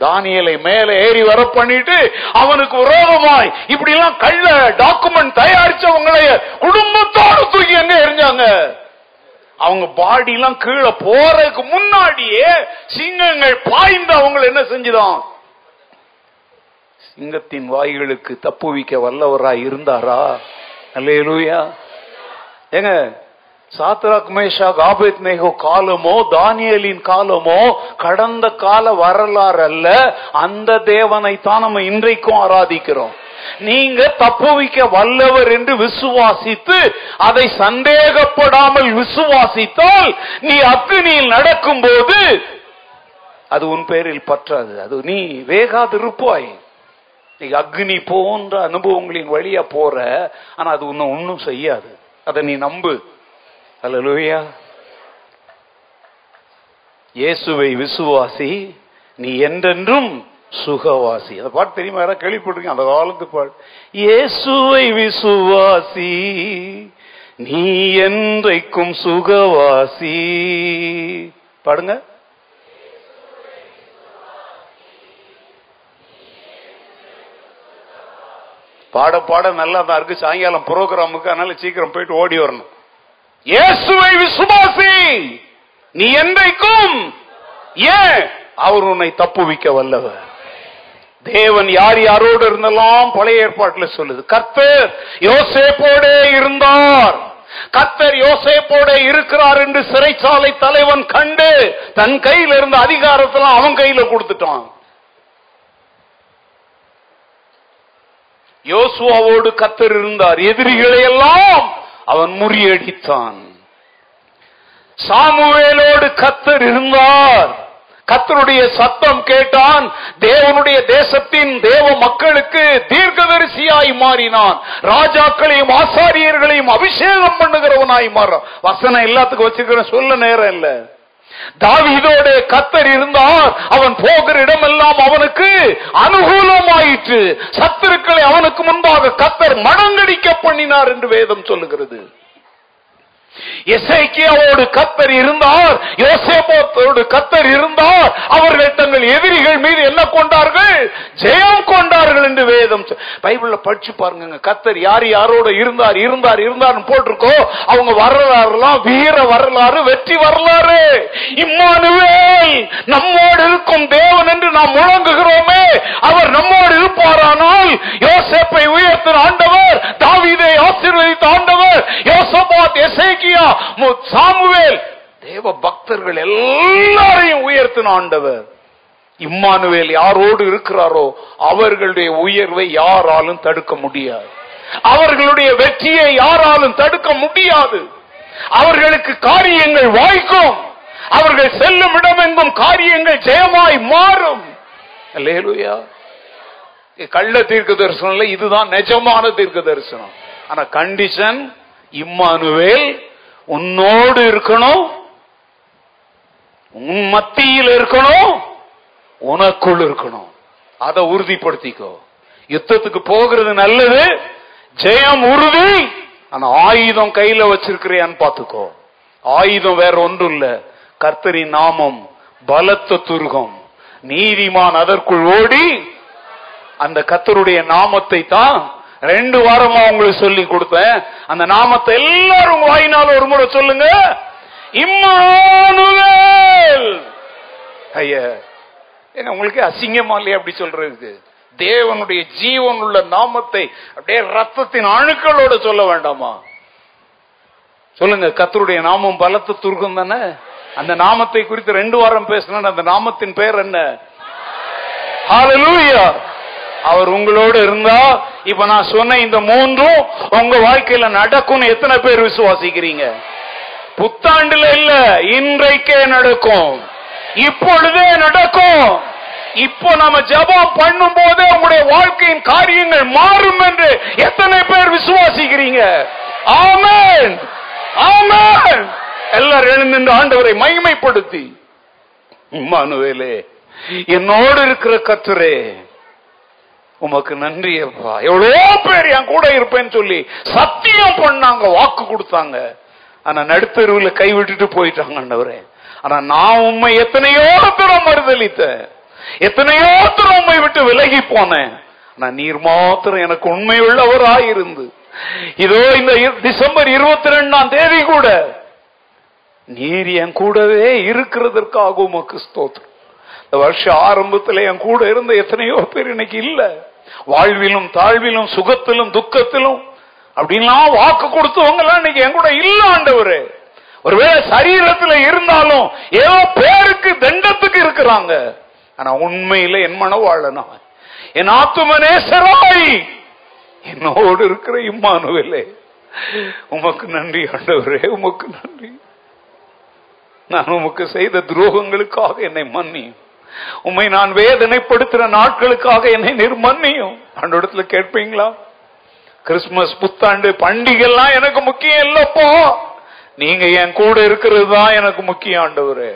தானியலை மேல ஏறி வர பண்ணிட்டு அவனுக்கு விரோதமாய் இப்படி எல்லாம் கள்ள டாக்குமெண்ட் தயாரிச்சவங்களைய குடும்பத்தோடு தூக்கி எங்க எரிஞ்சாங்க அவங்க பாடி எல்லாம் கீழே போறதுக்கு முன்னாடியே சிங்கங்கள் பாய்ந்து அவங்களை என்ன செஞ்சுதான்? சிங்கத்தின் வாய்களுக்கு தப்புவிக்க வல்லவராய் இருந்தாரா? அல்லேலூயா ஏங்க சாத்ராக் மேஷாக் ஆபேத் நேகோ காலமோ தானியலின் காலமோ கடந்த கால வரலாறு அல்ல அந்த தேவனை தான் நம்ம இன்றைக்கும் ஆராதிக்கிறோம். நீங்க தப்புவிக்க வல்லவர் என்று விசுவாசித்து அதை சந்தேகப்படாமல் விசுவாசித்தால் நீ அக்னியில் நடக்கும்போது அது உன் பேரில் பற்றாது. அது நீ வேகாதிருப்பாய் நீ அக்னி போன்ற அனுபவங்களின் வழியா போற ஆனா அது உன்னை ஒன்னும் செய்யாது. அதை நீ நம்பு. அலலூயா இயேசுவை விசுவாசி நீ என்றென்றும் சுகவாசி. அந்த பாட்டு தெரியுமா? யாராவது கேள்விப்பட்டிருக்கீங்க? அந்த காலத்து பாட்டு. இயேசுவை விசுவாசி நீ என்றைக்கும் சுகவாசி. பாடுங்க. பாட பாட நல்லா தான் இருக்கு. சாயங்காலம் ப்ரோக்ராமுக்கு அதனால சீக்கிரம் போயிட்டு ஓடி வரணும். இயேசுவை விசுவாசி. நீ என்றைக்கும் ஏன் அவர் உன்னை தப்புவிக்க வல்லவர். தேவன் யார் யாரோடு இருந்தெல்லாம் பழைய ஏற்பாட்டில் சொல்லுது. கர்த்தர் யோசேப்போடே இருந்தார். கர்த்தர் யோசேப்போட இருக்கிறார் என்று சிறைச்சாலை தலைவன் கண்டு தன் கையில் இருந்த அதிகாரத்தெல்லாம் அவன் கையில கொடுத்துட்டான். யோசுவாவோடு கத்தர் இருந்தார். எதிரிகளை எல்லாம் அவன் முறியடித்தான். சாமுவேலோடு கத்தர் இருந்தார். கத்தருடைய சத்தம் கேட்டான். தேவனுடைய தேசத்தின் தேவ மக்களுக்கு தீர்க்கதரிசியாய் மாறினான். ராஜாக்களையும் ஆசாரியர்களையும் அபிஷேகம் பண்ணுகிறவனாய் மாறான் வசனம் எல்லாத்துக்கும் வச்சிருக்கிற சொல்ல நேரம் இல்லை. தாவீதோடு கத்தர் இருந்தால் அவன் போகிற இடமெல்லாம் அவனுக்கு அனுகூலமாயிற்று. சத்துருக்களை அவனுக்கு முன்பாக கத்தர் மனங்கடிக்க பண்ணினார் என்று வேதம் சொல்லுகிறது. இசைக்கியாவோடு கத்தர் இருந்தார் யோசேபோத்தோடு கத்தர் இருந்தார் அவர்கள் தங்கள் எதிரிகள் மீது என்ன கொண்டார்கள்? ஜெயம் கொண்டார்கள் என்று வேதம் பைபிள்ல படிச்சு பாருங்க கத்தர் யார் யாரோட இருந்தார் இருந்தார் இருந்தார் போட்டிருக்கோ அவங்க வரலாறுலாம் வீர வரலாறு வெற்றி வரலாறு. இம்மானுவே நம்மோடு இருக்கும் தேவன் என்று நாம் முழங்குகிறோமே அவர் நம்மோடு இருப்பாரானால் யோசேப்பை உயர்த்தின ஆண்டவர் தாவீதை ஆசீர்வதித்த ஆண்டவர் யோசபாத் எசேக்கியா சாமுவேல். தேவ பக்தர்கள் எல்லாரையும் உயர்த்தின ஆண்டவர். இம்மானுவேல் யாரோடு இருக்கிறாரோ அவர்களுடைய உயர்வை யாராலும் தடுக்க முடியாது. அவர்களுடைய வெற்றியை யாராலும் தடுக்க முடியாது. அவர்களுக்கு காரியங்கள் வாய்க்கும். அவர்கள் செல்லும் இடமெங்கும் காரியங்கள் ஜெயமாய் மாறும். கள்ள தீர்க்க தரிசனம் இதுதான் நிஜமான தீர்க்க தரிசனம் ஆனா கண்டிஷன் இம்மானுவேல் உன்னோடு இருக்கணும். உன் மத்தியில் இருக்கணும். உனக்குள் இருக்கணும். அதை உறுதிப்படுத்திக்கோ. யுத்தத்துக்கு போகிறது நல்லது. ஜெயம் உறுதி. அந்த ஆயுதம் கையில வச்சிருக்கிறியான்னு பாத்துக்கோ ஆயுதம் வேற ஒன்றும் இல்ல. கர்த்தரின் நாமம் பலத்த துருகம். நீதிமான் அதற்குள் ஓடி அந்த கத்தருடைய நாமத்தை தான் ரெண்டு வாரமா உங்களுக்கு சொல்லி கொடுத்தேன். அந்த நாமத்தை எல்லாரும் உங்க வாயினால ஒரு முறை சொல்லுங்க. இம்மானுவேல்! ஐயா ஏங்க உங்களுக்கு அசிங்கமா இல்லையா அப்படி சொல்றதுக்கு? தேவனுடைய ஜீவன் உள்ள நாமத்தை அப்படியே ரத்தத்தின் அணுக்களோட சொல்ல வேண்டாமா? சொல்லுங்க கத்தருடைய நாமம் பலத்த துருகம் தானே? அந்த நாமத்தை குறித்து ரெண்டு வாரம் பேசினா அந்த நாமத்தின் பெயர் என்ன? ஹalleluya! அவர் உங்களோடு இருந்தா இப்ப நான் சொன்ன இந்த மூன்றும் உங்க வாழ்க்கையில நடக்கும்னு எத்தனை பேர் விசுவாசிக்கிறீங்க? புத்தாண்டுல இல்ல இன்றைக்கே நடக்கும். இப்பொழுதே நடக்கும். இப்போ நம்ம ஜெபம் பண்ணும் போதே உங்களுடைய வாழ்க்கையின் காரியங்கள் மாறும் என்று எத்தனை பேர் விசுவாசிக்கிறீங்க? ஆமேன். ஆமேன். எல்லாரும் எழுந்து ஆண்டவரை மகிமைப்படுத்தி. மனுவேலே என்னோடு இருக்கிற கத்துரே உமக்கு நன்றி அப்பா. எவ்வளோ பேர் என் கூட இருப்பேன்னு சொல்லி சத்தியம் பண்ணாங்க வாக்கு கொடுத்தாங்க. ஆனா நடுத்தருவில் கை விட்டுட்டு போயிட்டாங்க ஆண்டவரே ஆனா நான் உண்மை எத்தனையோ தூரம் மறுதளித்தேன் எத்தனையோ தூரம் உண்மை விட்டு விலகி போனேன். ஆனா நீர் மாத்திரம் எனக்கு உண்மை உள்ளவராயிருந்து இதோ இந்த டிசம்பர் இருபத்தி ரெண்டாம் தேதி கூட நீர் என் கூடவே இருக்கிறதற்காக உமக்கு ஸ்தோத்திரம். இந்த வருஷ ஆரம்பத்துல என் கூட இருந்த எத்தனையோ பேர் இன்னைக்கு இல்லை. வாழ்விலும் தாழ்விலும் சுகத்திலும் துக்கத்திலும் அப்படின்லாம் வாக்கு கொடுத்தவங்க இன்னைக்கு என் கூட இல்ல ஆண்டவரே. ஒருவேளை சரீரத்துல இருந்தாலும் ஏதோ பேருக்கு தண்டத்துக்கு இருக்கிறாங்க. ஆனா உண்மையில என் மனவாளனா என் ஆத்துமனேசராய் என்னோடு இருக்கிற இம்மானுவிலே. உமக்கு நன்றி ஆண்டவரே உமக்கு நன்றி. நான் உமக்கு செய்த துரோகங்களுக்காக என்னை மன்னியும். உம்மை நான் வேதனைப்படுத்துற நாட்களுக்காக என்னை நிர்மன்னியும். ஆண்டோடத்துல கேட்பீங்களா? கிறிஸ்துமஸ் புத்தாண்டு பண்டிகைலாம் எனக்கு முக்கியம் இல்லப்போ. நீங்க என் கூட இருக்கிறது தான் எனக்கு முக்கியம் ஆண்டவரு.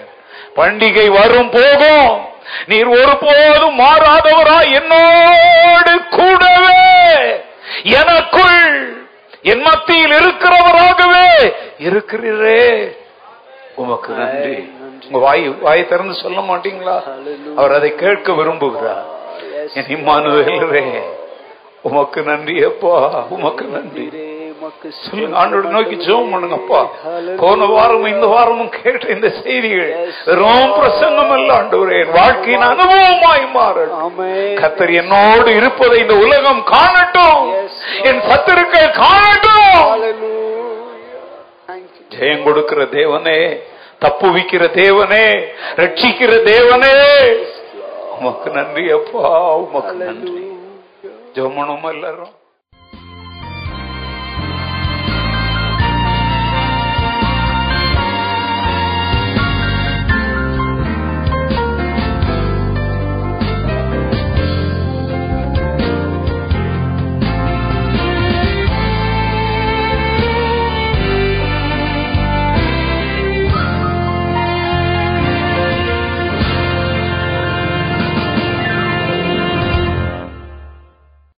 பண்டிகை வரும் போகும். நீர் ஒருபோதும் மாறாதவரா என்னோடு கூடவே. எனக்குள் என் மத்தியில் இருக்கிறவராகவே இருக்கிறீரே. உமக்கு நன்றி. உங்க வாய் வாயை திறந்து சொல்ல மாட்டீங்களா? அவர் அதை கேட்க விரும்புகிறார். என் இம்மானுவேலரே உமக்கு நன்றி அப்பா உமக்கு நன்றி. சொல்லுங்க ஆண்டோட நோக்கி ஜெபம் பண்ணுங்க அப்பா. போன வாரமும் இந்த வாரமும் கேட்ட இந்த செய்திகள் வெறும் பிரசங்கம் அல்ல ஆண்டவரே. என் வாழ்க்கையின் அனுபவமாய் மாறட்டும். கத்தர் என்னோடு இருப்பதை இந்த உலகம் காணட்டும். என் சத்துருக்கள் காணட்டும். ஜெயம் கொடுக்கிற தேவனே தப்புவிக்கிற தேவனே ரட்சிக்கிற தேவனே. உமக்கு நன்றி அப்பா உமக்கு நன்றி. ஜெபமனும் எல்லாரும்?